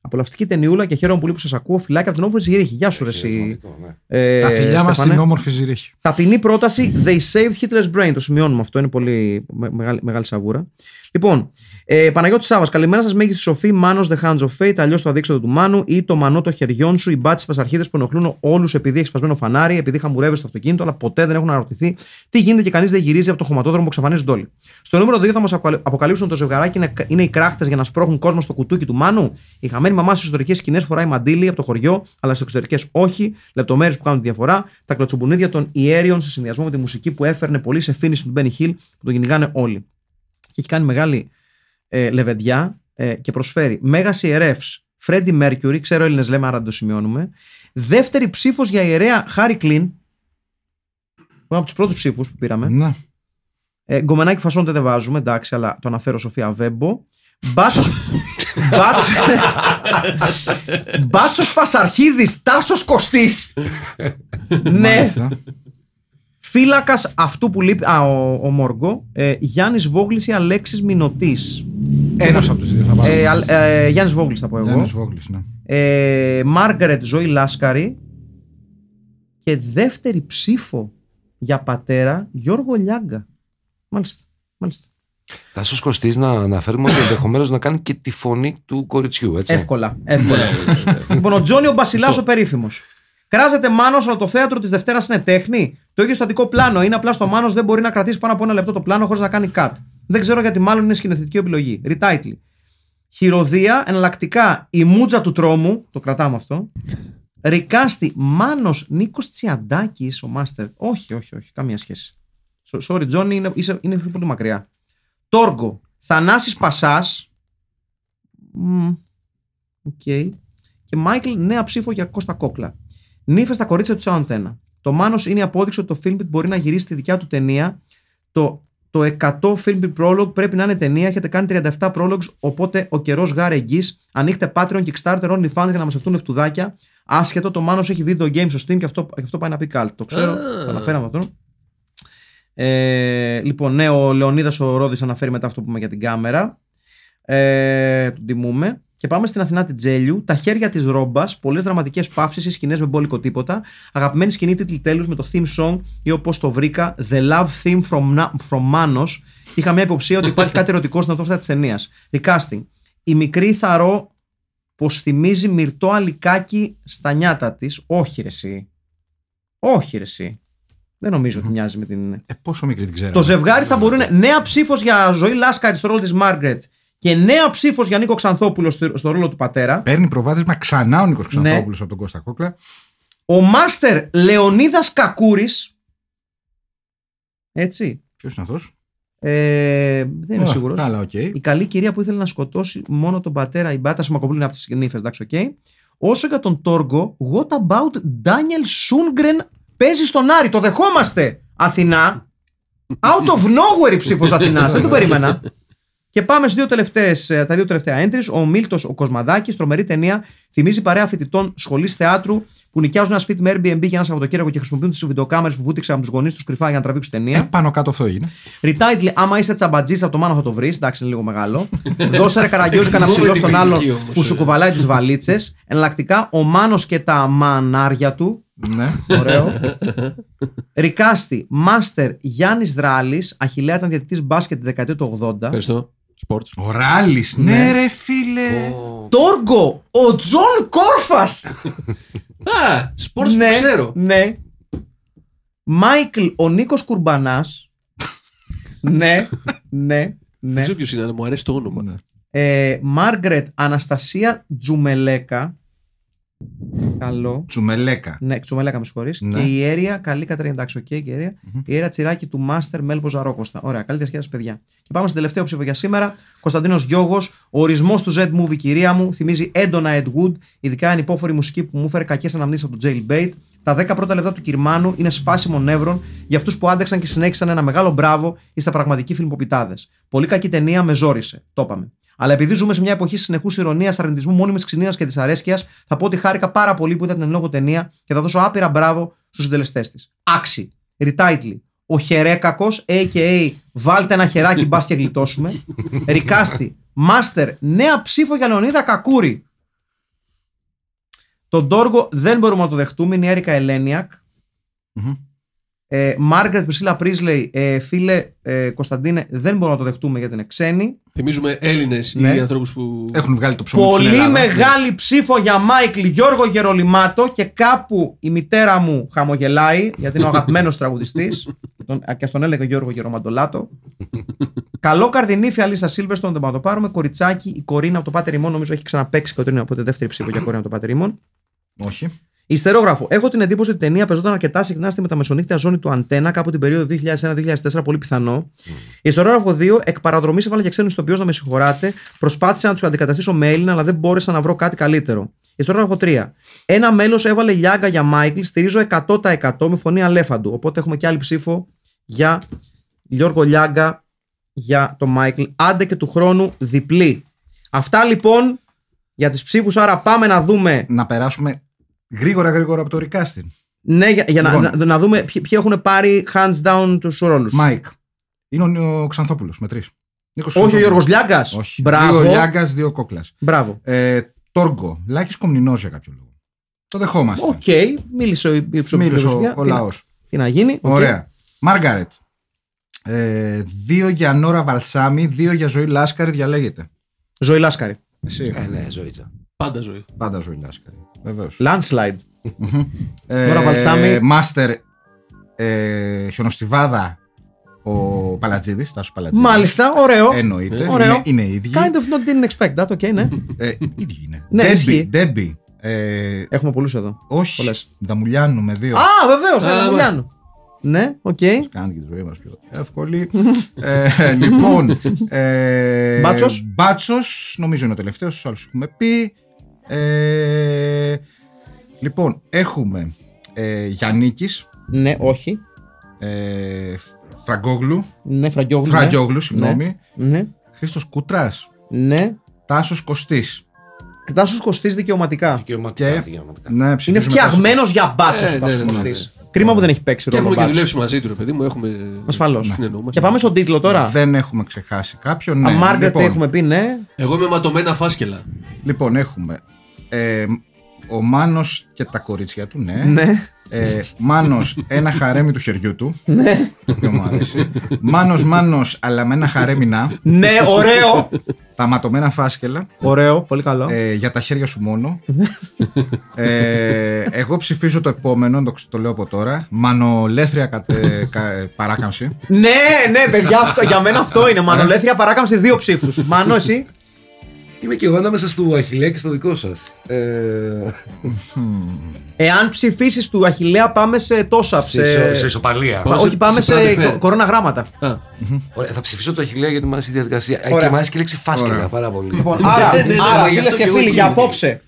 Speaker 1: Απολαυστική ταινιούλα και χαίρομαι πολύ που σας ακούω. Φιλάκια από την όμορφη Ζυρίχη. Γεια σου, ρε, εσύ.
Speaker 3: Σημαντικό, ναι.
Speaker 1: Ε,
Speaker 5: Τα φιλιά μας
Speaker 1: Στέφανε.
Speaker 5: στην όμορφη Ζηρίχη.
Speaker 1: Ταπεινή πρόταση They saved Hitler's brain. Το σημειώνουμε αυτό. Είναι πολύ με- μεγάλη, μεγάλη σαβούρα. Λοιπόν, ε, Παναγιώτης Σάβας, καλημέρα σας. Μέγιστη σοφή, Μάνος The Hands of Fate, αλλιώς το αδίξοδο του Μάνου ή το μανό των χεριών σου, οι μπάτσες πασαρχίδε που ενοχλούν όλους επειδή έχει σπασμένο φανάρι, επειδή χαμουρεύεις στο αυτοκίνητο, αλλά ποτέ δεν έχουν αναρωτηθεί τι γίνεται και κανείς δεν γυρίζει από το χωματόδρομο που εξαφανίζονται όλοι. Στο νούμερο 2 θα μας αποκαλύψουν το ζευγαράκι είναι, είναι οι κράχτες για να σπρώχνουν κόσμο στο κουτούκι του Μάνου. Η χαμένη μαμά στις ιστορικέ σκηνές φοράει μαντίλι από το χωριό, αλλά στις εξωτερικές όχι. Λεπτομέρειες που κάνουν τη διαφορά. Τα κλωτσομπουνίδια των ιέριων σε συνδυασμό με τη μουσική που έφερνε πολύ σε φίνιση του Μπένι Χιλ που τον κυνηγάνε όλοι. Και έχει κάνει μεγάλη ε, λεβεντιά ε, και προσφέρει Μέγα ιερεύς Φρέντι Μέρκιουρι, ξέρω Έλληνες λέμε, άρα δεν το σημειώνουμε. Δεύτερη ψήφος για ιερέα Χάρη Κλίν. Που είναι από τους πρώτους ψήφους που πήραμε.
Speaker 5: Ναι.
Speaker 1: Ε, γκομενάκι φασόντε δεν βάζουμε, εντάξει, αλλά το αναφέρω Σοφία Βέμπο. Μπάτσος Μπάτσος Μπάτσος Πασαρχίδης Τάσος Κωστής Ναι
Speaker 5: Μάλιστα.
Speaker 1: Φύλακας αυτού που λείπει Α, ο, ο Μόργο ε, Γιάννης Βόγλης ή Αλέξης Μινωτής
Speaker 5: Ένας από τους δύο θα πάρω.
Speaker 1: ε, αλ- ε, Γιάννης Βόγλης θα πω εγώ
Speaker 5: Γιάννης Βόγλης, ναι.
Speaker 1: ε, Μάργαρετ Ζωή Λάσκαρη και δεύτερη ψήφο για πατέρα Γιώργο Λιάγκα Μάλιστα, μάλιστα.
Speaker 3: Τάσο Κωστή να αναφέρουμε ότι ενδεχομένως να κάνει και τη φωνή του κοριτσιού, έτσι.
Speaker 1: Εύκολα. εύκολα. λοιπόν, ο Τζόνι ο Μπασιλάς ο περίφημος. Κράζεται μάνος, αλλά το θέατρο της Δευτέρας είναι τέχνη. Το ίδιο στατικό πλάνο είναι απλά στο μάνος δεν μπορεί να κρατήσει πάνω από ένα λεπτό το πλάνο χωρίς να κάνει cut. Δεν ξέρω γιατί μάλλον είναι σκηνοθετική επιλογή. Retitle. Χειροδία, εναλλακτικά η μούτζα του τρόμου. Το κρατάμε αυτό. Ρικάστη, Μάνος Νίκος Τσιαντάκης, ο Μάστερ. Όχι, όχι, όχι, καμία σχέση. So- Sorry, Τζόνι, είναι, είσαι- είναι πολύ μακριά. Τόργο, Θανάσης Πασάς. Μμ, Οκ. Και Μάικλ, νέα ψήφο για Κώστα Κόκλα. Νύφες στα κορίτσια του Sound 1. Το Μάνος είναι η απόδειξη ότι το Filmbit μπορεί να γυρίσει τη δικιά του ταινία. Το, το 100 Filmbit Prologue πρέπει να είναι ταινία. Έχετε κάνει 37 prologues, οπότε ο καιρός γαρ εγγύς. Ανοίχτε Patreon, Kickstarter, OnlyFans για να μας αυτούν φτουδάκια. Άσχετο, το Μάνος έχει video game στο Steam και αυτό, και αυτό πάει να πει καλτ. Το ξέρω, το αναφέραμε αυτό. Ε, λοιπόν, ναι, ο Λεωνίδας ο Ρόδης αναφέρει μετά αυτό που είπαμε για την κάμερα. Ε, τον τιμούμε. Και πάμε στην Αθηνά Τιτζέλιου. Τα χέρια της ρόμπας, πολλές δραματικές παύσεις ή σκηνές με μπόλικο τίποτα. Αγαπημένη σκηνή τίτλη τέλους με το theme song ή όπως το βρήκα, The Love Theme from, Na- from Manos. Είχα μια υποψία ότι υπάρχει κάτι ερωτικό στην αυτόφυτα της ταινίας. Recasting. Η μικρή θαρώ πως θυμίζει μυρτό αλικάκι στα νιάτα της. Όχι, ρε, εσύ. Όχι, ρε, εσύ. Δεν νομίζω ότι μοιάζει με την.
Speaker 5: Ε, πόσο μικρή την ξέρω.
Speaker 1: Το ζευγάρι θα μπορούν. Νέα ψήφος για ζωή Λάσκαρη στο ρόλο της Μάργρετ και νέα ψήφος για Νίκο Ξανθόπουλο στο, στο ρόλο του πατέρα.
Speaker 5: Παίρνει προβάδισμα ξανά ο Νίκος
Speaker 1: Ναι.
Speaker 5: Ξανθόπουλος από τον Κώστα Κόκλα.
Speaker 1: Ο Μάστερ Λεωνίδας Κακούρης. Έτσι.
Speaker 5: Ποιος είναι αυτός;
Speaker 1: Ε, δεν είμαι σίγουρος.
Speaker 5: Καλά, οκ.
Speaker 1: Η καλή κυρία που ήθελε να σκοτώσει μόνο τον πατέρα, η μπάτα Σιμακοπούλου είναι από τις νύφες, εντάξει, οκ. Όσο για τον Τόργο, what about Daniel Sundgren παίζει στον Άρη. Το δεχόμαστε, Αθηνά. Out of nowhere η ψήφος Αθηνάς. δεν το περίμενα. Και πάμε στις δύο τελευταίες, ε, τα δύο τελευταία entries. Ο Μίλτος ο Κοσμαδάκης, τρομερή ταινία. Θυμίζει παρέα φοιτητών σχολής θεάτρου που νοικιάζουν ένα σπίτι με Airbnb για ένα Σαββατοκύριακο και χρησιμοποιούν τις βιντεοκάμερες που βούτυξαν από τους γονείς τους κρυφά για να τραβήξουν ταινία.
Speaker 5: Ε, πάνω κάτω αυτό έγινε.
Speaker 1: Retitle, άμα είσαι τσαμπατζής από το μάνο θα το βρεις. Εντάξει, είναι λίγο μεγάλο. Δώσε ρε καραγκιόζου κανένα ψηλό στον
Speaker 4: Θυμούμε
Speaker 1: άλλον
Speaker 4: την ηλικία όμως,
Speaker 1: που σου
Speaker 4: ε.
Speaker 1: κουβαλάει τις βαλίτσες. Εναλλακτικά, ο Μάνος και τα μανάρια του.
Speaker 5: Ναι.
Speaker 1: Ωραίο. Recasting, Master Γιάννης Δράλη. Αχιλλέα ήταν διαιτητής μπάσκετ τη δεκαετία του 80.
Speaker 4: Ευχαριστώ. Sports.
Speaker 5: Ο Ράλης. Ναι, ρε φίλε.
Speaker 1: Τόργο, ο Τζον Κόρφας.
Speaker 4: Α, sports
Speaker 1: ναι,
Speaker 4: που ξέρω.
Speaker 1: ναι. Μάικλ, ο Νίκος Κουρμπανάς. ναι, ναι,
Speaker 4: Δεν
Speaker 1: ναι.
Speaker 4: ξέρω ποιος είναι, αλλά μου αρέσει το όνομα.
Speaker 5: Ναι.
Speaker 1: Ε, Μάργρετ Αναστασία Τζουμελέκα. Καλό.
Speaker 5: Τσουμελέκα.
Speaker 1: Ναι, Τζουμελέκα με συγχωρείς.
Speaker 5: Ναι.
Speaker 1: Και ιέρεια, καλή Κατερίνα, εντάξει, οκ, και ιέρεια. Ιέρεια τσιράκι του Μάστερ Μέλπο Ζαρόκοστα. Ωραία, καλή διασκέδαση, παιδιά. Και πάμε στην τελευταία ψήφο για σήμερα. Κωνσταντίνος Γιώγο, ο ορισμός του Z Movie, κυρία μου, θυμίζει έντονα Ed Wood, ειδικά η ανυπόφορη μουσική που μου έφερε κακές αναμνήσεις από το Jailbait. Τα 10 πρώτα λεπτά του κυρ Μάνου είναι σπάσιμο νεύρων για αυτούς που άντεξαν και συνέχισαν ένα μεγάλο μπράβο στα πραγματικοί φιλμποπιτάδε. Πολύ κακή ταινία με ζόρισε. Το είπαμε. Αλλά επειδή ζούμε σε μια εποχή συνεχούς ειρωνείας, αρνητισμού, μόνιμης ξυνίας και δυσαρέσκειας, θα πω ότι χάρηκα πάρα πολύ που είδα την εν λόγω ταινία και θα δώσω άπειρα μπράβο στους συντελεστές της. Άξιοι. Retitling. Ο Χερέκακος, a.k.a. Βάλτε ένα χεράκι μπας και γλιτώσουμε. Recasting. Master. Νέα ψήφο για Λεωνίδα Κακούρη. Τον Τόργο δεν μπορούμε να το δεχτούμε. Είναι η Έρικα Ελένιακ. Ε, Μάργρετ Πρισίλα Πρίσλεϊ, ε, φίλε ε, Κωνσταντίνε, δεν μπορούμε να το δεχτούμε γιατί είναι ξένοι.
Speaker 4: Θυμίζουμε Έλληνες
Speaker 1: Ναι.
Speaker 4: ή ανθρώπους που.
Speaker 2: Έχουν βγάλει το ψωμί τους στην
Speaker 1: Πολύ
Speaker 2: Ελλάδα.
Speaker 1: μεγάλη ψήφο για Μάικλ Γιώργο Γερολιμάτο και κάπου η μητέρα μου χαμογελάει γιατί είναι ο αγαπημένος τραγουδιστής. και στον έλεγε Γιώργο Γερομαντολάτο. Καλό καρδινίφι Αλίσσα Σίλβερστον, δεν μπορούμε να το πάρουμε. Κοριτσάκι, η Κορίνα από το Πάτερ Ημών, νομίζω έχει ξαναπέξει η Κορίνα, οπότε δεύτερη ψήφο για Κορίνα από το Πάτερ Ημών.
Speaker 2: Όχι.
Speaker 1: Ιστερόγραφο. Έχω την εντύπωση ότι η ταινία παίζονταν αρκετά συχνά στη μεταμεσονύχτια ζώνη του Αντένα κάπου την περίοδο 2001-2004, πολύ πιθανό. Η Ιστερόγραφο 2, εκ παραδρομής έβαλα για ξένους ηθοποιούς να με συγχωράτε. Προσπάθησα να τους αντικαταστήσω με Έλληνα, αλλά δεν μπόρεσα να βρω κάτι καλύτερο. Η Ιστερόγραφο 3. Ένα μέλος έβαλε λιάγκα για Μάικλ, στηρίζω 100% με φωνή αλέφαντου. Οπότε έχουμε και άλλη ψήφο για Γιώργο Λιάγκα για το Μάικλ. Άντε και του χρόνου διπλή. Αυτά λοιπόν για τις ψήφους. Άρα πάμε να δούμε
Speaker 2: Να περάσουμε γρήγορα γρήγορα από το recasting.
Speaker 1: ναι, για, για να,
Speaker 2: Λοιπόν.
Speaker 1: να, να δούμε ποιοι, ποιοι έχουν πάρει hands down τους ρόλους.
Speaker 2: Μάικ. Είναι ο, ο Ξανθόπουλος με τρεις.
Speaker 1: Όχι ο Γιώργος Λιάγκας.
Speaker 2: Όχι.
Speaker 1: Μπράβο.
Speaker 2: Δύο Λιάγκας, δύο Κόκλας.
Speaker 1: Μπράβο.
Speaker 2: Ε, Τόργκο. Λάκης Κομνηνός για κάποιο λόγο. Το δεχόμαστε.
Speaker 1: Οκ, μίλησε ο υψηλό
Speaker 2: Μίλησε ο, ο λαός.
Speaker 1: Τι να γίνει. οκ.
Speaker 2: Ωραία. Μάργαρετ. Ε, δύο για Νόρα Βαλσάμι, δύο για Ζωή Λάσκαρη, διαλέγετε.
Speaker 1: Ζωή Λάσκαρη.
Speaker 2: Εσύ.
Speaker 3: Ε, ναι, Ζωίτσα.
Speaker 4: Πάντα Ζωή.
Speaker 2: Πάντα Ζωή Λάσκαρη. Βεβαίως.
Speaker 1: Landslide.
Speaker 2: Ε,
Speaker 1: Νόρα Βαλσάμι.
Speaker 2: Μάστερ. Ε, χιονοστιβάδα. Ο Παλατζίδης, Τάσο Παλατζίδης.
Speaker 1: Μάλιστα, ωραίο.
Speaker 2: Εννοείται.
Speaker 1: Ωραίο.
Speaker 2: Είναι, είναι ίδιοι.
Speaker 1: Kind of not didn't expect that, OK, ναι.
Speaker 2: Ε, ίδιοι είναι.
Speaker 1: Ναι, ισχύει.
Speaker 2: Ντέμπι. Ε,
Speaker 1: Έχουμε πολλούς εδώ.
Speaker 2: όχι.
Speaker 1: Πολλές.
Speaker 2: Δαμουλιάνου με δύο.
Speaker 1: Α, βεβαίως,
Speaker 4: Α,
Speaker 1: ένα Δαμουλιάνου. Ναι, οκ.
Speaker 2: Κάνει και τη ζωή μας πιο εύκολη. ε, λοιπόν. Ε,
Speaker 1: Μπάτσος.
Speaker 2: Μπάτσος, νομίζω είναι ο τελευταίος, τους άλλους έχουμε πει. Ε, λοιπόν, έχουμε ε, Γιάννικης,
Speaker 1: Ναι, όχι.
Speaker 2: ε, Φραγκόγλου,
Speaker 1: Ναι, Φραγκιόγλου. ναι.
Speaker 2: Φραγκιόγλου, συγγνώμη.
Speaker 1: Ναι,
Speaker 2: Χρήστος Κούτρας,
Speaker 1: ναι.
Speaker 2: Τάσος Κωστής.
Speaker 1: Τάσος Κωστής δικαιωματικά.
Speaker 3: Δικαιωματικά.
Speaker 2: Και-
Speaker 3: δικαιωματικά.
Speaker 2: Ναι,
Speaker 1: Είναι
Speaker 2: ψηφίζουμε
Speaker 1: φτιαγμένος για μπάτσο
Speaker 4: Ε,
Speaker 1: ο
Speaker 4: ναι,
Speaker 1: Τάσος
Speaker 4: ναι, ναι,
Speaker 1: Κωστής. Κρίμα που δεν έχει παίξει
Speaker 4: Και
Speaker 1: ρόλο
Speaker 4: έχουμε και
Speaker 1: μπάτσος.
Speaker 4: δουλέψει μαζί του, ρε παιδί μου. Έχουμε.
Speaker 1: Ασφαλώς.
Speaker 4: συνεννοούμαστε.
Speaker 1: Και πάμε στον τίτλο τώρα.
Speaker 2: τάσο. Δεν έχουμε ξεχάσει κάποιον. Ναι.
Speaker 1: Α, Μάργαρετ
Speaker 2: λοιπόν,
Speaker 1: έχουμε πει, ναι.
Speaker 4: Εγώ είμαι ματωμένα φάσκελα.
Speaker 2: λοιπόν, έχουμε ε, ο Μάνος και τα κορίτσια του, ναι.
Speaker 1: Ναι.
Speaker 2: Ε, Μάνος, ένα χαρέμι του χεριού του.
Speaker 1: Ναι.
Speaker 2: Το οποίο μου άρεσε. Μάνος, Μάνος, αλλά με ένα χαρέμι να.
Speaker 1: Ναι, ωραίο.
Speaker 2: Τα ματωμένα φάσκελα.
Speaker 1: ωραίο, πολύ καλό.
Speaker 2: Ε, για τα χέρια σου μόνο. ε, εγώ ψηφίζω το επόμενο, το, το λέω από τώρα. Μανολέθρια κατε, κα, ε, παράκαμψη.
Speaker 1: Ναι, ναι, παιδιά, αυτό, για μένα αυτό είναι. Μανολέθρια παράκαμψη δύο ψήφους. Μάνο, εσύ;
Speaker 3: Είμαι και εγώ ανάμεσα στο Αχιλέα και στο δικό σας. Ε,
Speaker 1: Εάν ψηφίσεις του Αχηλέα, πάμε σε τόσα.
Speaker 3: σε,
Speaker 1: Σε...
Speaker 3: σε ισοπαλία.
Speaker 4: Πάμε
Speaker 1: Όχι,
Speaker 4: σε-
Speaker 1: πάμε
Speaker 4: σε
Speaker 1: σε,
Speaker 4: πλάτη φέρ.
Speaker 1: κο- κορώνα γράμματα.
Speaker 4: Α,
Speaker 3: Ωραία, θα ψηφίσω το Αχιλέα γιατί μου αρέσει η διαδικασία. Ε,
Speaker 1: Ωραία.
Speaker 3: Και μου αρέσει και η λέξη φάσκελα
Speaker 2: Ωραία.
Speaker 3: πάρα πολύ.
Speaker 1: Λοιπόν, άρα,
Speaker 4: ναι, ναι, ναι,
Speaker 1: άρα
Speaker 4: μα γι'
Speaker 1: φίλες
Speaker 4: αυτό
Speaker 1: και
Speaker 4: και εγώ
Speaker 1: φίλοι, για
Speaker 4: κίνδυνο.
Speaker 1: απόψε.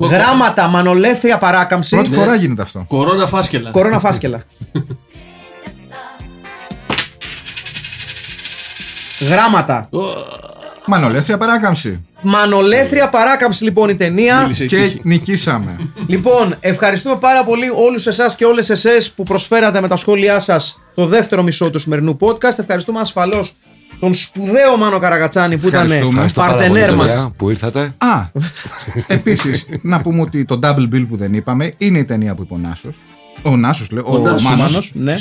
Speaker 1: Γράμματα, μανολέθρια παράκαμψη.
Speaker 2: Πρώτη φορά γίνεται αυτό.
Speaker 4: κορώνα φάσκελα.
Speaker 1: Κορώνα φάσκελα. Γράμματα.
Speaker 2: Μανολέθρια παράκαμψη.
Speaker 1: Μανολέθρια παράκαμψη λοιπόν η ταινία.
Speaker 4: Μίλησε η
Speaker 2: Και
Speaker 4: τύχη.
Speaker 2: νικήσαμε.
Speaker 1: Λοιπόν, ευχαριστούμε πάρα πολύ όλους εσάς και όλες εσές που προσφέρατε με τα σχόλιά σας το δεύτερο μισό του σημερινού podcast. Ευχαριστούμε ασφαλώς τον σπουδαίο Μάνο Καραγατσάνη που ήταν
Speaker 2: Ευχαριστούμε.
Speaker 3: Ευχαριστώ πάρα πολύ,
Speaker 1: παρτενέρ
Speaker 3: παιδιά,
Speaker 1: μας.
Speaker 3: που ήρθατε.
Speaker 2: Α, επίσης, να πούμε ότι το Double Bill που δεν είπαμε είναι η ταινία που είπε ο Νάσος. Ο Νάσος, λέω. Ο,
Speaker 4: Νάσος.
Speaker 2: Μάνος.
Speaker 1: Μάνος, ναι.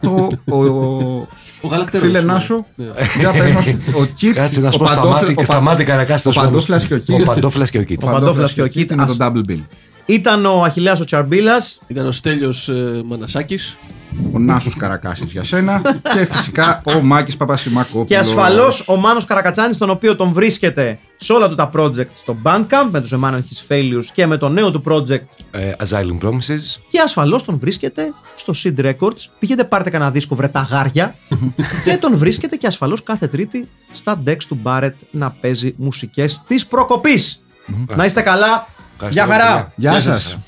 Speaker 2: Το, ο,
Speaker 4: Ο γαλακτερός.
Speaker 2: φίλε
Speaker 4: ναι.
Speaker 2: Νάσο,
Speaker 4: Ναι.
Speaker 2: για πες μας, ο Κίτς,
Speaker 3: Κάτσε να σου
Speaker 2: ο
Speaker 3: πω
Speaker 2: Παντόφλα-
Speaker 3: σταμάτη,
Speaker 2: ο Πα-
Speaker 3: σταμάτη Καρακάστα.
Speaker 2: ο Παντόφλας και ο Κίτς.
Speaker 3: Ο Παντόφλας και ο Κίτς.
Speaker 1: Ο Παντόφλας και ο
Speaker 2: Κίτς
Speaker 1: Κίτς.
Speaker 2: είναι το
Speaker 1: Ας-
Speaker 2: Double Bill.
Speaker 1: Ήταν ο Αχιλέας ο Τσαρμπίλας.
Speaker 4: Ήταν ο Στέλιος ε, Μανασάκης.
Speaker 2: Ο Νάσος Καρακάσης για σένα και φυσικά ο Μάκης Παπασημακόπουλος.
Speaker 1: Και ασφαλώς ο Μάνος Καρακατσάνης, τον οποίο τον βρίσκεται σε όλα του τα project στο Bandcamp με τους The Man and His Failures και με το νέο του project
Speaker 3: Ε, Asylum Promises.
Speaker 1: και ασφαλώς τον βρίσκεται στο Seed Records. Πήγαινε πάρτε κανένα δίσκο βρε τα γάρια και τον βρίσκεται και ασφαλώς κάθε τρίτη στα decks του Barrett να παίζει μουσικές της προκοπής. Να είστε καλά.
Speaker 3: Ευχαριστώ
Speaker 1: Γεια χαρά.
Speaker 3: πολύ.
Speaker 2: Γεια
Speaker 4: Γεια
Speaker 2: σας.
Speaker 4: σας.